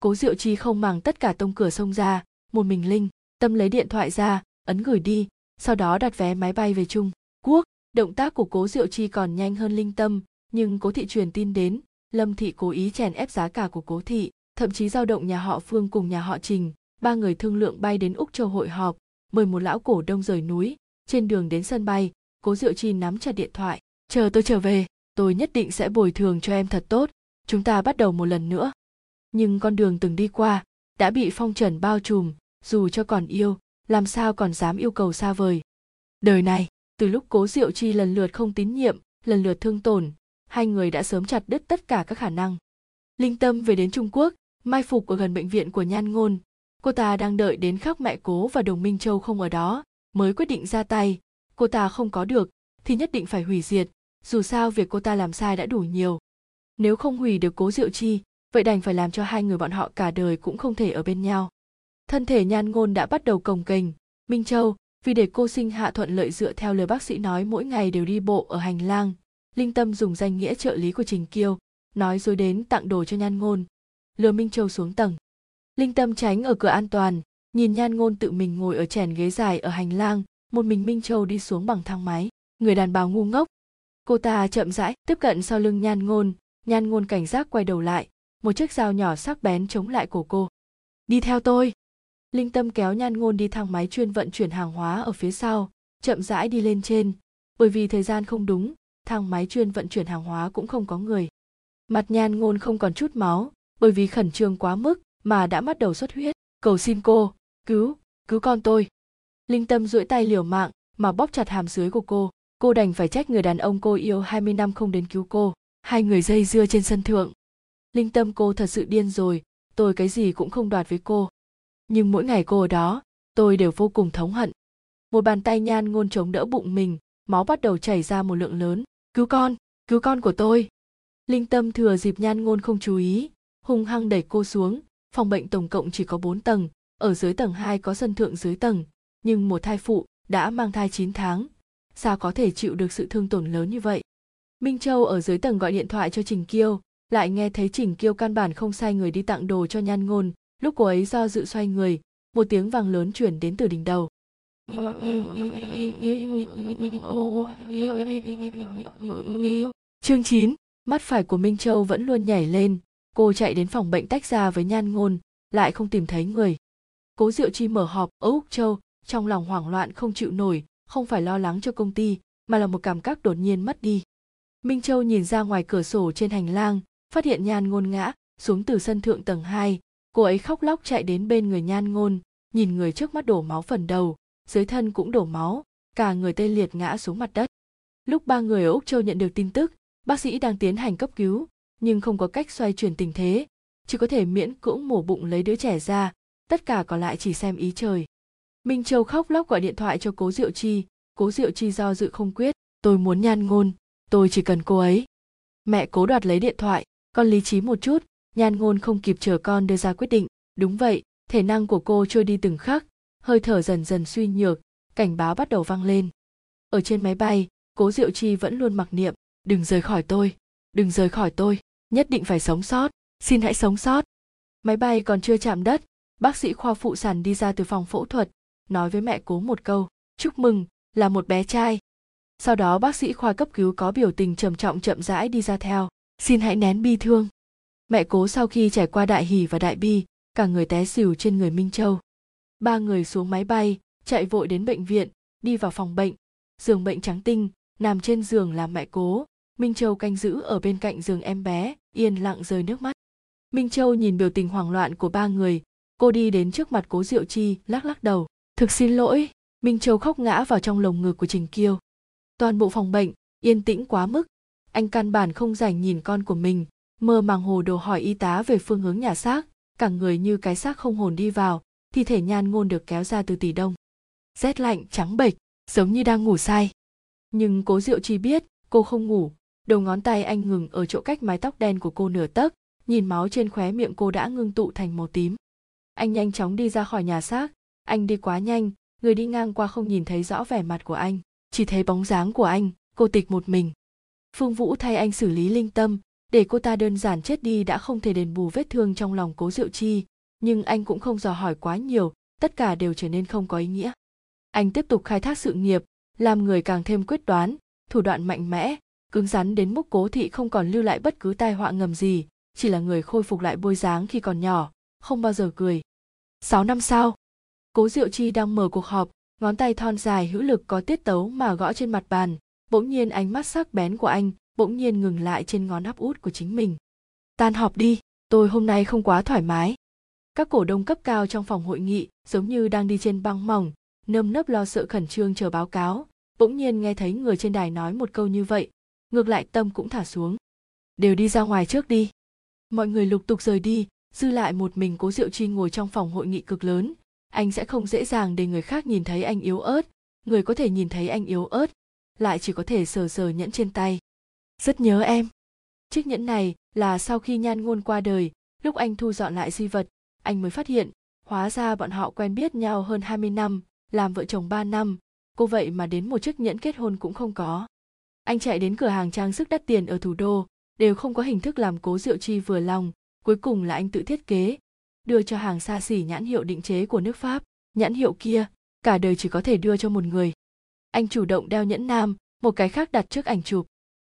Cố diệu chi không màng tất cả tông cửa sông ra, một mình linh, tâm lấy điện thoại ra, ấn gửi đi, sau đó đặt vé máy bay về trung quốc, động tác của cố diệu chi còn nhanh hơn linh tâm, nhưng cố thị truyền tin đến lâm thị cố ý chèn ép giá cả của cố thị, thậm chí giao động nhà họ phương cùng nhà họ trình, ba người thương lượng bay đến úc châu hội họp, mời một lão cổ đông rời núi, trên đường đến sân bay, cố diệu chi nắm chặt điện thoại, chờ tôi trở về, tôi nhất định sẽ bồi thường cho em thật tốt, chúng ta bắt đầu một lần nữa. Nhưng con đường từng đi qua, đã bị phong trần bao trùm, dù cho còn yêu, làm sao còn dám yêu cầu xa vời. Đời này, từ lúc cố diệu chi lần lượt không tín nhiệm, lần lượt thương tổn hai người đã sớm chặt đứt tất cả các khả năng. Linh tâm về đến trung quốc, mai phục ở gần bệnh viện của nhan ngôn. Cô ta đang đợi đến khắc mẹ cố và đồng minh châu không ở đó, mới quyết định ra tay. Cô ta không có được, thì nhất định phải hủy diệt. Dù sao việc cô ta làm sai đã đủ nhiều. Nếu không hủy được cố diệu chi, vậy đành phải làm cho hai người bọn họ cả đời cũng không thể ở bên nhau. Thân thể nhan ngôn đã bắt đầu cồng kềnh. Minh châu, vì để cô sinh hạ thuận lợi dựa theo lời bác sĩ nói mỗi ngày đều đi bộ ở hành lang linh tâm dùng danh nghĩa trợ lý của trình kiêu, nói dối đến tặng đồ cho nhan ngôn. Lừa minh châu xuống tầng. Linh tâm tránh ở cửa an toàn, nhìn nhan ngôn tự mình ngồi ở chèn ghế dài ở hành lang, một mình minh châu đi xuống bằng thang máy. Người đàn bà ngu ngốc. Cô ta chậm rãi tiếp cận sau lưng nhan ngôn. Nhan ngôn cảnh giác quay đầu lại, một chiếc dao nhỏ sắc bén chống lại cổ cô. Đi theo tôi. Linh tâm kéo nhan ngôn đi thang máy chuyên vận chuyển hàng hóa ở phía sau, chậm rãi đi lên trên. Bởi vì thời gian không đúng thang máy chuyên vận chuyển hàng hóa cũng không có người. Mặt nhan ngôn không còn chút máu, bởi vì khẩn trương quá mức mà đã bắt đầu xuất huyết. Cầu xin cô, cứu cứu con tôi. Linh tâm duỗi tay liều mạng mà bóp chặt hàm dưới của cô. Cô đành phải trách người đàn ông cô yêu 20 năm không đến cứu cô. Hai người dây dưa trên sân thượng. Linh tâm cô thật sự điên rồi. Tôi cái gì cũng không đoạt với cô. Nhưng mỗi ngày cô ở đó, tôi đều vô cùng thống hận. Một bàn tay nhan ngôn chống đỡ bụng mình, máu bắt đầu chảy ra một lượng lớn cứu con cứu con của tôi. Linh tâm thừa dịp nhan ngôn không chú ý, hung hăng đẩy cô xuống. Phòng bệnh tổng cộng chỉ có 4 tầng, ở dưới tầng 2 có sân thượng dưới tầng. Nhưng một thai phụ đã mang thai 9 tháng. Sao có thể chịu được sự thương tổn lớn như vậy? Minh châu ở dưới tầng gọi điện thoại cho trình kiêu, lại nghe thấy trình kiêu căn bản không sai người đi tặng đồ cho nhan ngôn. Lúc cô ấy do dự xoay người, một tiếng vang lớn chuyển đến từ đỉnh đầu chương 9, mắt phải của Minh Châu vẫn luôn nhảy lên, cô chạy đến phòng bệnh tách ra với nhan ngôn, lại không tìm thấy người. Cố Diệu Chi mở họp ở Úc Châu, trong lòng hoảng loạn không chịu nổi, không phải lo lắng cho công ty, mà là một cảm giác đột nhiên mất đi. Minh Châu nhìn ra ngoài cửa sổ trên hành lang, phát hiện nhan ngôn ngã, xuống từ sân thượng tầng 2, cô ấy khóc lóc chạy đến bên người nhan ngôn, nhìn người trước mắt đổ máu phần đầu, dưới thân cũng đổ máu, cả người tê liệt ngã xuống mặt đất. Lúc ba người ở Úc Châu nhận được tin tức, bác sĩ đang tiến hành cấp cứu, nhưng không có cách xoay chuyển tình thế, chỉ có thể miễn cưỡng mổ bụng lấy đứa trẻ ra, tất cả còn lại chỉ xem ý trời. Minh Châu khóc lóc gọi điện thoại cho Cố Diệu Chi, Cố Diệu Chi do dự không quyết, tôi muốn nhan ngôn, tôi chỉ cần cô ấy. Mẹ cố đoạt lấy điện thoại, con lý trí một chút, nhan ngôn không kịp chờ con đưa ra quyết định, đúng vậy, thể năng của cô trôi đi từng khắc, hơi thở dần dần suy nhược, cảnh báo bắt đầu vang lên. Ở trên máy bay, Cố Diệu Chi vẫn luôn mặc niệm, đừng rời khỏi tôi, đừng rời khỏi tôi, nhất định phải sống sót, xin hãy sống sót. Máy bay còn chưa chạm đất, bác sĩ khoa phụ sản đi ra từ phòng phẫu thuật, nói với mẹ cố một câu, chúc mừng, là một bé trai. Sau đó bác sĩ khoa cấp cứu có biểu tình trầm trọng chậm rãi đi ra theo, xin hãy nén bi thương. Mẹ cố sau khi trải qua đại hỷ và đại bi, cả người té xỉu trên người Minh Châu. Ba người xuống máy bay, chạy vội đến bệnh viện, đi vào phòng bệnh. Giường bệnh trắng tinh, nằm trên giường là mẹ cố. Minh Châu canh giữ ở bên cạnh giường em bé, yên lặng rơi nước mắt. Minh Châu nhìn biểu tình hoảng loạn của ba người, cô đi đến trước mặt cố Diệu Chi, lắc lắc đầu. Thực xin lỗi, Minh Châu khóc ngã vào trong lồng ngực của Trình Kiêu. Toàn bộ phòng bệnh, yên tĩnh quá mức. Anh căn bản không rảnh nhìn con của mình, mơ màng hồ đồ hỏi y tá về phương hướng nhà xác, cả người như cái xác không hồn đi vào, thi thể nhan ngôn được kéo ra từ tỷ đông. Rét lạnh, trắng bệch, giống như đang ngủ say. Nhưng cố diệu chi biết, cô không ngủ. Đầu ngón tay anh ngừng ở chỗ cách mái tóc đen của cô nửa tấc, nhìn máu trên khóe miệng cô đã ngưng tụ thành màu tím. Anh nhanh chóng đi ra khỏi nhà xác. Anh đi quá nhanh, người đi ngang qua không nhìn thấy rõ vẻ mặt của anh. Chỉ thấy bóng dáng của anh, cô tịch một mình. Phương vũ thay anh xử lý linh tâm, để cô ta đơn giản chết đi đã không thể đền bù vết thương trong lòng cố diệu chi nhưng anh cũng không dò hỏi quá nhiều, tất cả đều trở nên không có ý nghĩa. Anh tiếp tục khai thác sự nghiệp, làm người càng thêm quyết đoán, thủ đoạn mạnh mẽ, cứng rắn đến mức cố thị không còn lưu lại bất cứ tai họa ngầm gì, chỉ là người khôi phục lại bôi dáng khi còn nhỏ, không bao giờ cười. Sáu năm sau, cố diệu chi đang mở cuộc họp, ngón tay thon dài hữu lực có tiết tấu mà gõ trên mặt bàn, bỗng nhiên ánh mắt sắc bén của anh bỗng nhiên ngừng lại trên ngón áp út của chính mình. Tan họp đi, tôi hôm nay không quá thoải mái các cổ đông cấp cao trong phòng hội nghị giống như đang đi trên băng mỏng, nơm nớp lo sợ khẩn trương chờ báo cáo. Bỗng nhiên nghe thấy người trên đài nói một câu như vậy, ngược lại tâm cũng thả xuống. Đều đi ra ngoài trước đi. Mọi người lục tục rời đi, dư lại một mình cố diệu chi ngồi trong phòng hội nghị cực lớn. Anh sẽ không dễ dàng để người khác nhìn thấy anh yếu ớt, người có thể nhìn thấy anh yếu ớt, lại chỉ có thể sờ sờ nhẫn trên tay. Rất nhớ em. Chiếc nhẫn này là sau khi nhan ngôn qua đời, lúc anh thu dọn lại di vật anh mới phát hiện hóa ra bọn họ quen biết nhau hơn 20 năm, làm vợ chồng 3 năm, cô vậy mà đến một chiếc nhẫn kết hôn cũng không có. Anh chạy đến cửa hàng trang sức đắt tiền ở thủ đô, đều không có hình thức làm cố rượu chi vừa lòng, cuối cùng là anh tự thiết kế, đưa cho hàng xa xỉ nhãn hiệu định chế của nước Pháp, nhãn hiệu kia, cả đời chỉ có thể đưa cho một người. Anh chủ động đeo nhẫn nam, một cái khác đặt trước ảnh chụp.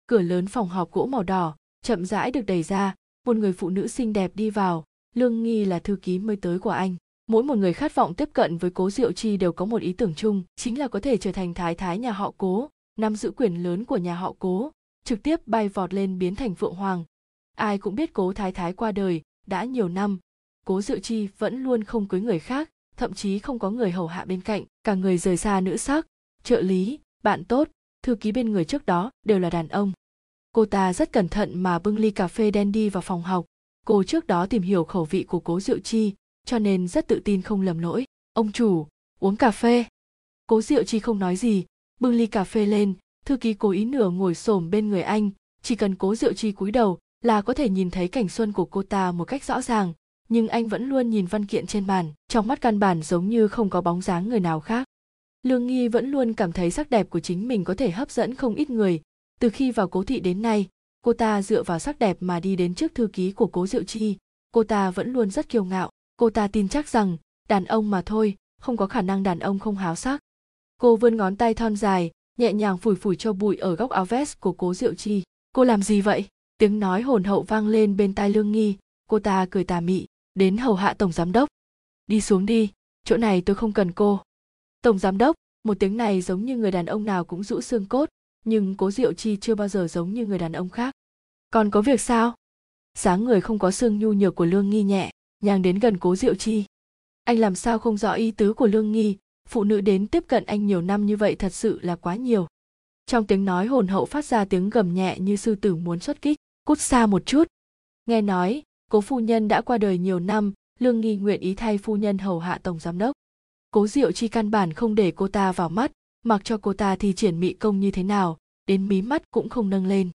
Cửa lớn phòng họp gỗ màu đỏ, chậm rãi được đẩy ra, một người phụ nữ xinh đẹp đi vào, lương nghi là thư ký mới tới của anh. Mỗi một người khát vọng tiếp cận với cố diệu chi đều có một ý tưởng chung, chính là có thể trở thành thái thái nhà họ cố, nắm giữ quyền lớn của nhà họ cố, trực tiếp bay vọt lên biến thành phượng hoàng. Ai cũng biết cố thái thái qua đời, đã nhiều năm. Cố diệu chi vẫn luôn không cưới người khác, thậm chí không có người hầu hạ bên cạnh, cả người rời xa nữ sắc. Trợ lý, bạn tốt, thư ký bên người trước đó đều là đàn ông. Cô ta rất cẩn thận mà bưng ly cà phê đen đi vào phòng học cô trước đó tìm hiểu khẩu vị của cố diệu chi, cho nên rất tự tin không lầm lỗi. Ông chủ, uống cà phê. Cố diệu chi không nói gì, bưng ly cà phê lên, thư ký cố ý nửa ngồi xổm bên người anh. Chỉ cần cố diệu chi cúi đầu là có thể nhìn thấy cảnh xuân của cô ta một cách rõ ràng, nhưng anh vẫn luôn nhìn văn kiện trên bàn, trong mắt căn bản giống như không có bóng dáng người nào khác. Lương nghi vẫn luôn cảm thấy sắc đẹp của chính mình có thể hấp dẫn không ít người. Từ khi vào cố thị đến nay cô ta dựa vào sắc đẹp mà đi đến trước thư ký của cố diệu chi. Cô ta vẫn luôn rất kiêu ngạo. Cô ta tin chắc rằng, đàn ông mà thôi, không có khả năng đàn ông không háo sắc. Cô vươn ngón tay thon dài, nhẹ nhàng phủi phủi cho bụi ở góc áo vest của cố diệu chi. Cô làm gì vậy? Tiếng nói hồn hậu vang lên bên tai lương nghi. Cô ta cười tà mị, đến hầu hạ tổng giám đốc. Đi xuống đi, chỗ này tôi không cần cô. Tổng giám đốc, một tiếng này giống như người đàn ông nào cũng rũ xương cốt nhưng cố diệu chi chưa bao giờ giống như người đàn ông khác. Còn có việc sao? Dáng người không có xương nhu nhược của lương nghi nhẹ, nhàng đến gần cố diệu chi. Anh làm sao không rõ ý tứ của lương nghi? Phụ nữ đến tiếp cận anh nhiều năm như vậy thật sự là quá nhiều. Trong tiếng nói hồn hậu phát ra tiếng gầm nhẹ như sư tử muốn xuất kích, cút xa một chút. Nghe nói, cố phu nhân đã qua đời nhiều năm, lương nghi nguyện ý thay phu nhân hầu hạ tổng giám đốc. Cố diệu chi căn bản không để cô ta vào mắt mặc cho cô ta thi triển mị công như thế nào, đến mí mắt cũng không nâng lên.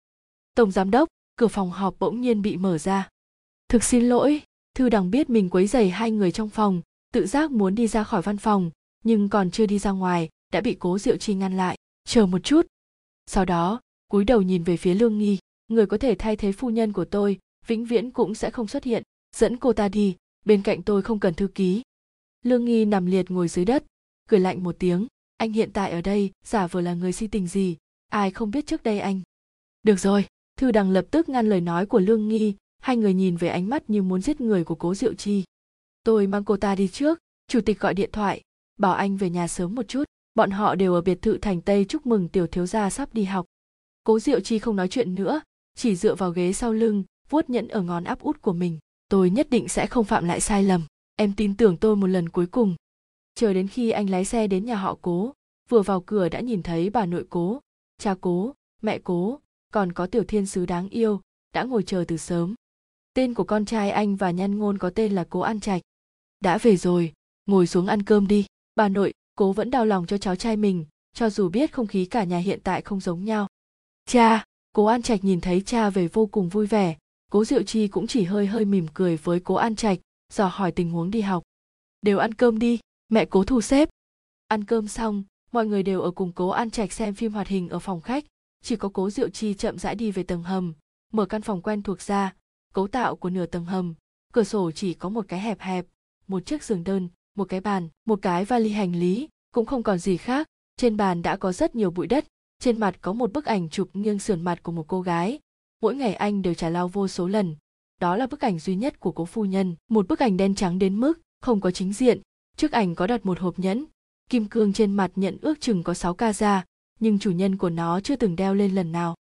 Tổng giám đốc, cửa phòng họp bỗng nhiên bị mở ra. Thực xin lỗi, thư đằng biết mình quấy rầy hai người trong phòng, tự giác muốn đi ra khỏi văn phòng, nhưng còn chưa đi ra ngoài, đã bị cố diệu chi ngăn lại. Chờ một chút. Sau đó, cúi đầu nhìn về phía lương nghi. Người có thể thay thế phu nhân của tôi, vĩnh viễn cũng sẽ không xuất hiện. Dẫn cô ta đi, bên cạnh tôi không cần thư ký. Lương nghi nằm liệt ngồi dưới đất, cười lạnh một tiếng anh hiện tại ở đây, giả vờ là người si tình gì? Ai không biết trước đây anh? Được rồi, thư đằng lập tức ngăn lời nói của lương nghi. Hai người nhìn về ánh mắt như muốn giết người của cố diệu chi. Tôi mang cô ta đi trước. Chủ tịch gọi điện thoại. Bảo anh về nhà sớm một chút. Bọn họ đều ở biệt thự thành tây chúc mừng tiểu thiếu gia sắp đi học. Cố diệu chi không nói chuyện nữa, chỉ dựa vào ghế sau lưng, vuốt nhẫn ở ngón áp út của mình. Tôi nhất định sẽ không phạm lại sai lầm. Em tin tưởng tôi một lần cuối cùng chờ đến khi anh lái xe đến nhà họ cố, vừa vào cửa đã nhìn thấy bà nội cố, cha cố, mẹ cố, còn có tiểu thiên sứ đáng yêu, đã ngồi chờ từ sớm. Tên của con trai anh và nhan ngôn có tên là cố an trạch. Đã về rồi, ngồi xuống ăn cơm đi. Bà nội, cố vẫn đau lòng cho cháu trai mình, cho dù biết không khí cả nhà hiện tại không giống nhau. Cha, cố an trạch nhìn thấy cha về vô cùng vui vẻ. Cố diệu chi cũng chỉ hơi hơi mỉm cười với cố an trạch, dò hỏi tình huống đi học. Đều ăn cơm đi mẹ cố thu xếp. Ăn cơm xong, mọi người đều ở cùng cố ăn trạch xem phim hoạt hình ở phòng khách. Chỉ có cố diệu chi chậm rãi đi về tầng hầm, mở căn phòng quen thuộc ra. Cấu tạo của nửa tầng hầm, cửa sổ chỉ có một cái hẹp hẹp, một chiếc giường đơn, một cái bàn, một cái vali hành lý, cũng không còn gì khác. Trên bàn đã có rất nhiều bụi đất, trên mặt có một bức ảnh chụp nghiêng sườn mặt của một cô gái. Mỗi ngày anh đều trả lau vô số lần. Đó là bức ảnh duy nhất của cố phu nhân, một bức ảnh đen trắng đến mức không có chính diện trước ảnh có đặt một hộp nhẫn, kim cương trên mặt nhẫn ước chừng có 6 ca ra nhưng chủ nhân của nó chưa từng đeo lên lần nào.